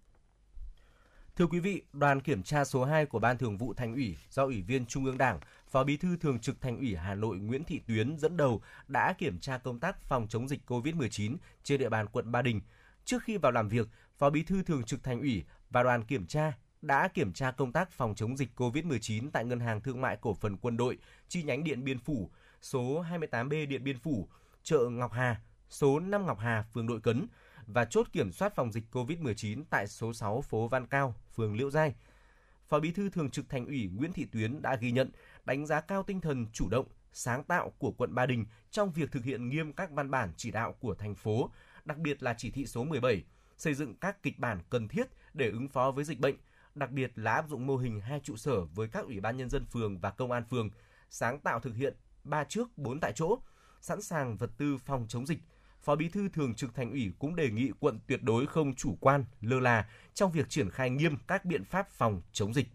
Thưa quý vị, đoàn kiểm tra số 2 của Ban Thường vụ Thành ủy do Ủy viên Trung ương Đảng, Phó Bí thư Thường trực Thành ủy Hà Nội Nguyễn Thị Tuyến dẫn đầu đã kiểm tra công tác phòng chống dịch COVID-19 trên địa bàn quận Ba Đình. Trước khi vào làm việc, Phó Bí thư Thường trực Thành ủy và đoàn kiểm tra đã kiểm tra công tác phòng chống dịch COVID-19 tại Ngân hàng Thương mại Cổ phần Quân đội, chi nhánh Điện Biên Phủ, số 28B Điện Biên Phủ, chợ Ngọc Hà, số 5 Ngọc Hà, phường Đội Cấn và chốt kiểm soát phòng dịch COVID-19 tại số 6 phố Văn Cao, phường Liễu Giai. Phó Bí thư Thường trực Thành ủy Nguyễn Thị Tuyến đã ghi nhận, đánh giá cao tinh thần chủ động, sáng tạo của quận Ba Đình trong việc thực hiện nghiêm các văn bản chỉ đạo của thành phố, đặc biệt là chỉ thị số 17, xây dựng các kịch bản cần thiết để ứng phó với dịch bệnh, đặc biệt là áp dụng mô hình hai trụ sở với các ủy ban nhân dân phường và công an phường, sáng tạo thực hiện ba trước bốn tại chỗ, sẵn sàng vật tư phòng chống dịch. Phó Bí thư Thường trực Thành ủy cũng đề nghị quận tuyệt đối không chủ quan, lơ là trong việc triển khai nghiêm các biện pháp phòng chống dịch.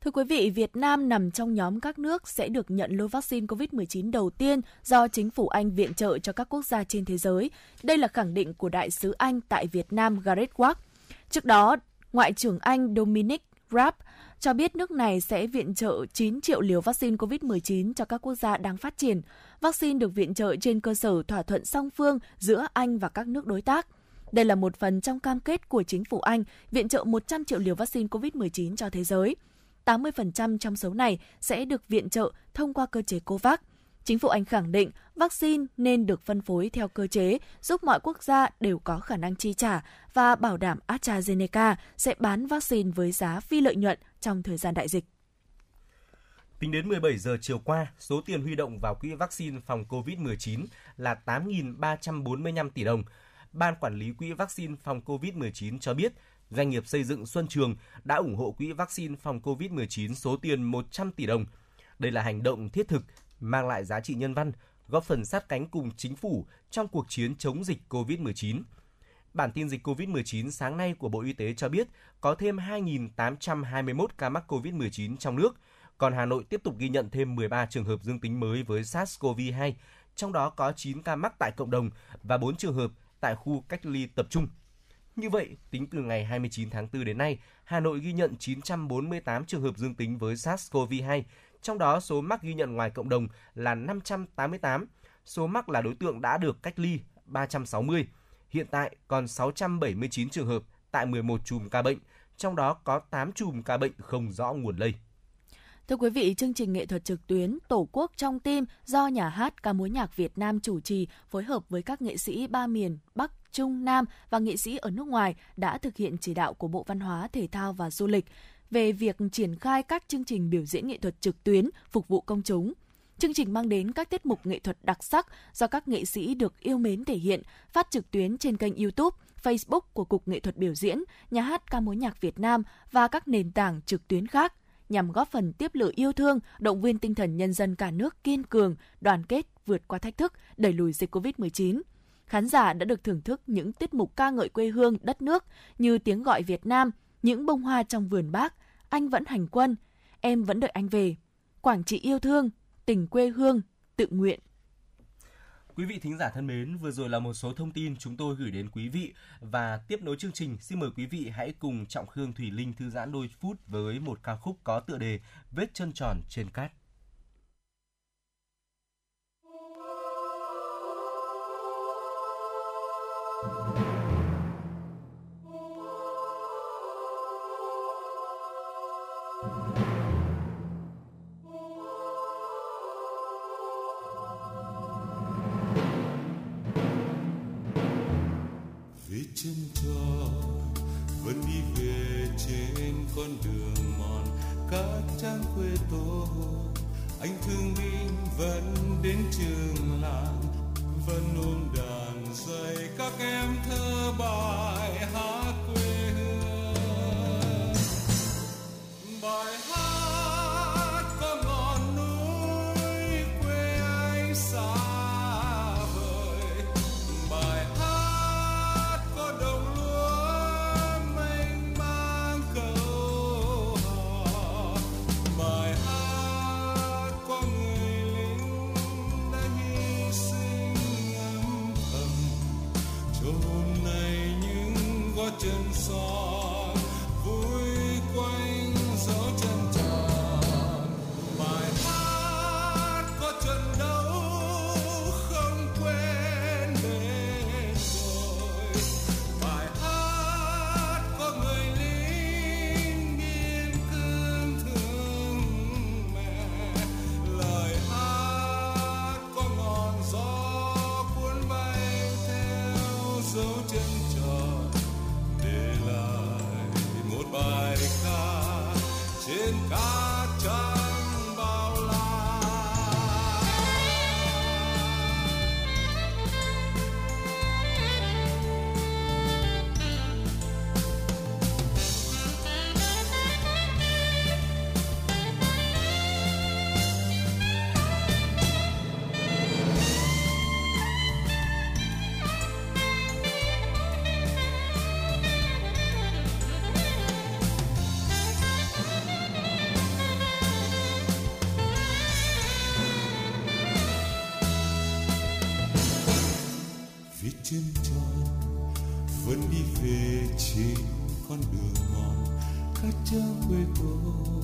Thưa quý vị, Việt Nam nằm trong nhóm các nước sẽ được nhận lô vaccine COVID-19 đầu tiên do chính phủ Anh viện trợ cho các quốc gia trên thế giới. Đây là khẳng định của đại sứ Anh tại Việt Nam Gareth Watt. Trước đó, Ngoại trưởng Anh Dominic Raab cho biết nước này sẽ viện trợ 9 triệu liều vaccine COVID-19 cho các quốc gia đang phát triển. Vaccine được viện trợ trên cơ sở thỏa thuận song phương giữa Anh và các nước đối tác. Đây là một phần trong cam kết của chính phủ Anh viện trợ 100 triệu liều vaccine COVID-19 cho thế giới. 80% trong số này sẽ được viện trợ thông qua cơ chế COVAX. Chính phủ Anh khẳng định vaccine nên được phân phối theo cơ chế giúp mọi quốc gia đều có khả năng chi trả và bảo đảm AstraZeneca sẽ bán vaccine với giá phi lợi nhuận trong thời gian đại dịch. Tính đến 17 giờ chiều qua, số tiền huy động vào quỹ vaccine phòng COVID-19 là 8.345 tỷ đồng. Ban quản lý quỹ vaccine phòng COVID-19 cho biết doanh nghiệp xây dựng Xuân Trường đã ủng hộ quỹ vaccine phòng COVID-19 số tiền 100 tỷ đồng. Đây là hành động thiết thực, mang lại giá trị nhân văn, góp phần sát cánh cùng chính phủ trong cuộc chiến chống dịch COVID-19. Bản tin dịch COVID-19 sáng nay của Bộ Y tế cho biết có thêm 2.821 ca mắc COVID-19 trong nước, còn Hà Nội tiếp tục ghi nhận thêm 13 trường hợp dương tính mới với SARS-CoV-2, trong đó có 9 ca mắc tại cộng đồng và 4 trường hợp tại khu cách ly tập trung như vậy, tính từ ngày 29 tháng 4 đến nay, Hà Nội ghi nhận 948 trường hợp dương tính với SARS-CoV-2, trong đó số mắc ghi nhận ngoài cộng đồng là 588, số mắc là đối tượng đã được cách ly 360. Hiện tại còn 679 trường hợp tại 11 chùm ca bệnh, trong đó có 8 chùm ca bệnh không rõ nguồn lây. Thưa quý vị, chương trình nghệ thuật trực tuyến Tổ quốc trong tim do nhà hát ca mối nhạc Việt Nam chủ trì phối hợp với các nghệ sĩ ba miền Bắc, Trung, Nam và nghệ sĩ ở nước ngoài đã thực hiện chỉ đạo của Bộ Văn hóa, Thể thao và Du lịch về việc triển khai các chương trình biểu diễn nghệ thuật trực tuyến phục vụ công chúng. Chương trình mang đến các tiết mục nghệ thuật đặc sắc do các nghệ sĩ được yêu mến thể hiện, phát trực tuyến trên kênh YouTube, Facebook của Cục Nghệ thuật biểu diễn, Nhà hát ca mối nhạc Việt Nam và các nền tảng trực tuyến khác nhằm góp phần tiếp lửa yêu thương, động viên tinh thần nhân dân cả nước kiên cường, đoàn kết vượt qua thách thức, đẩy lùi dịch COVID-19. Khán giả đã được thưởng thức những tiết mục ca ngợi quê hương, đất nước như tiếng gọi Việt Nam, những bông hoa trong vườn bác, anh vẫn hành quân, em vẫn đợi anh về, Quảng Trị yêu thương, tình quê hương, tự nguyện. Quý vị thính giả thân mến, vừa rồi là một số thông tin chúng tôi gửi đến quý vị và tiếp nối chương trình, xin mời quý vị hãy cùng Trọng Khương Thủy Linh thư giãn đôi phút với một ca khúc có tựa đề Vết chân tròn trên cát. Vẫn đến trường vẫn đi về trên con đường mòn. Khát trang quê tôi,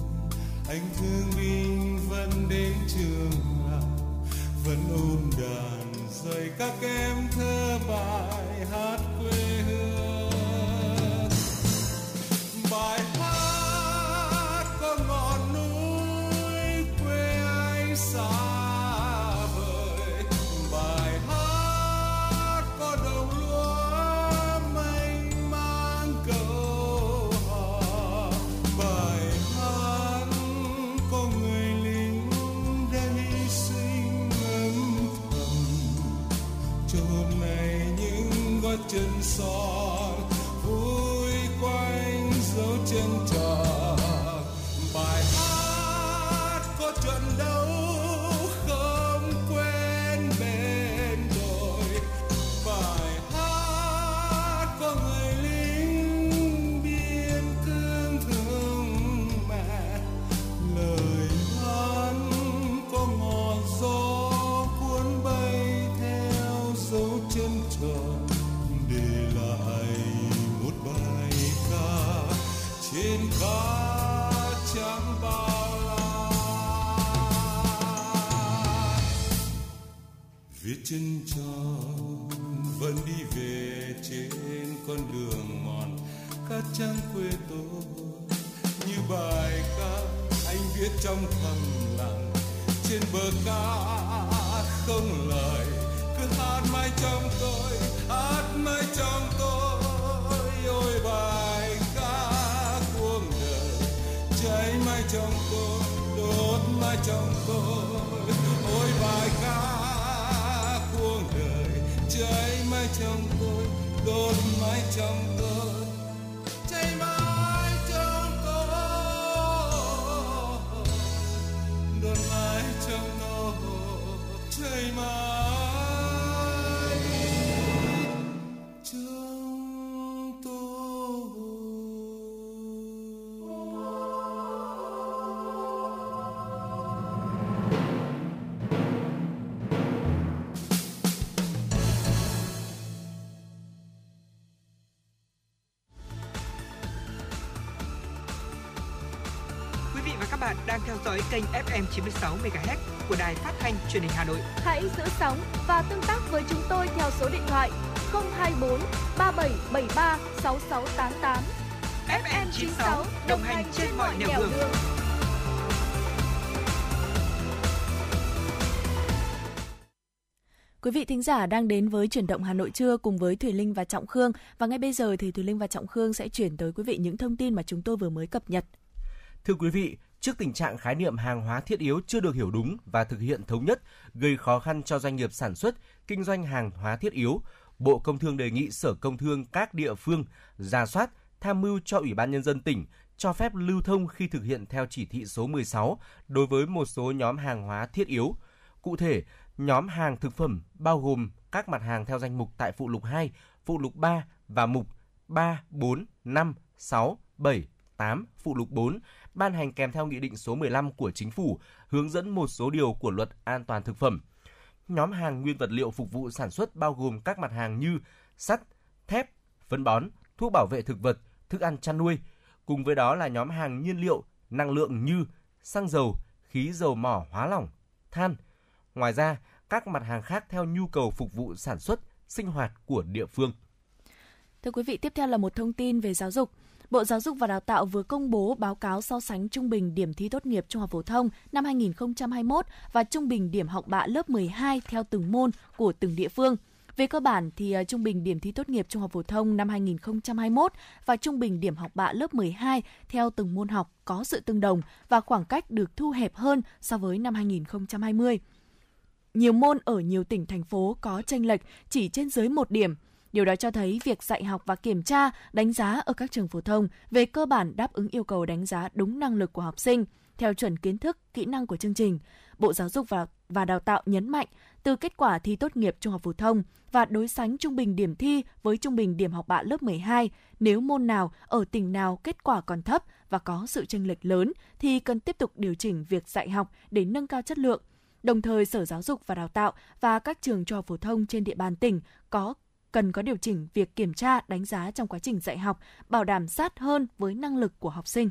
anh thương binh vẫn đến trường học, vẫn ôm đàn dạy các em thơ bài hát quê chân tròn vẫn đi về trên con đường mòn. Các trang quê tôi như bài ca anh viết trong thầm lặng. Trên bờ cát không lời, cứ hát mãi trong tôi, hát mãi trong trong tôi đốt trong FM 96 MHz của đài phát thanh truyền hình Hà Nội. Hãy giữ sóng và tương tác với chúng tôi theo số điện thoại 024 3773 6688. FM 96 đồng hành trên mọi nẻo đường. Quý vị thính giả đang đến với chuyển động Hà Nội trưa cùng với Thùy Linh và Trọng Khương và ngay bây giờ thì Thùy Linh và Trọng Khương sẽ chuyển tới quý vị những thông tin mà chúng tôi vừa mới cập nhật. Thưa quý vị, trước tình trạng khái niệm hàng hóa thiết yếu chưa được hiểu đúng và thực hiện thống nhất, gây khó khăn cho doanh nghiệp sản xuất, kinh doanh hàng hóa thiết yếu, Bộ Công Thương đề nghị Sở Công Thương các địa phương ra soát, tham mưu cho Ủy ban Nhân dân tỉnh cho phép lưu thông khi thực hiện theo chỉ thị số 16 đối với một số nhóm hàng hóa thiết yếu. Cụ thể, nhóm hàng thực phẩm bao gồm các mặt hàng theo danh mục tại phụ lục 2, phụ lục 3 và mục 3, 4, 5, 6, 7, 8, phụ lục 4 ban hành kèm theo Nghị định số 15 của Chính phủ hướng dẫn một số điều của Luật An toàn thực phẩm. Nhóm hàng nguyên vật liệu phục vụ sản xuất bao gồm các mặt hàng như sắt, thép, phân bón, thuốc bảo vệ thực vật, thức ăn chăn nuôi. Cùng với đó là nhóm hàng nhiên liệu, năng lượng như xăng dầu, khí dầu mỏ hóa lỏng, than. Ngoài ra, các mặt hàng khác theo nhu cầu phục vụ sản xuất, sinh hoạt của địa phương. Thưa quý vị, tiếp theo là một thông tin về giáo dục. Bộ Giáo dục và Đào tạo vừa công bố báo cáo so sánh trung bình điểm thi tốt nghiệp trung học phổ thông năm 2021 và trung bình điểm học bạ lớp 12 theo từng môn của từng địa phương. Về cơ bản thì ờ, trung bình điểm thi tốt nghiệp trung học phổ thông năm 2021 và trung bình điểm học bạ lớp 12 theo từng môn học có sự tương đồng và khoảng cách được thu hẹp hơn so với năm 2020. Nhiều môn ở nhiều tỉnh, thành phố có tranh lệch chỉ trên dưới một điểm. Điều đó cho thấy việc dạy học và kiểm tra, đánh giá ở các trường phổ thông về cơ bản đáp ứng yêu cầu đánh giá đúng năng lực của học sinh theo chuẩn kiến thức, kỹ năng của chương trình. Bộ Giáo dục và, và Đào tạo nhấn mạnh từ kết quả thi tốt nghiệp trung học phổ thông và đối sánh trung bình điểm thi với trung bình điểm học bạ lớp 12, nếu môn nào ở tỉnh nào kết quả còn thấp và có sự chênh lệch lớn thì cần tiếp tục điều chỉnh việc dạy học để nâng cao chất lượng. Đồng thời, Sở Giáo dục và Đào tạo và các trường trung học phổ thông trên địa bàn tỉnh có cần có điều chỉnh việc kiểm tra, đánh giá trong quá trình dạy học, bảo đảm sát hơn với năng lực của học sinh.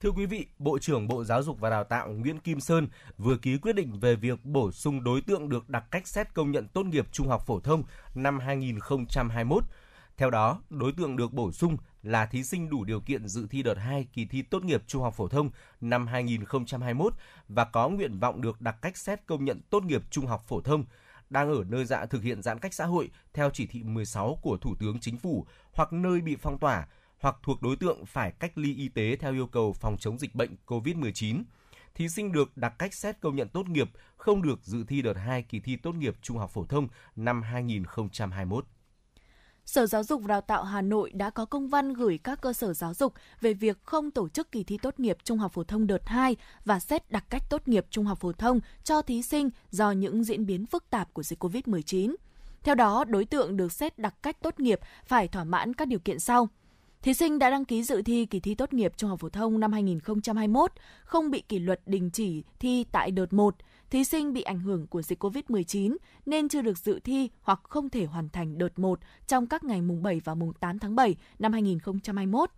Thưa quý vị, Bộ trưởng Bộ Giáo dục và Đào tạo Nguyễn Kim Sơn vừa ký quyết định về việc bổ sung đối tượng được đặt cách xét công nhận tốt nghiệp trung học phổ thông năm 2021. Theo đó, đối tượng được bổ sung là thí sinh đủ điều kiện dự thi đợt 2 kỳ thi tốt nghiệp trung học phổ thông năm 2021 và có nguyện vọng được đặt cách xét công nhận tốt nghiệp trung học phổ thông đang ở nơi dạ thực hiện giãn cách xã hội theo chỉ thị 16 của Thủ tướng Chính phủ, hoặc nơi bị phong tỏa, hoặc thuộc đối tượng phải cách ly y tế theo yêu cầu phòng chống dịch bệnh COVID-19. Thí sinh được đặt cách xét công nhận tốt nghiệp không được dự thi đợt 2 kỳ thi tốt nghiệp trung học phổ thông năm 2021. Sở Giáo dục và Đào tạo Hà Nội đã có công văn gửi các cơ sở giáo dục về việc không tổ chức kỳ thi tốt nghiệp trung học phổ thông đợt 2 và xét đặc cách tốt nghiệp trung học phổ thông cho thí sinh do những diễn biến phức tạp của dịch COVID-19. Theo đó, đối tượng được xét đặc cách tốt nghiệp phải thỏa mãn các điều kiện sau. Thí sinh đã đăng ký dự thi kỳ thi tốt nghiệp trung học phổ thông năm 2021, không bị kỷ luật đình chỉ thi tại đợt 1, thí sinh bị ảnh hưởng của dịch COVID-19 nên chưa được dự thi hoặc không thể hoàn thành đợt 1 trong các ngày mùng 7 và mùng 8 tháng 7 năm 2021.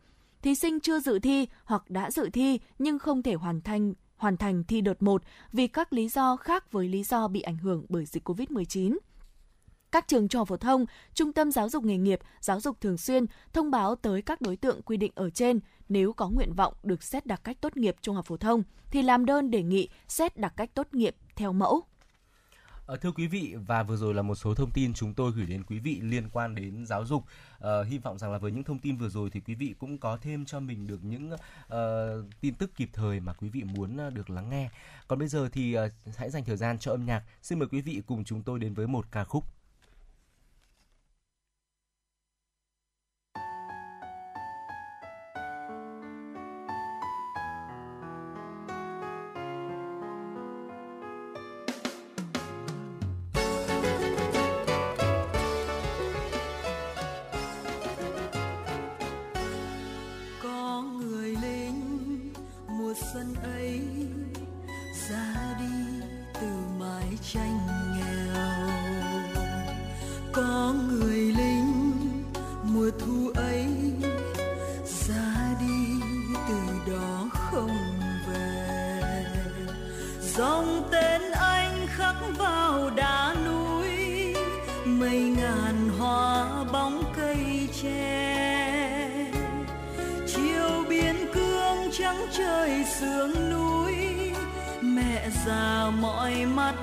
Thí sinh chưa dự thi hoặc đã dự thi nhưng không thể hoàn thành hoàn thành thi đợt 1 vì các lý do khác với lý do bị ảnh hưởng bởi dịch COVID-19 các trường trung học phổ thông, trung tâm giáo dục nghề nghiệp, giáo dục thường xuyên thông báo tới các đối tượng quy định ở trên nếu có nguyện vọng được xét đặc cách tốt nghiệp trung học phổ thông thì làm đơn đề nghị xét đặc cách tốt nghiệp theo mẫu. Ờ, thưa quý vị và vừa rồi là một số thông tin chúng tôi gửi đến quý vị liên quan đến giáo dục. Ờ, hy vọng rằng là với những thông tin vừa rồi thì quý vị cũng có thêm cho mình được những uh, tin tức kịp thời mà quý vị muốn ờ, được lắng nghe. Còn bây giờ thì uh, hãy dành thời gian cho âm nhạc. Xin mời quý vị cùng chúng tôi đến với một ca khúc sương núi mẹ già mọi mắt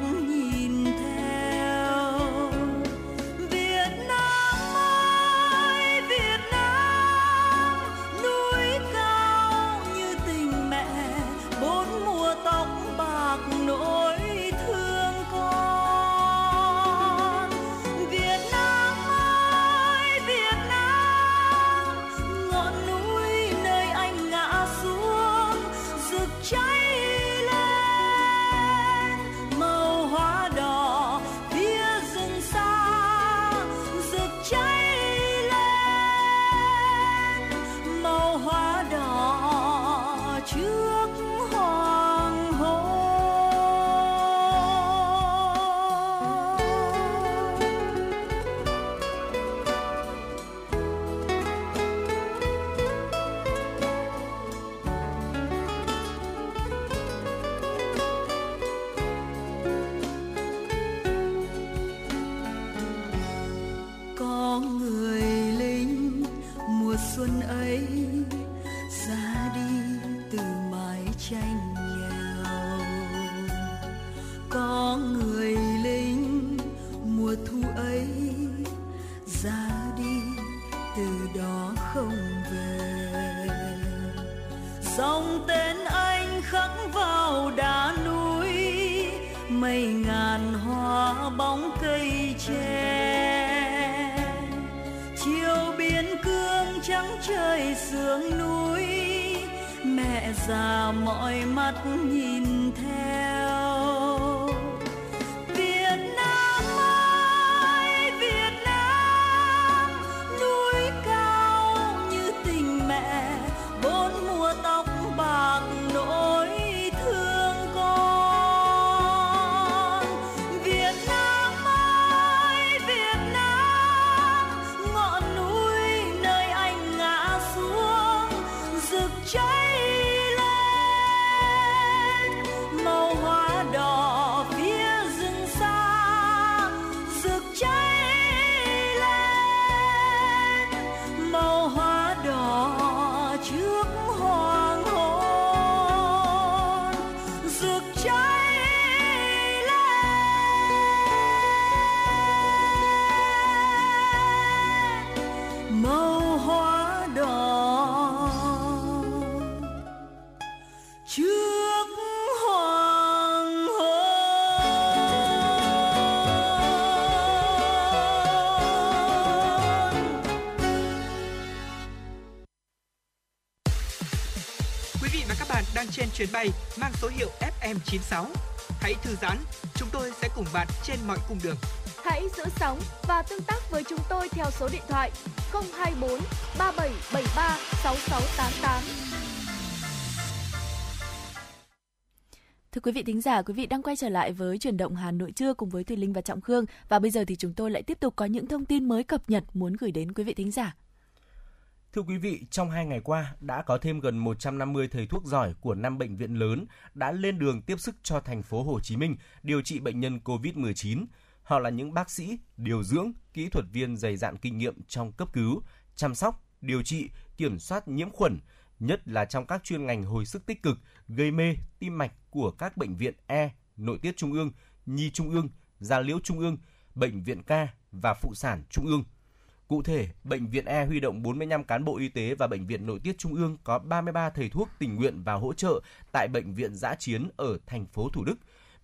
chuyến bay mang số hiệu FM96. Hãy thư giãn, chúng tôi sẽ cùng bạn trên mọi cung đường. Hãy giữ sóng và tương tác với chúng tôi theo số điện thoại 024 3773 6688. Thưa quý vị thính giả, quý vị đang quay trở lại với chuyển động Hà Nội trưa cùng với Thùy Linh và Trọng Khương và bây giờ thì chúng tôi lại tiếp tục có những thông tin mới cập nhật muốn gửi đến quý vị thính giả. Thưa quý vị, trong hai ngày qua đã có thêm gần 150 thầy thuốc giỏi của năm bệnh viện lớn đã lên đường tiếp sức cho thành phố Hồ Chí Minh điều trị bệnh nhân COVID-19. Họ là những bác sĩ, điều dưỡng, kỹ thuật viên dày dạn kinh nghiệm trong cấp cứu, chăm sóc, điều trị, kiểm soát nhiễm khuẩn, nhất là trong các chuyên ngành hồi sức tích cực, gây mê, tim mạch của các bệnh viện E, nội tiết trung ương, nhi trung ương, gia liễu trung ương, bệnh viện ca và phụ sản trung ương. Cụ thể, Bệnh viện E huy động 45 cán bộ y tế và Bệnh viện Nội tiết Trung ương có 33 thầy thuốc tình nguyện vào hỗ trợ tại Bệnh viện Giã Chiến ở thành phố Thủ Đức.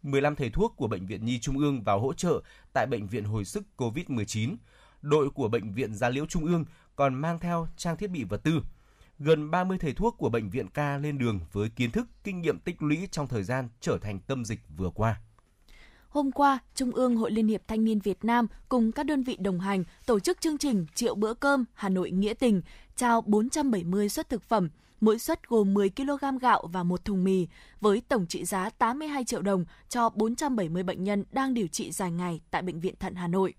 15 thầy thuốc của Bệnh viện Nhi Trung ương vào hỗ trợ tại Bệnh viện Hồi sức COVID-19. Đội của Bệnh viện Gia Liễu Trung ương còn mang theo trang thiết bị vật tư. Gần 30 thầy thuốc của Bệnh viện Ca lên đường với kiến thức, kinh nghiệm tích lũy trong thời gian trở thành tâm dịch vừa qua. Hôm qua, Trung ương Hội Liên hiệp Thanh niên Việt Nam cùng các đơn vị đồng hành tổ chức chương trình Triệu bữa cơm Hà Nội Nghĩa tình, trao 470 suất thực phẩm, mỗi suất gồm 10 kg gạo và một thùng mì, với tổng trị giá 82 triệu đồng cho 470 bệnh nhân đang điều trị dài ngày tại Bệnh viện Thận Hà Nội.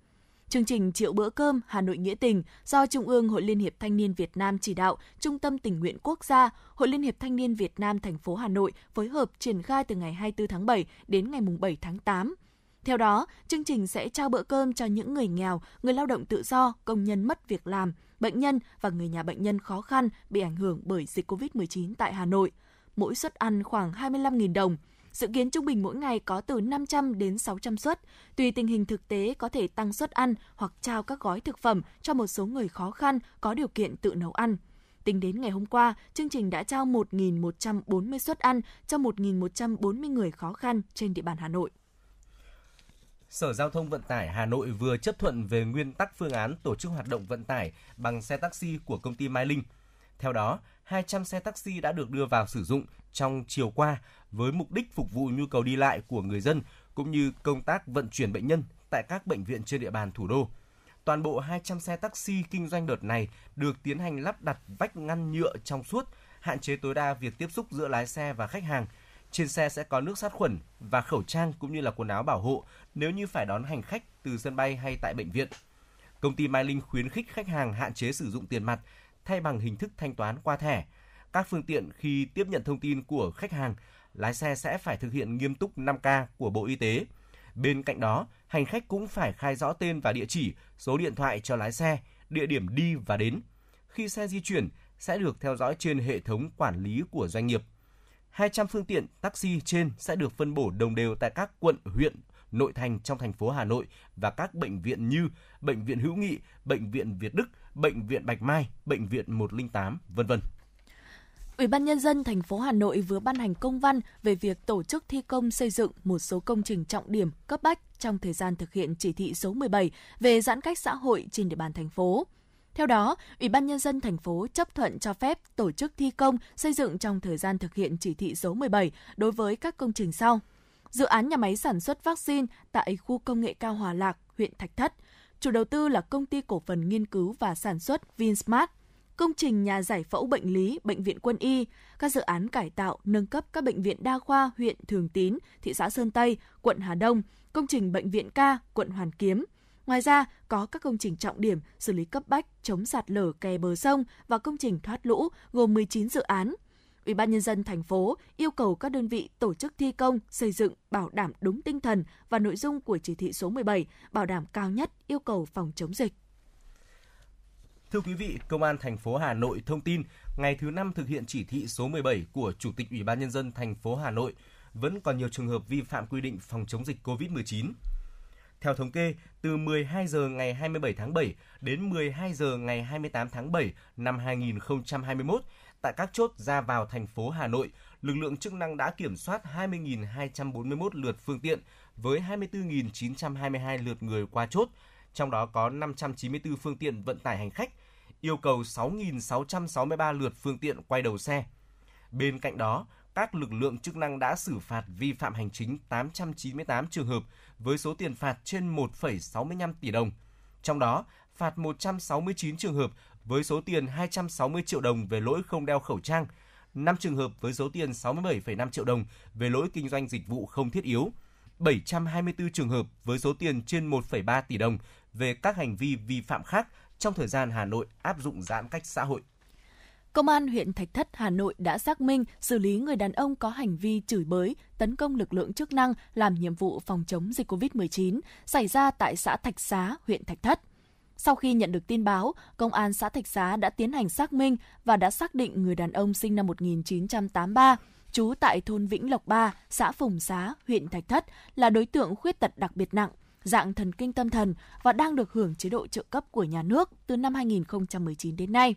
Chương trình Triệu bữa cơm Hà Nội Nghĩa tình do Trung ương Hội Liên hiệp Thanh niên Việt Nam chỉ đạo, Trung tâm tình nguyện quốc gia, Hội Liên hiệp Thanh niên Việt Nam thành phố Hà Nội phối hợp triển khai từ ngày 24 tháng 7 đến ngày 7 tháng 8. Theo đó, chương trình sẽ trao bữa cơm cho những người nghèo, người lao động tự do, công nhân mất việc làm, bệnh nhân và người nhà bệnh nhân khó khăn bị ảnh hưởng bởi dịch COVID-19 tại Hà Nội. Mỗi suất ăn khoảng 25.000 đồng. Dự kiến trung bình mỗi ngày có từ 500 đến 600 suất. Tùy tình hình thực tế có thể tăng suất ăn hoặc trao các gói thực phẩm cho một số người khó khăn có điều kiện tự nấu ăn. Tính đến ngày hôm qua, chương trình đã trao 1.140 suất ăn cho 1.140 người khó khăn trên địa bàn Hà Nội. Sở Giao thông Vận tải Hà Nội vừa chấp thuận về nguyên tắc phương án tổ chức hoạt động vận tải bằng xe taxi của công ty Mai Linh. Theo đó, 200 xe taxi đã được đưa vào sử dụng trong chiều qua với mục đích phục vụ nhu cầu đi lại của người dân cũng như công tác vận chuyển bệnh nhân tại các bệnh viện trên địa bàn thủ đô. Toàn bộ 200 xe taxi kinh doanh đợt này được tiến hành lắp đặt vách ngăn nhựa trong suốt, hạn chế tối đa việc tiếp xúc giữa lái xe và khách hàng. Trên xe sẽ có nước sát khuẩn và khẩu trang cũng như là quần áo bảo hộ nếu như phải đón hành khách từ sân bay hay tại bệnh viện. Công ty Mai Linh khuyến khích khách hàng hạn chế sử dụng tiền mặt thay bằng hình thức thanh toán qua thẻ. Các phương tiện khi tiếp nhận thông tin của khách hàng, lái xe sẽ phải thực hiện nghiêm túc 5K của Bộ Y tế. Bên cạnh đó, hành khách cũng phải khai rõ tên và địa chỉ, số điện thoại cho lái xe, địa điểm đi và đến. Khi xe di chuyển, sẽ được theo dõi trên hệ thống quản lý của doanh nghiệp. 200 phương tiện taxi trên sẽ được phân bổ đồng đều tại các quận, huyện, nội thành trong thành phố Hà Nội và các bệnh viện như Bệnh viện Hữu Nghị, Bệnh viện Việt Đức, Bệnh viện Bạch Mai, Bệnh viện 108, vân vân. Ủy ban nhân dân thành phố Hà Nội vừa ban hành công văn về việc tổ chức thi công xây dựng một số công trình trọng điểm cấp bách trong thời gian thực hiện chỉ thị số 17 về giãn cách xã hội trên địa bàn thành phố. Theo đó, Ủy ban nhân dân thành phố chấp thuận cho phép tổ chức thi công xây dựng trong thời gian thực hiện chỉ thị số 17 đối với các công trình sau: Dự án nhà máy sản xuất vaccine tại khu công nghệ cao Hòa Lạc, huyện Thạch Thất. Chủ đầu tư là công ty cổ phần nghiên cứu và sản xuất Vinsmart công trình nhà giải phẫu bệnh lý, bệnh viện quân y, các dự án cải tạo, nâng cấp các bệnh viện đa khoa huyện Thường Tín, thị xã Sơn Tây, quận Hà Đông, công trình bệnh viện ca, quận Hoàn Kiếm. Ngoài ra, có các công trình trọng điểm xử lý cấp bách, chống sạt lở kè bờ sông và công trình thoát lũ gồm 19 dự án. Ủy ban nhân dân thành phố yêu cầu các đơn vị tổ chức thi công, xây dựng bảo đảm đúng tinh thần và nội dung của chỉ thị số 17, bảo đảm cao nhất yêu cầu phòng chống dịch. Thưa quý vị, Công an thành phố Hà Nội thông tin ngày thứ năm thực hiện chỉ thị số 17 của Chủ tịch Ủy ban nhân dân thành phố Hà Nội vẫn còn nhiều trường hợp vi phạm quy định phòng chống dịch COVID-19. Theo thống kê, từ 12 giờ ngày 27 tháng 7 đến 12 giờ ngày 28 tháng 7 năm 2021, tại các chốt ra vào thành phố Hà Nội, lực lượng chức năng đã kiểm soát 20.241 lượt phương tiện với 24.922 lượt người qua chốt, trong đó có 594 phương tiện vận tải hành khách, yêu cầu 6.663 lượt phương tiện quay đầu xe. Bên cạnh đó, các lực lượng chức năng đã xử phạt vi phạm hành chính 898 trường hợp với số tiền phạt trên 1,65 tỷ đồng. Trong đó, phạt 169 trường hợp với số tiền 260 triệu đồng về lỗi không đeo khẩu trang, 5 trường hợp với số tiền 67,5 triệu đồng về lỗi kinh doanh dịch vụ không thiết yếu, 724 trường hợp với số tiền trên 1,3 tỷ đồng về các hành vi vi phạm khác trong thời gian Hà Nội áp dụng giãn cách xã hội. Công an huyện Thạch Thất, Hà Nội đã xác minh xử lý người đàn ông có hành vi chửi bới, tấn công lực lượng chức năng làm nhiệm vụ phòng chống dịch COVID-19 xảy ra tại xã Thạch Xá, huyện Thạch Thất. Sau khi nhận được tin báo, Công an xã Thạch Xá đã tiến hành xác minh và đã xác định người đàn ông sinh năm 1983, trú tại thôn Vĩnh Lộc 3, xã Phùng Xá, huyện Thạch Thất là đối tượng khuyết tật đặc biệt nặng, dạng thần kinh tâm thần và đang được hưởng chế độ trợ cấp của nhà nước từ năm 2019 đến nay.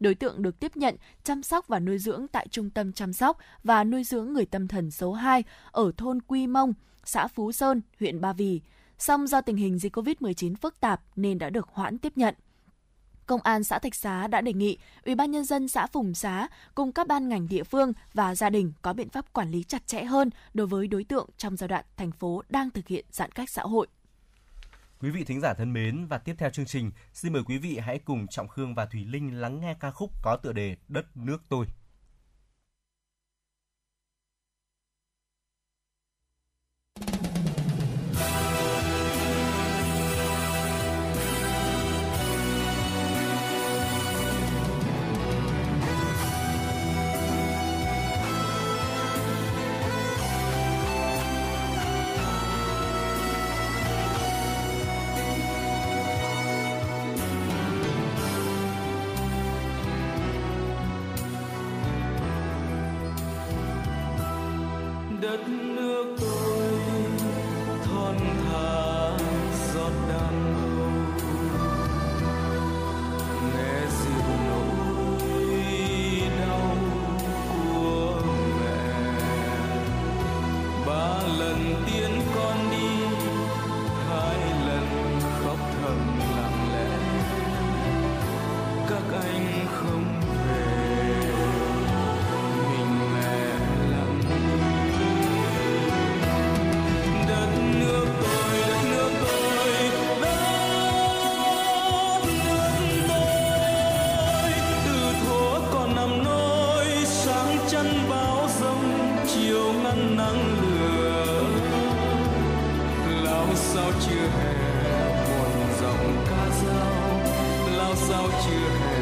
Đối tượng được tiếp nhận, chăm sóc và nuôi dưỡng tại Trung tâm chăm sóc và nuôi dưỡng người tâm thần số 2 ở thôn Quy Mông, xã Phú Sơn, huyện Ba Vì. Song do tình hình dịch COVID-19 phức tạp nên đã được hoãn tiếp nhận. Công an xã Thạch Xá đã đề nghị Ủy ban nhân dân xã Phùng Xá cùng các ban ngành địa phương và gia đình có biện pháp quản lý chặt chẽ hơn đối với đối tượng trong giai đoạn thành phố đang thực hiện giãn cách xã hội. Quý vị thính giả thân mến và tiếp theo chương trình, xin mời quý vị hãy cùng Trọng Khương và Thùy Linh lắng nghe ca khúc có tựa đề Đất nước tôi. about you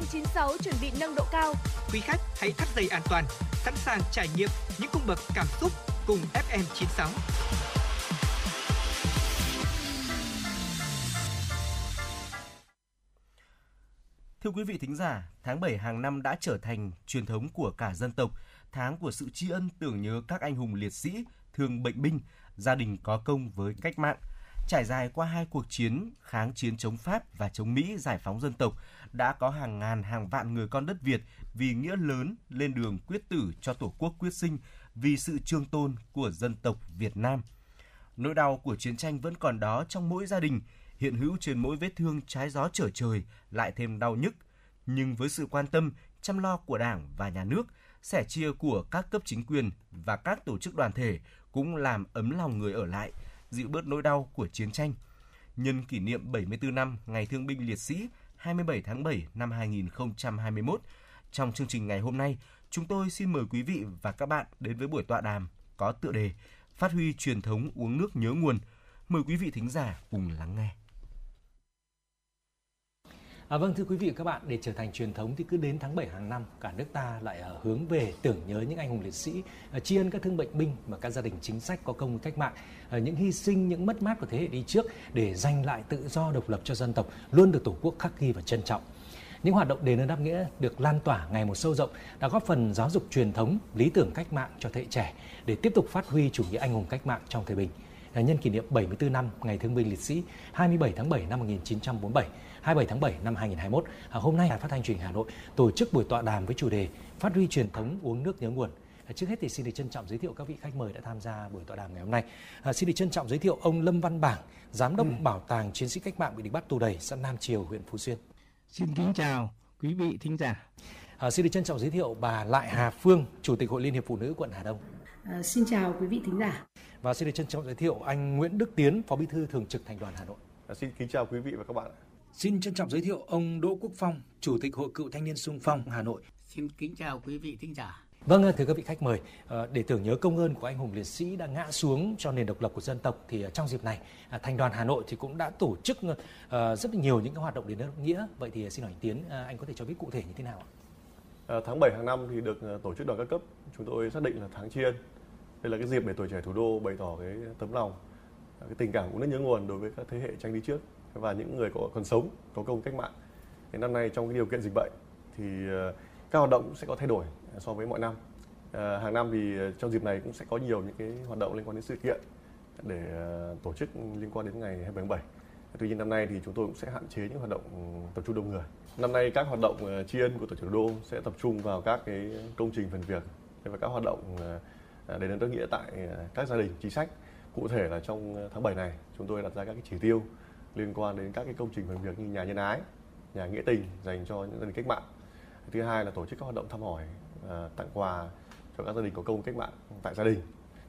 FM96 chuẩn bị nâng độ cao. Quý khách hãy thắt dây an toàn, sẵn sàng trải nghiệm những cung bậc cảm xúc cùng FM96. Thưa quý vị thính giả, tháng 7 hàng năm đã trở thành truyền thống của cả dân tộc, tháng của sự tri ân tưởng nhớ các anh hùng liệt sĩ, thương bệnh binh, gia đình có công với cách mạng – Trải dài qua hai cuộc chiến kháng chiến chống Pháp và chống Mỹ giải phóng dân tộc, đã có hàng ngàn hàng vạn người con đất Việt vì nghĩa lớn lên đường quyết tử cho Tổ quốc quyết sinh, vì sự trường tôn của dân tộc Việt Nam. Nỗi đau của chiến tranh vẫn còn đó trong mỗi gia đình, hiện hữu trên mỗi vết thương trái gió trở trời lại thêm đau nhức. Nhưng với sự quan tâm, chăm lo của Đảng và Nhà nước, sẻ chia của các cấp chính quyền và các tổ chức đoàn thể cũng làm ấm lòng người ở lại, dịu bớt nỗi đau của chiến tranh. Nhân kỷ niệm 74 năm Ngày Thương binh Liệt sĩ 27 tháng 7 năm 2021, trong chương trình ngày hôm nay, chúng tôi xin mời quý vị và các bạn đến với buổi tọa đàm có tựa đề Phát huy truyền thống uống nước nhớ nguồn. Mời quý vị thính giả cùng lắng nghe. À, vâng thưa quý vị và các bạn, để trở thành truyền thống thì cứ đến tháng 7 hàng năm, cả nước ta lại uh, hướng về tưởng nhớ những anh hùng liệt sĩ, uh, tri ân các thương bệnh binh và các gia đình chính sách có công với cách mạng, uh, những hy sinh, những mất mát của thế hệ đi trước để giành lại tự do độc lập cho dân tộc luôn được Tổ quốc khắc ghi và trân trọng. Những hoạt động đền ơn đáp nghĩa được lan tỏa ngày một sâu rộng đã góp phần giáo dục truyền thống, lý tưởng cách mạng cho thế hệ trẻ để tiếp tục phát huy chủ nghĩa anh hùng cách mạng trong thời bình. Nhân kỷ niệm 74 năm Ngày Thương binh Liệt sĩ 27 tháng 7 năm 1947, 27 tháng 7 năm 2021, à, hôm nay Đài Phát thanh Truyền hình Hà Nội tổ chức buổi tọa đàm với chủ đề Phát huy truyền thống uống nước nhớ nguồn. À, trước hết thì xin được trân trọng giới thiệu các vị khách mời đã tham gia buổi tọa đàm ngày hôm nay. À, xin được trân trọng giới thiệu ông Lâm Văn Bảng, Giám đốc ừ. Bảo tàng Chiến sĩ Cách mạng bị địch bắt tù đầy, xã Nam Triều, huyện Phú Xuyên. Xin kính chào quý vị thính giả. À, xin được trân trọng giới thiệu bà Lại Hà Phương, Chủ tịch Hội Liên hiệp Phụ nữ quận Hà Đông. À, xin chào quý vị thính giả. Và xin được trân trọng giới thiệu anh Nguyễn Đức Tiến, Phó Bí thư Thường trực Thành đoàn Hà Nội. À, xin kính chào quý vị và các bạn. Xin trân trọng giới thiệu ông Đỗ Quốc Phong, Chủ tịch Hội Cựu Thanh niên Sung phong Hà Nội. Xin kính chào quý vị thính giả. Vâng, thưa các vị khách mời, ờ, để tưởng nhớ công ơn của anh hùng liệt sĩ đã ngã xuống cho nền độc lập của dân tộc thì trong dịp này, à, Thành đoàn Hà Nội thì cũng đã tổ chức ờ, rất nhiều những cái hoạt động đền ơn nghĩa. Vậy thì xin hỏi anh Tiến, à, anh có thể cho biết cụ thể như thế nào ạ? À, tháng 7 hàng năm thì được ờ, tổ chức đoàn các cấp, chúng tôi xác định là tháng tri ân. Đây là cái dịp để tuổi trẻ thủ đô bày tỏ cái tấm lòng, cái tình cảm uống nước nhớ nguồn đối với các thế hệ tranh đi trước và những người có còn sống có công cách mạng. Thì năm nay trong cái điều kiện dịch bệnh thì ờ, các hoạt động sẽ có thay đổi ờ, so với mọi năm. À, hàng năm thì trong dịp này cũng sẽ có nhiều những cái hoạt động liên quan đến sự kiện để tổ chức liên quan đến ngày 27 tháng 7 tuy nhiên năm nay thì chúng tôi cũng sẽ hạn chế những hoạt động ừ, tập trung đông người. Năm nay các hoạt động tri ân của tổ chức đô sẽ tập trung vào các cái công trình phần việc và các hoạt động đền ơn đức nghĩa tại các gia đình chính sách. Cụ thể là trong tháng 7 này chúng tôi đặt ra các cái chỉ tiêu liên quan đến các cái công trình phần việc như nhà nhân ái, nhà nghĩa tình dành cho những gia đình cách mạng. Thứ hai là tổ chức các hoạt động thăm hỏi, à, tặng quà cho các gia đình có công cách mạng tại gia đình.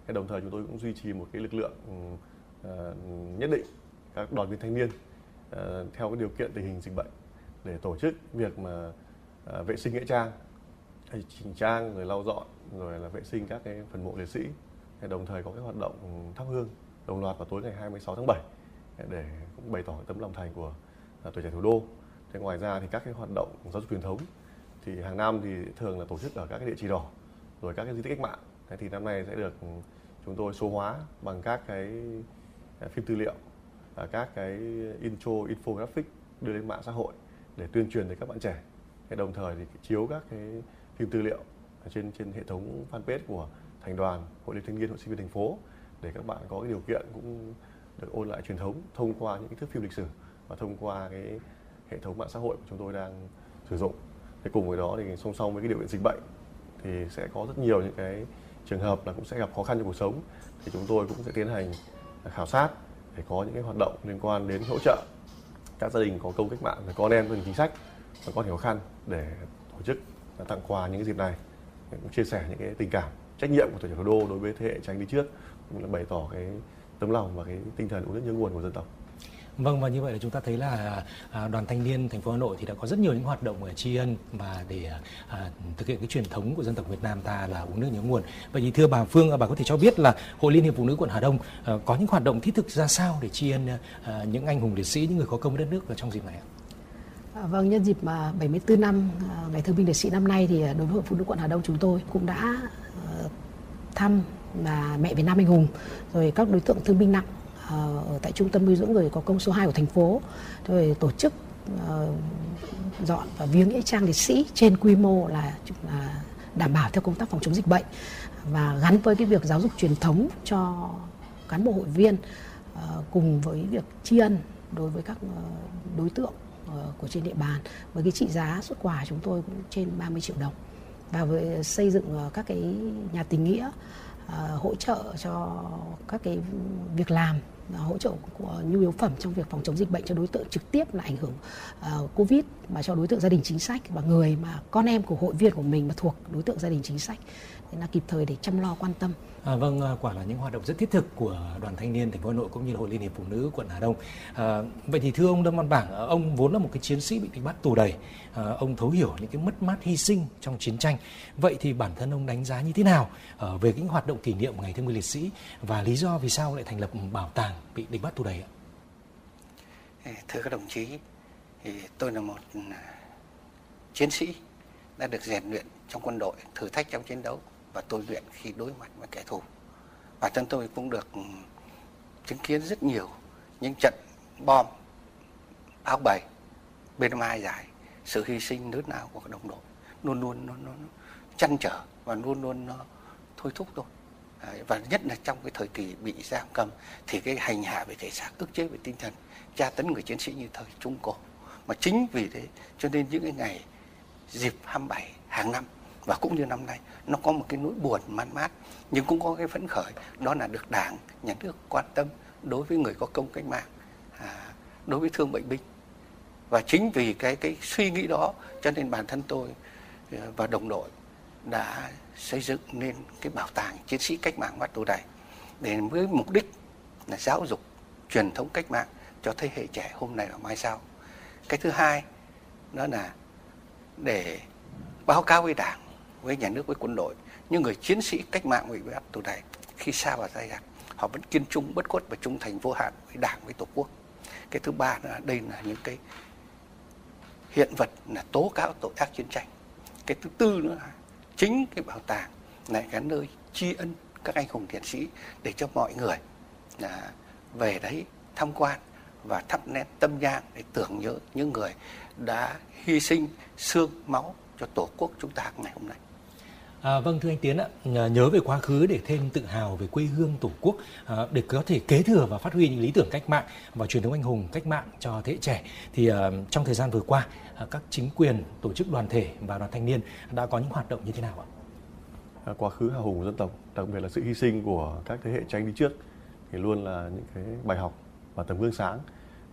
Thế đồng thời chúng tôi cũng duy trì một cái lực lượng ừ, à, nhất định các đoàn viên thanh niên à, theo cái điều kiện tình hình dịch bệnh để tổ chức việc mà à, vệ sinh nghĩa trang, chỉnh trang rồi lau dọn rồi là vệ sinh các cái phần mộ liệt sĩ. Thế đồng thời có cái hoạt động thắp hương đồng loạt vào tối ngày 26 tháng 7 để cũng bày tỏ tấm lòng thành của à, tuổi trẻ thủ đô. Thế ngoài ra thì các cái hoạt động giáo dục truyền thống thì hàng năm thì thường là tổ chức ở các cái địa chỉ đỏ rồi các cái di tích cách mạng. Thế thì năm nay sẽ được ừ, chúng tôi số hóa bằng các cái à, phim tư liệu, à, các cái intro, infographic đưa lên mạng xã hội để tuyên truyền tới các bạn trẻ. Thế đồng thời thì chiếu các cái phim tư liệu trên trên hệ thống fanpage của thành đoàn, hội liên thanh niên, hội sinh viên thành phố để các bạn có cái điều kiện cũng được ôn lại truyền thống thông qua những thước phim lịch sử và thông qua cái hệ thống mạng xã hội mà chúng tôi đang sử dụng. Thế cùng với đó thì song song với cái điều kiện dịch bệnh thì sẽ có rất nhiều những cái trường hợp là cũng sẽ gặp khó khăn trong cuộc sống thì chúng tôi cũng sẽ tiến hành khảo sát để có những cái hoạt động liên quan đến hỗ trợ các gia đình có công cách mạng và con em, gia đình chính sách và có khó khăn để tổ chức tặng quà những cái dịp này cũng chia sẻ những cái tình cảm, trách nhiệm của tuổi trẻ thủ đô đối với thế hệ tranh đi trước, cũng là bày tỏ cái tấm lòng và cái tinh thần uống nước nhớ nguồn của dân tộc. Vâng và như vậy là chúng ta thấy là à, đoàn thanh niên thành phố Hà Nội thì đã có rất nhiều những hoạt động tri ân và để à, thực hiện cái truyền thống của dân tộc Việt Nam ta là uống nước nhớ nguồn. Vậy thì thưa bà Phương, bà có thể cho biết là Hội Liên hiệp Phụ nữ quận Hà Đông à, có những hoạt động thiết thực ra sao để tri ân à, những anh hùng liệt sĩ, những người có công với đất nước ở trong dịp này ạ? À, vâng, nhân dịp mà 74 năm à, Ngày Thương binh Liệt sĩ năm nay thì đối với Hội Phụ nữ quận Hà Đông chúng tôi cũng đã thăm và mẹ Việt Nam anh hùng rồi các đối tượng thương binh nặng ờ, ở tại trung tâm nuôi dưỡng người có công số 2 của thành phố. Rồi tổ chức ờ, dọn và viếng nghĩa trang liệt sĩ trên quy mô là, là đảm bảo theo công tác phòng chống dịch bệnh và gắn với cái việc giáo dục truyền thống cho cán bộ hội viên ờ, cùng với việc tri ân đối với các đối tượng của trên địa bàn. Với cái trị giá xuất quà chúng tôi cũng trên 30 triệu đồng. Và với xây dựng các cái nhà tình nghĩa Ờ, hỗ trợ cho các cái việc làm hỗ trợ của nhu yếu phẩm trong việc phòng chống dịch bệnh cho đối tượng trực tiếp là ảnh hưởng uh, covid mà cho đối tượng gia đình chính sách và người mà con em của hội viên của mình mà thuộc đối tượng gia đình chính sách là kịp thời để chăm lo quan tâm. À, vâng, à, quả là những hoạt động rất thiết thực của đoàn thanh niên thành phố Hà Nội cũng như hội liên hiệp phụ nữ quận Hà Đông. À, vậy thì thưa ông Lâm Văn Bảng, ông vốn là một cái chiến sĩ bị đánh bắt tù đầy, à, ông thấu hiểu những cái mất mát hy sinh trong chiến tranh. Vậy thì bản thân ông đánh giá như thế nào à, về những hoạt động kỷ niệm ngày thương binh liệt sĩ và lý do vì sao lại thành lập bảo tàng bị đánh bắt tù đầy ạ? Thưa các đồng chí, thì tôi là một à, chiến sĩ đã được rèn luyện trong quân đội, thử thách trong chiến đấu và tôi luyện khi đối mặt với kẻ thù. Bản thân tôi cũng được ừ, chứng kiến rất nhiều những trận bom, áo bầy bên mai giải, sự hy sinh lớn nào của đồng đội. Luôn luôn nó, nó, nó chăn trở và luôn luôn nó thôi thúc tôi. Và nhất là trong cái thời kỳ bị giam cầm thì cái hành hạ về thể xác ức chế về tinh thần tra tấn người chiến sĩ như thời trung cổ. Mà chính vì thế cho nên những cái ngày dịp 27 hàng năm và cũng như năm nay nó có một cái nỗi buồn man mát nhưng cũng có cái phấn khởi đó là được đảng nhà nước quan tâm đối với người có công cách mạng à, đối với thương bệnh binh. Và chính vì cái cái suy nghĩ đó cho nên bản thân tôi à, và đồng đội đã xây dựng nên cái bảo tàng chiến sĩ cách mạng mắt tù đài để với mục đích là giáo dục truyền thống cách mạng cho thế hệ trẻ hôm nay và mai sau. Cái thứ hai đó là để báo cáo với đảng với nhà nước, với quân đội. Những người chiến sĩ cách mạng bị bắt tù này, khi xa vào giai đoạn, họ vẫn kiên trung, bất khuất và trung thành, vô hạn với đảng, với tổ quốc. Cái thứ ba là đây là những cái hiện vật là tố cáo tội ác chiến tranh. Cái thứ tư nữa là chính cái bảo tàng là cái nơi tri ân các anh hùng liệt sĩ để cho mọi người là về đấy tham quan và thắp nén tâm nhang để tưởng nhớ những người đã hy sinh xương máu cho tổ quốc chúng ta ngày hôm nay. À, vâng thưa anh Tiến ạ, à, nhớ về quá khứ để thêm tự hào về quê hương tổ quốc, à, để có thể kế thừa và phát huy những lý tưởng cách mạng và truyền thống anh hùng cách mạng cho thế hệ trẻ. Thì à, trong thời gian vừa qua, à, các chính quyền, tổ chức đoàn thể và đoàn thanh niên đã có những hoạt động như thế nào ạ? À, quá khứ hào hùng của dân tộc, đặc biệt là sự hy sinh của các thế hệ tranh đi trước thì luôn là những cái bài học và tấm gương sáng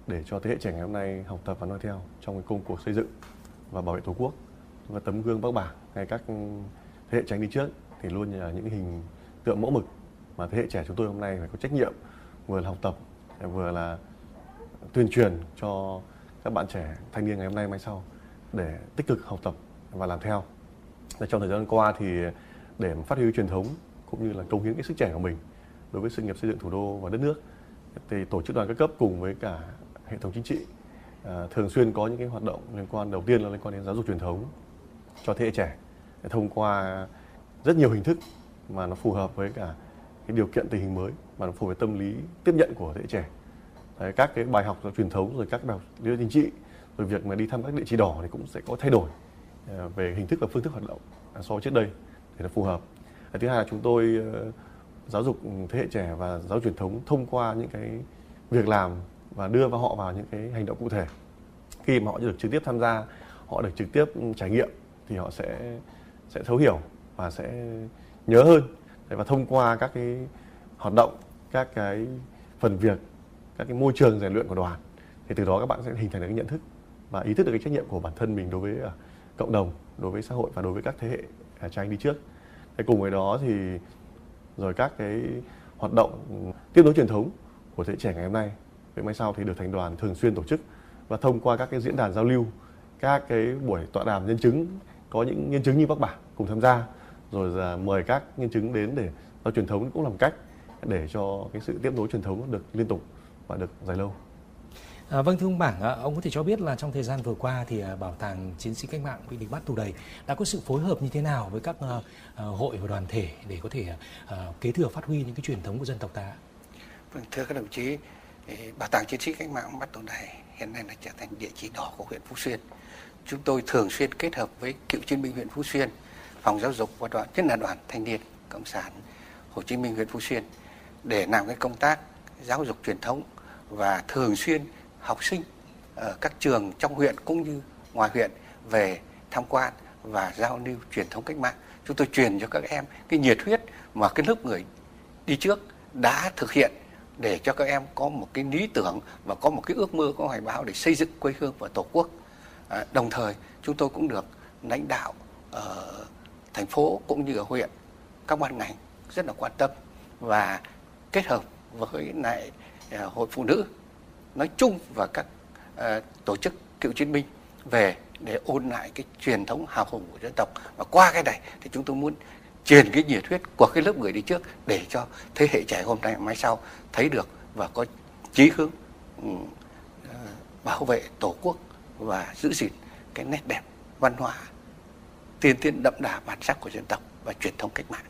để cho thế hệ trẻ ngày hôm nay học tập và noi theo trong cái công cuộc xây dựng và bảo vệ tổ quốc và tấm gương bác bảng hay các thế hệ tránh đi trước thì luôn là những hình tượng mẫu mực mà thế hệ trẻ chúng tôi hôm nay phải có trách nhiệm vừa là học tập vừa là tuyên truyền cho các bạn trẻ thanh niên ngày hôm nay mai sau để tích cực học tập và làm theo. Và trong thời gian qua thì để phát huy truyền thống cũng như là công hiến cái sức trẻ của mình đối với sự nghiệp xây dựng thủ đô và đất nước thì tổ chức đoàn các cấp cùng với cả hệ thống chính trị à, thường xuyên có những cái hoạt động liên quan đầu tiên là liên quan đến giáo dục truyền thống cho thế hệ trẻ thông qua rất nhiều hình thức mà nó phù hợp với cả cái điều kiện tình hình mới mà nó phù hợp với tâm lý tiếp nhận của thế hệ trẻ. Đấy, các cái bài học truyền thống rồi các bài học lý luận chính trị rồi việc mà đi thăm các địa chỉ đỏ thì cũng sẽ có thay đổi ờ, về hình thức và phương thức hoạt động à, so với trước đây để nó phù hợp. Thứ hai là chúng tôi ờ, giáo dục thế hệ trẻ và giáo truyền thống thông qua những cái việc làm và đưa vào họ vào những cái hành động cụ thể. Khi mà họ được trực tiếp tham gia họ được trực tiếp ừ, trải nghiệm thì họ sẽ sẽ thấu hiểu và sẽ nhớ hơn. Và thông qua các cái hoạt động, các cái phần việc, các cái môi trường rèn luyện của đoàn, thì từ đó các bạn sẽ hình thành được cái nhận thức và ý thức được cái trách nhiệm của bản thân mình đối với à, cộng đồng, đối với xã hội và đối với các thế hệ à, cha anh đi trước. Thế cùng với đó thì rồi các cái hoạt động tiếp nối truyền thống của thế hệ trẻ ngày hôm nay vậy mai sau thì được thành đoàn thường xuyên tổ chức. Và thông qua các cái diễn đàn giao lưu, các cái buổi tọa đàm nhân chứng có những nhân chứng như bác bản cùng tham gia rồi là mời các nhân chứng đến để giao truyền thống cũng làm cách để cho cái sự tiếp nối truyền thống được liên tục và được dài lâu. À, vâng thưa ông Bảng, ông có thể cho biết là trong thời gian vừa qua thì à, bảo tàng chiến sĩ cách mạng bị địch bắt tù đầy đã có sự phối hợp như thế nào với các uh, hội và đoàn thể để có thể uh, kế thừa phát huy những cái truyền thống của dân tộc ta? Vâng, thưa các đồng chí, bảo tàng chiến sĩ cách mạng bắt tù đầy hiện nay là trở thành địa chỉ đỏ của huyện Phú Xuyên chúng tôi thường xuyên kết hợp với cựu chiến binh huyện Phú Xuyên, phòng giáo dục và đoàn nhất là đoàn thanh niên cộng sản Hồ Chí Minh huyện Phú Xuyên để làm cái công tác giáo dục truyền thống và thường xuyên học sinh ở các trường trong huyện cũng như ngoài huyện về tham quan và giao lưu truyền thống cách mạng. Chúng tôi truyền cho các em cái nhiệt huyết mà cái lớp người đi trước đã thực hiện để cho các em có một cái lý tưởng và có một cái ước mơ có hoài bão để xây dựng quê hương và tổ quốc đồng thời chúng tôi cũng được lãnh đạo ở thành phố cũng như ở huyện các ban ngành rất là quan tâm và kết hợp với lại à, hội phụ nữ nói chung và các à, tổ chức cựu chiến binh về để ôn lại cái truyền thống hào hùng của dân tộc. Và qua cái này thì chúng tôi muốn truyền cái nhiệt huyết của cái lớp người đi trước để cho thế hệ trẻ hôm nay mai sau thấy được và có chí hướng ừ, à, bảo vệ tổ quốc và giữ gìn cái nét đẹp văn hóa tiên tiến đậm đà bản sắc của dân tộc và truyền thống cách mạng.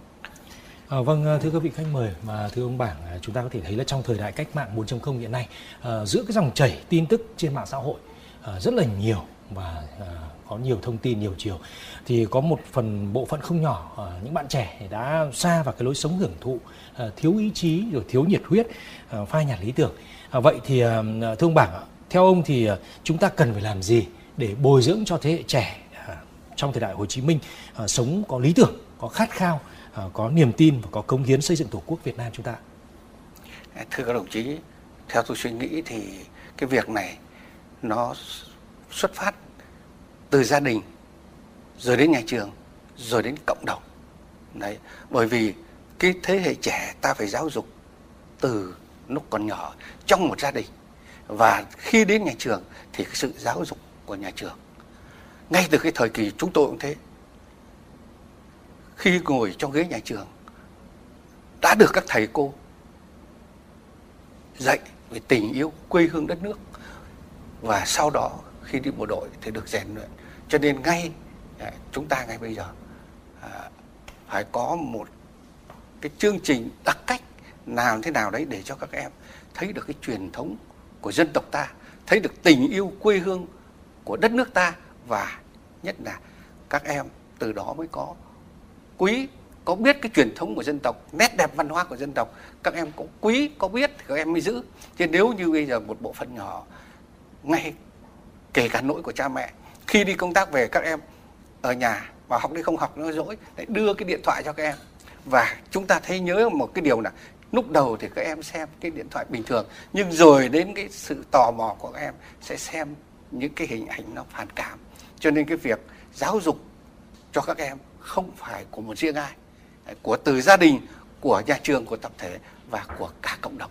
À, vâng à, thưa các vị khách mời và thưa ông bảng à, chúng ta có thể thấy là trong thời đại cách mạng 4.0 hiện nay à, giữa cái dòng chảy tin tức trên mạng xã hội à, rất là nhiều và à, có nhiều thông tin nhiều chiều thì có một phần bộ phận không nhỏ à, những bạn trẻ đã xa vào cái lối sống hưởng thụ à, thiếu ý chí rồi thiếu nhiệt huyết à, phai nhạt lý tưởng à, vậy thì à, thưa ông bảng theo ông thì ờ, chúng ta cần phải làm gì để bồi dưỡng cho thế hệ trẻ à, trong thời đại Hồ Chí Minh ờ, sống có lý tưởng, có khát khao ờ, có niềm tin và có công hiến xây dựng tổ quốc Việt Nam chúng ta? Thưa các đồng chí, theo tôi suy nghĩ thì cái việc này nó xuất phát từ gia đình, rồi đến nhà trường, rồi đến cộng đồng. Đấy, bởi vì cái thế hệ trẻ ta phải giáo dục từ lúc còn nhỏ, trong một gia đình và khi đến nhà trường thì cái sự giáo dục của nhà trường. Ngay từ cái thời kỳ chúng tôi cũng thế. Khi ngồi trong ghế nhà trường, đã được các thầy cô dạy về tình yêu, quê hương đất nước. Và sau đó khi đi bộ đội thì được rèn luyện. Cho nên ngay à, chúng ta ngay bây giờ à, phải có một cái chương trình đặc cách làm thế nào đấy để cho các em thấy được cái truyền thống của dân tộc ta, thấy được tình yêu quê hương của đất nước ta và nhất là các em từ đó mới có quý, có biết cái truyền thống của dân tộc, nét đẹp văn hóa của dân tộc, các em có quý, có biết thì các em mới giữ. Chứ nếu như bây giờ một bộ phận nhỏ, ngay kể cả lỗi của cha mẹ, khi đi công tác về các em ở nhà mà học đi không học nó dỗi lại đưa cái điện thoại cho các em. Và chúng ta thấy nhớ một cái điều là lúc đầu thì các em xem cái điện thoại bình thường nhưng rồi đến cái sự tò mò của các em sẽ xem những cái hình ảnh nó phản cảm cho nên cái việc giáo dục cho các em không phải của một riêng ai của từ gia đình của nhà trường của tập thể và của cả cộng đồng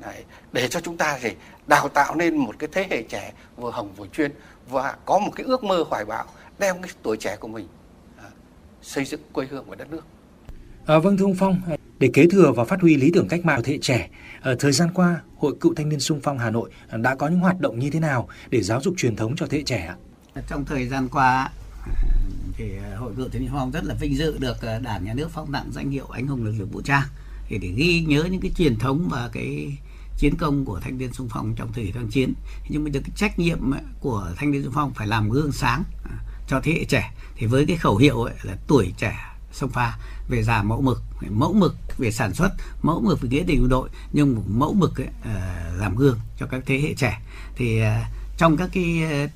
Đấy, để cho chúng ta thì đào tạo nên một cái thế hệ trẻ vừa hồng vừa chuyên và có một cái ước mơ hoài bão đem cái tuổi trẻ của mình à, xây dựng quê hương và đất nước. À, vâng thưa ông Phong, để kế thừa và phát huy lý tưởng cách mạng thế hệ trẻ, à, thời gian qua, Hội Cựu Thanh niên Sung phong Hà Nội ờ, đã có những hoạt động như thế nào để giáo dục truyền thống cho thế hệ trẻ ạ? Trong thời gian qua, thì Hội Cựu Thanh niên Phong rất là vinh dự được Đảng Nhà nước phong tặng danh hiệu Anh hùng lực lượng vũ trang. Thì để ghi nhớ những cái truyền thống và cái chiến công của thanh niên sung phong trong thời kháng chiến nhưng mà được cái trách nhiệm của thanh niên sung phong phải làm gương sáng cho thế hệ trẻ. Thì với cái khẩu hiệu ấy là tuổi trẻ sông pha về già mẫu mực mẫu mực về sản xuất mẫu mực về nghĩa tình đội nhưng mẫu mực ấy, uh, làm gương cho các thế hệ trẻ. Thì uh, trong các cái ờ,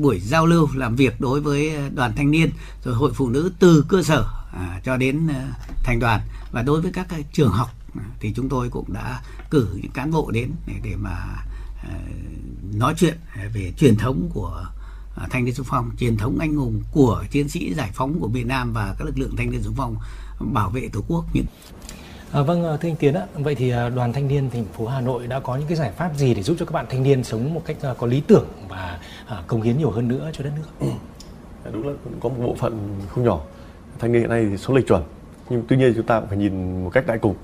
buổi giao lưu làm việc đối với đoàn thanh niên rồi hội phụ nữ từ cơ sở à, cho đến thành đoàn và đối với các cái trường học à, thì chúng tôi cũng đã cử những cán bộ đến để, để mà nói chuyện à, về truyền thống của à, thanh niên xung phong truyền thống anh hùng của chiến sĩ giải phóng của miền Nam và các lực lượng thanh niên xung phong bảo vệ tổ quốc những À, vâng thưa anh Tiến ạ, vậy thì đoàn thanh niên thành phố Hà Nội đã có những cái giải pháp gì để giúp cho các bạn thanh niên sống một cách có lý tưởng và công hiến nhiều hơn nữa cho đất nước? Ừ. Đúng là có một bộ phận không nhỏ. Thanh niên hiện nay thì số lệch chuẩn nhưng tuy nhiên chúng ta cũng phải nhìn một cách đại cục.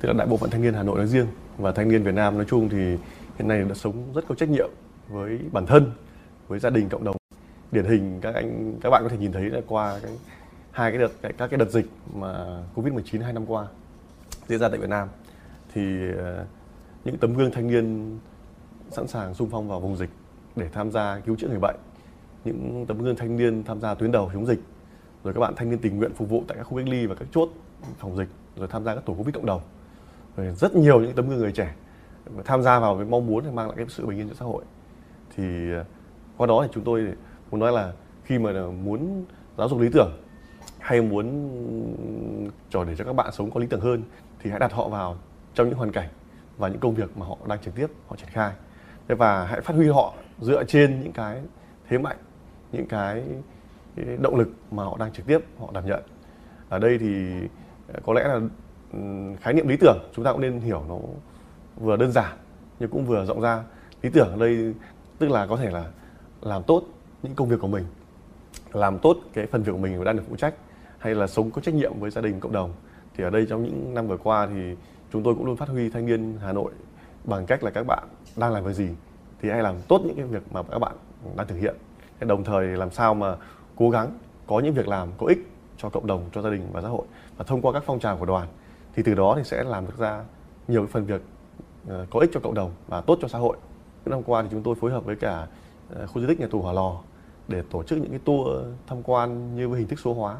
Tức là đại bộ phận thanh niên Hà Nội nói riêng và thanh niên Việt Nam nói chung thì hiện nay đã sống rất có trách nhiệm với bản thân với gia đình cộng đồng. Điển hình các anh các bạn có thể nhìn thấy là qua cái hai cái đợt các cái đợt dịch mà Covid 19 hai năm qua diễn ra tại Việt Nam thì ờ, những tấm gương thanh niên sẵn sàng xung phong vào vùng dịch để tham gia cứu chữa người bệnh, những tấm gương thanh niên tham gia tuyến đầu chống dịch, rồi các bạn thanh niên tình nguyện phục vụ tại các khu cách ly và các chốt phòng dịch, rồi tham gia các tổ covid cộng đồng. Rồi rất nhiều những tấm gương người trẻ tham gia vào với mong muốn mang lại cái sự bình yên cho xã hội. Thì ờ, qua đó thì chúng tôi muốn nói là khi mà muốn giáo dục lý tưởng hay muốn cho để cho các bạn sống có lý tưởng hơn, thì hãy đặt họ vào trong những hoàn cảnh và những công việc mà họ đang trực tiếp, họ triển khai. Và hãy phát huy họ dựa trên những cái thế mạnh, những cái động lực mà họ đang trực tiếp, họ đảm nhận. Ở đây thì ờ, có lẽ là khái niệm lý tưởng chúng ta cũng nên hiểu nó vừa đơn giản nhưng cũng vừa rộng ra. Lý tưởng ở đây tức là có thể là làm tốt những công việc của mình, làm tốt cái phần việc của mình đang được phụ trách hay là sống có trách nhiệm với gia đình, cộng đồng. Thì ở đây trong những năm vừa qua thì chúng tôi cũng luôn phát huy thanh niên Hà Nội bằng cách là các bạn đang làm việc gì thì hãy làm tốt những cái việc mà các bạn đang thực hiện. Đồng thời làm sao mà cố gắng có những việc làm có ích cho cộng đồng, cho gia đình và xã hội. Và thông qua các phong trào của đoàn thì từ đó thì sẽ làm được ra nhiều cái phần việc ờ, có ích cho cộng đồng và tốt cho xã hội. Những năm qua thì chúng tôi phối hợp với cả ờ, khu di tích nhà tù Hỏa Lò để tổ chức những cái tour tham quan như với hình thức số hóa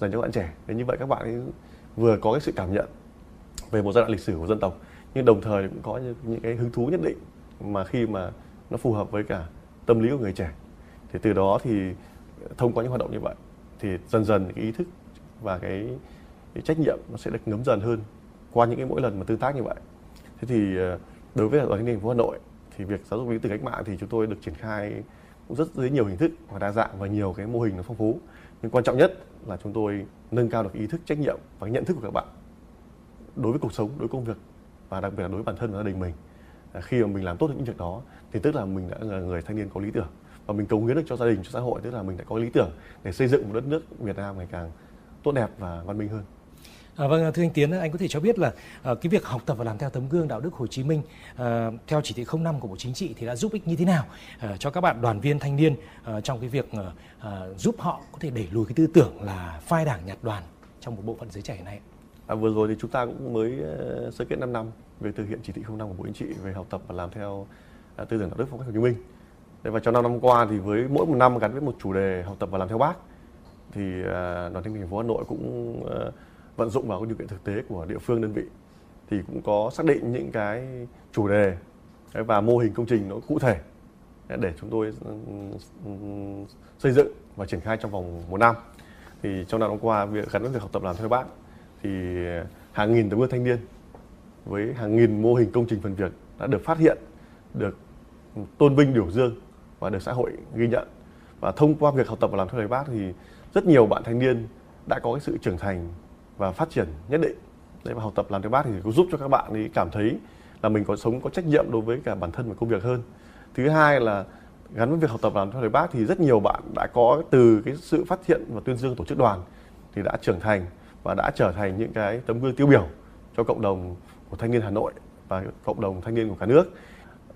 dành cho các bạn trẻ. Thế như vậy các bạn ấy vừa có cái sự cảm nhận về một giai đoạn lịch sử của dân tộc nhưng đồng thời cũng có những, những cái hứng thú nhất định mà khi mà nó phù hợp với cả tâm lý của người trẻ. Thì từ đó thì thông qua những hoạt động như vậy thì dần dần cái ý thức và cái, cái trách nhiệm nó sẽ được ngấm dần hơn qua những cái mỗi lần mà tương tác như vậy. Thế thì ờ, đối với đoàn thanh niên thành phố Hà Nội thì việc giáo dục lý tưởng cách mạng thì chúng tôi được triển khai cũng rất dưới nhiều hình thức và đa dạng và nhiều cái mô hình nó phong phú. Nhưng quan trọng nhất là chúng tôi nâng cao được ý thức trách nhiệm và nhận thức của các bạn đối với cuộc sống, đối với công việc và đặc biệt là đối với bản thân và gia đình mình. À, khi mà mình làm tốt được những việc đó, thì tức là mình đã là người thanh niên có lý tưởng và mình cống hiến được cho gia đình, cho xã hội, tức là mình đã có lý tưởng để xây dựng một đất nước Việt Nam ngày càng tốt đẹp và văn minh hơn. À, vâng thưa anh Tiến, anh có thể cho biết là à, cái việc học tập và làm theo tấm gương đạo đức Hồ Chí Minh à, theo chỉ thị 05 của Bộ Chính trị thì đã giúp ích như thế nào à, cho các bạn đoàn viên thanh niên à, trong cái việc à, giúp họ có thể đẩy lùi cái tư tưởng là phai đảng nhạt đoàn trong một bộ phận giới trẻ này? À, vừa rồi thì chúng ta cũng mới sơ kết 5 năm về thực hiện chỉ thị 05 của Bộ Chính trị về học tập và làm theo à, tư tưởng đạo đức phong cách Hồ Chí Minh. Đấy, và trong 5 năm qua thì với mỗi một năm gắn với một chủ đề học tập và làm theo bác thì à, đoàn thanh niên thành phố Hà Nội cũng à, vận dụng vào cái điều kiện thực tế của địa phương, đơn vị, thì cũng có xác định những cái chủ đề và mô hình công trình nó cụ thể để chúng tôi ừ, ừ, xây dựng và triển khai trong vòng một năm. Thì trong năm qua, việc gắn với việc học tập làm theo bác, thì hàng nghìn tấm gương thanh niên với hàng nghìn mô hình công trình phần việc đã được phát hiện, được tôn vinh biểu dương và được xã hội ghi nhận. Và thông qua việc học tập và làm theo lời bác thì rất nhiều bạn thanh niên đã có cái sự trưởng thành và phát triển nhất định. Đấy, và học tập, làm theo bác thì cũng giúp cho các bạn ấy cảm thấy là mình có sống có trách nhiệm đối với cả bản thân và công việc hơn. Thứ hai là gắn với việc học tập, làm theo lời bác thì rất nhiều bạn đã có từ cái sự phát hiện và tuyên dương tổ chức đoàn thì đã trưởng thành và đã trở thành những cái tấm gương tiêu biểu cho cộng đồng của thanh niên Hà Nội và cộng đồng thanh niên của cả nước.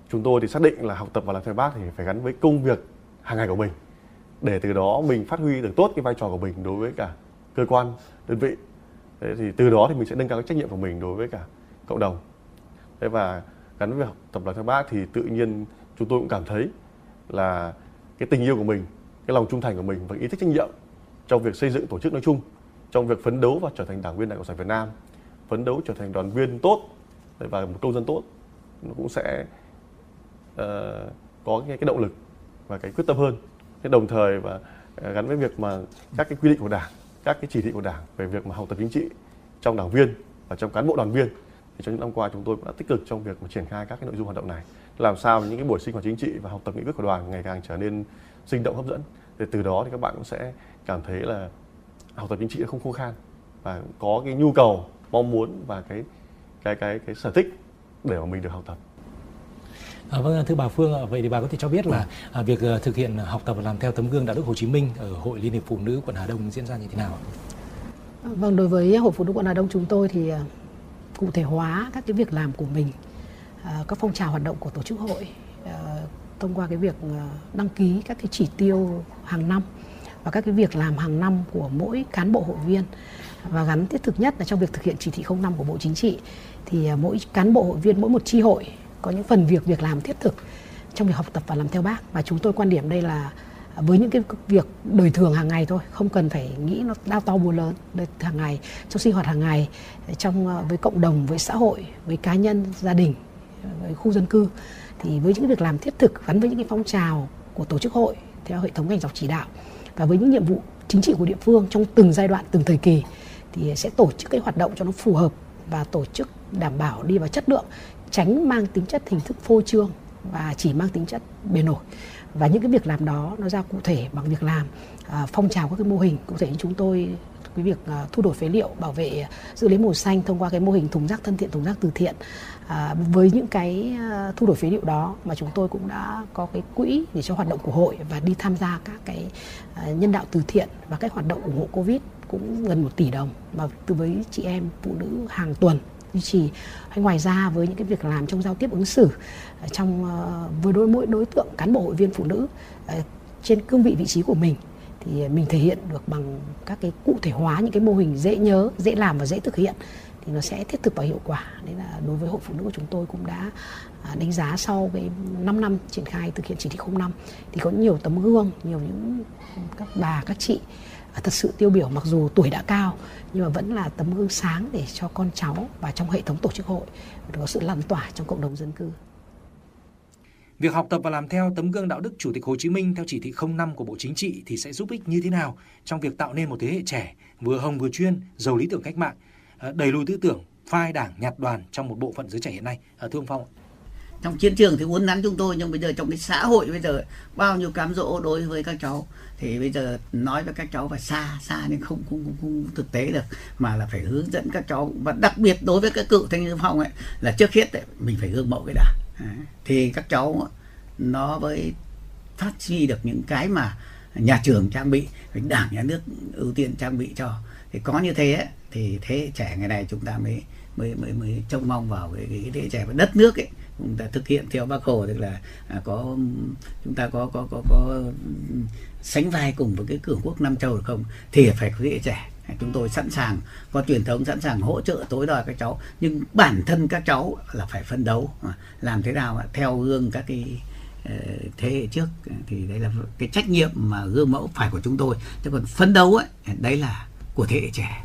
Chúng tôi thì xác định là học tập và làm theo bác thì phải gắn với công việc hàng ngày của mình. Để từ đó mình phát huy được tốt cái vai trò của mình đối với cả cơ quan, đơn vị. Thế thì từ đó thì mình sẽ nâng cao cái trách nhiệm của mình đối với cả cộng đồng. Thế và gắn với học tập làm theo bác thì tự nhiên chúng tôi cũng cảm thấy là cái tình yêu của mình, cái lòng trung thành của mình và ý thức trách nhiệm trong việc xây dựng tổ chức nói chung, trong việc phấn đấu và trở thành đảng viên Đảng Cộng sản Việt Nam, phấn đấu trở thành đoàn viên tốt và một công dân tốt nó cũng sẽ uh, có cái, cái động lực và cái quyết tâm hơn. Thế đồng thời và ờ, gắn với việc mà các cái quy định của Đảng các cái chỉ thị của Đảng về việc mà học tập chính trị trong đảng viên và trong cán bộ đoàn viên. Thì trong những năm qua chúng tôi cũng đã tích cực trong việc mà triển khai các cái nội dung hoạt động này, làm sao những cái buổi sinh hoạt chính trị và học tập nghị quyết của đoàn ngày càng trở nên sinh động, hấp dẫn. Để từ đó thì các bạn cũng sẽ cảm thấy là học tập chính trị không khô khan và có cái nhu cầu, mong muốn và cái cái cái cái sở thích để mà mình được học tập. À, vâng thưa bà Phương, vậy thì bà có thể cho biết là à, việc à, thực hiện học tập và làm theo tấm gương đạo đức Hồ Chí Minh ở Hội Liên hiệp Phụ nữ quận Hà Đông diễn ra như thế nào? À, vâng, đối với Hội Phụ nữ quận Hà Đông chúng tôi thì à, cụ thể hóa các cái việc làm của mình, à, các phong trào hoạt động của tổ chức hội à, thông qua cái việc à, đăng ký các cái chỉ tiêu hàng năm và các cái việc làm hàng năm của mỗi cán bộ hội viên và gắn thiết thực nhất là trong việc thực hiện chỉ thị 05 của Bộ Chính trị thì mỗi cán bộ hội viên mỗi một chi hội có những phần việc việc làm thiết thực trong việc học tập và làm theo bác. Và chúng tôi quan điểm đây là với những cái việc đời thường hàng ngày thôi, không cần phải nghĩ nó đau to búa lớn. Đời hàng ngày, trong sinh hoạt hàng ngày, trong ờ, với cộng đồng, với xã hội, với cá nhân, gia đình, với khu dân cư, thì với những việc làm thiết thực gắn với những cái phong trào của tổ chức hội theo hệ thống ngành dọc chỉ đạo và với những nhiệm vụ chính trị của địa phương trong từng giai đoạn, từng thời kỳ, thì sẽ tổ chức cái hoạt động cho nó phù hợp và tổ chức đảm bảo đi vào chất lượng tránh mang tính chất hình thức phô trương và chỉ mang tính chất bề nổi. Và những cái việc làm đó nó ra cụ thể bằng việc làm à, phong trào các cái mô hình. Cụ thể như chúng tôi cái việc à, thu đổi phế liệu bảo vệ à, giữ lấy màu xanh thông qua cái mô hình thùng rác thân thiện thùng rác từ thiện à, với những cái à, thu đổi phế liệu đó mà chúng tôi cũng đã có cái quỹ để cho hoạt động của hội và đi tham gia các cái à, nhân đạo từ thiện và các hoạt động ủng hộ covid cũng gần một tỷ đồng mà từ với chị em phụ nữ hàng tuần duy trì hay ngoài ra với những cái việc làm trong giao tiếp ứng xử ờ, trong uh, với đối mỗi đối tượng cán bộ hội viên phụ nữ uh, trên cương vị vị trí của mình thì mình thể hiện được bằng các cái cụ thể hóa những cái mô hình dễ nhớ dễ làm và dễ thực hiện thì nó sẽ thiết thực và hiệu quả. Đấy là đối với hội phụ nữ của chúng tôi cũng đã à, đánh giá sau cái 5 năm triển khai thực hiện chỉ thị 05 thì có nhiều tấm gương nhiều những các bà các chị thật sự tiêu biểu mặc dù tuổi đã cao nhưng mà vẫn là tấm gương sáng để cho con cháu và trong hệ thống tổ chức hội có sự lan tỏa trong cộng đồng dân cư. Việc học tập và làm theo tấm gương đạo đức Chủ tịch Hồ Chí Minh theo chỉ thị 05 của Bộ Chính trị thì sẽ giúp ích như thế nào trong việc tạo nên một thế hệ trẻ vừa hồng vừa chuyên, giàu lý tưởng cách mạng, à, đầy lùi tư tưởng, phai đảng nhạt đoàn trong một bộ phận giới trẻ hiện nay. À, thưa ông Phong trong chiến trường thì uốn nắn chúng tôi nhưng bây giờ trong cái xã hội bây giờ bao nhiêu cám dỗ đối với các cháu thì bây giờ nói với các cháu phải xa xa nhưng không không, không, không thực tế được mà là phải hướng dẫn các cháu. Và đặc biệt đối với các cựu thanh niên phong ấy là trước hết ấy, mình phải gương mẫu cái đã. Thì các cháu nó mới phát huy được những cái mà nhà trường trang bị đảng nhà nước ưu tiên trang bị cho. Thì có như thế ấy, thì thế trẻ ngày này chúng ta mới mới mới mới trông mong vào cái, cái thế trẻ và đất nước ấy chúng ta thực hiện theo bác hồ tức là à, có chúng ta có có có có sánh vai cùng với cái cường quốc năm châu được không? Thì phải có thế trẻ. À, chúng tôi sẵn sàng có truyền thống sẵn sàng hỗ trợ tối đa các cháu nhưng bản thân các cháu là phải phân đấu. À, làm thế nào theo gương các cái ờ, thế hệ trước à, thì đấy là cái trách nhiệm mà gương mẫu phải của chúng tôi. Chứ còn phân đấu ấy đấy là của thế hệ trẻ.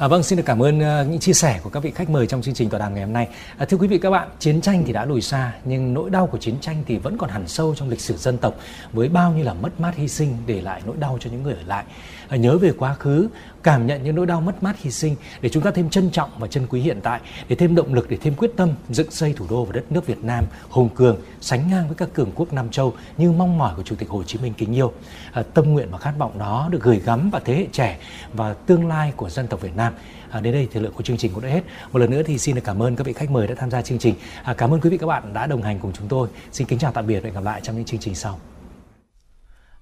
À, vâng, xin được cảm ơn uh, những chia sẻ của các vị khách mời trong chương trình tọa đàm ngày hôm nay. À, thưa quý vị các bạn, chiến tranh thì đã lùi xa, nhưng nỗi đau của chiến tranh thì vẫn còn hẳn sâu trong lịch sử dân tộc với bao nhiêu là mất mát hy sinh để lại nỗi đau cho những người ở lại. Nhớ về quá khứ, cảm nhận những nỗi đau mất mát hy sinh để chúng ta thêm trân trọng và trân quý hiện tại, để thêm động lực để thêm quyết tâm dựng xây thủ đô và đất nước Việt Nam hùng cường, sánh ngang với các cường quốc Nam châu như mong mỏi của Chủ tịch Hồ Chí Minh kính yêu. À, tâm nguyện và khát vọng đó được gửi gắm vào thế hệ trẻ và tương lai của dân tộc Việt Nam. À, đến đây thời lượng của chương trình cũng đã hết. Một lần nữa thì xin được cảm ơn các vị khách mời đã tham gia chương trình. À, cảm ơn quý vị các bạn đã đồng hành cùng chúng tôi. Xin kính chào tạm biệt và hẹn gặp lại trong những chương trình sau.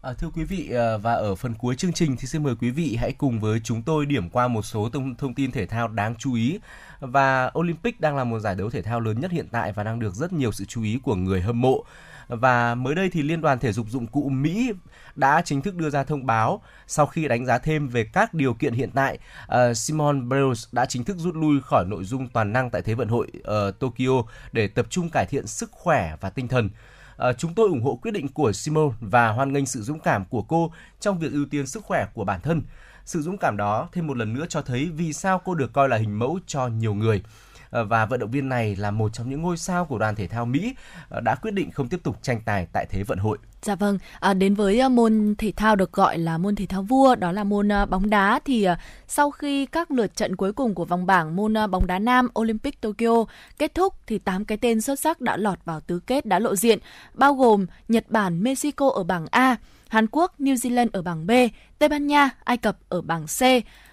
À, thưa quý vị ờ, và ở phần cuối chương trình thì xin mời quý vị hãy cùng với chúng tôi điểm qua một số thông, thông tin thể thao đáng chú ý và Olympic đang là một giải đấu thể thao lớn nhất hiện tại và đang được rất nhiều sự chú ý của người hâm mộ. Và mới đây thì Liên đoàn Thể dục dụng cụ Mỹ đã chính thức đưa ra thông báo sau khi đánh giá thêm về các điều kiện hiện tại, ờ, uh, Simon Biles đã chính thức rút lui khỏi nội dung toàn năng tại Thế vận hội uh, Tokyo để tập trung cải thiện sức khỏe và tinh thần. Ờ, chúng tôi ủng hộ quyết định của Simone và hoan nghênh sự dũng cảm của cô trong việc ưu tiên sức khỏe của bản thân. Sự dũng cảm đó thêm một lần nữa cho thấy vì sao cô được coi là hình mẫu cho nhiều người. Ờ, và vận động viên này là một trong những ngôi sao của đoàn thể thao Mỹ ờ, đã quyết định không tiếp tục tranh tài tại Thế vận hội. Dạ vâng, à, đến với ờ, môn thể thao được gọi là môn thể thao vua, đó là môn bóng đá thì sau khi các lượt trận cuối cùng của vòng bảng môn bóng đá nam Olympic Tokyo kết thúc thì 8 cái tên xuất sắc đã lọt vào tứ kết đã lộ diện, bao gồm Nhật Bản, Mexico ở bảng A, Hàn Quốc, New Zealand ở bảng B, Tây Ban Nha, Ai Cập ở bảng C,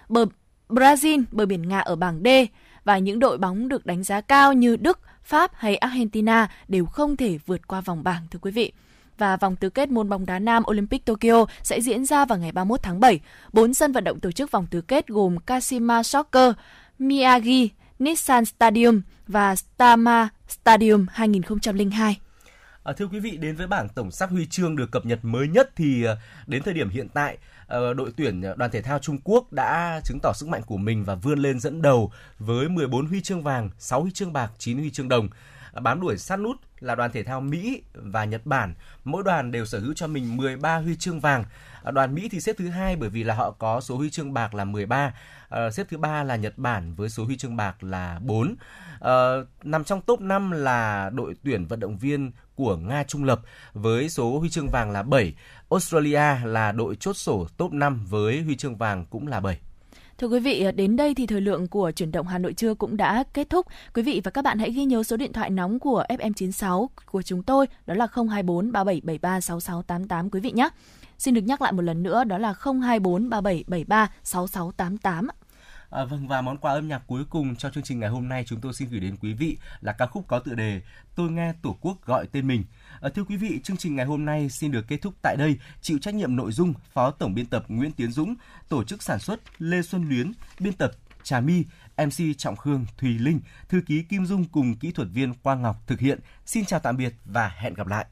bờ Brazil, bờ biển Nga ở bảng D và những đội bóng được đánh giá cao như Đức, Pháp hay Argentina đều không thể vượt qua vòng bảng thưa quý vị và vòng tứ kết môn bóng đá nam Olympic Tokyo sẽ diễn ra vào ngày 31 tháng 7. Bốn sân vận động tổ chức vòng tứ kết gồm Kashima Soccer, Miyagi, Nissan Stadium và Stama Stadium 2002. À, thưa quý vị, đến với bảng tổng sắp huy chương được cập nhật mới nhất thì à, đến thời điểm hiện tại Ờ, đội tuyển đoàn thể thao Trung Quốc đã chứng tỏ sức mạnh của mình và vươn lên dẫn đầu với 14 huy chương vàng, 6 huy chương bạc, 9 huy chương đồng. bám đuổi sát nút là đoàn thể thao Mỹ và Nhật Bản. Mỗi đoàn đều sở hữu cho mình 13 huy chương vàng. Đoàn Mỹ thì xếp thứ hai bởi vì là họ có số huy chương bạc là 13. À, xếp thứ ba là Nhật Bản với số huy chương bạc là 4. À, ờ, nằm trong top 5 là đội tuyển vận động viên của Nga trung lập với số huy chương vàng là 7. Australia là đội chốt sổ top 5 với huy chương vàng cũng là 7. Thưa quý vị, ờ, đến đây thì thời lượng của chuyển động Hà Nội trưa cũng đã kết thúc. Quý vị và các bạn hãy ghi nhớ số điện thoại nóng của FM96 của chúng tôi, đó là 024 3773 6688 quý vị nhé. Xin được nhắc lại một lần nữa, đó là 024 3773 6688. À, vâng và món quà âm nhạc cuối cùng cho chương trình ngày hôm nay chúng tôi xin gửi đến quý vị là ca khúc có tựa đề Tôi nghe Tổ quốc gọi tên mình. À, thưa quý vị, chương trình ngày hôm nay xin được kết thúc tại đây. Chịu trách nhiệm nội dung Phó Tổng biên tập Nguyễn Tiến Dũng, tổ chức sản xuất Lê Xuân Luyến, biên tập Trà My, MC Trọng Khương, Thùy Linh, thư ký Kim Dung cùng kỹ thuật viên Quang Ngọc thực hiện. Xin chào tạm biệt và hẹn gặp lại.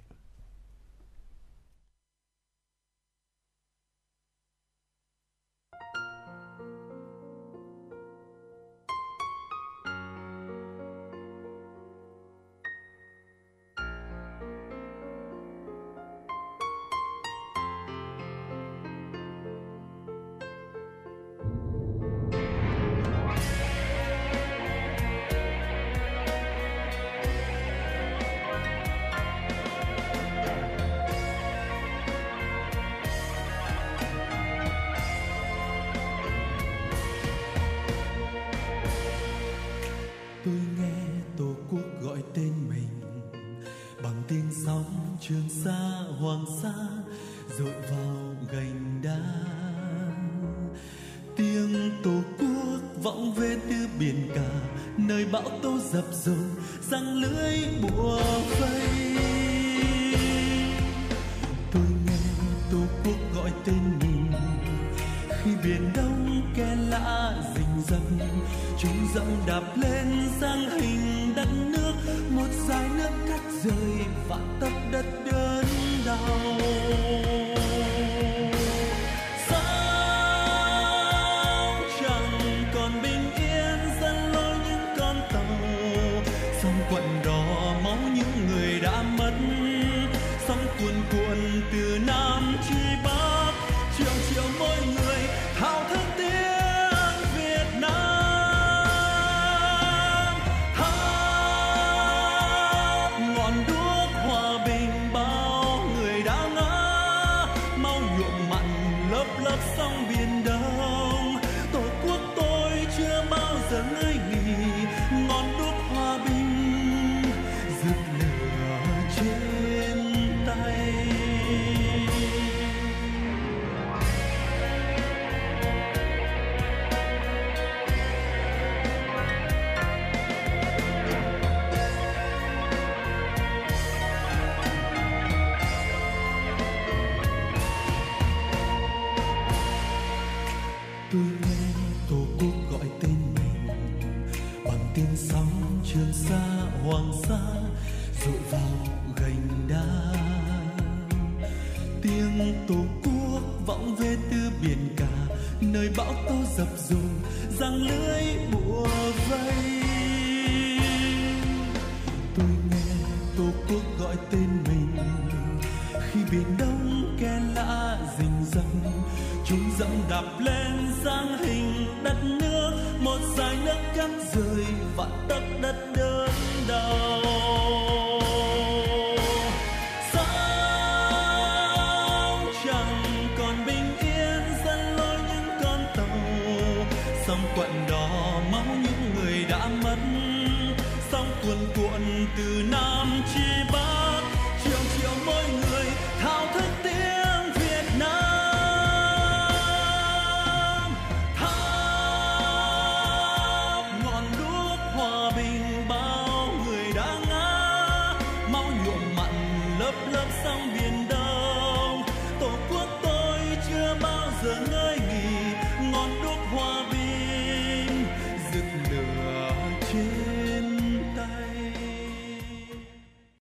Dập dồn răng lưới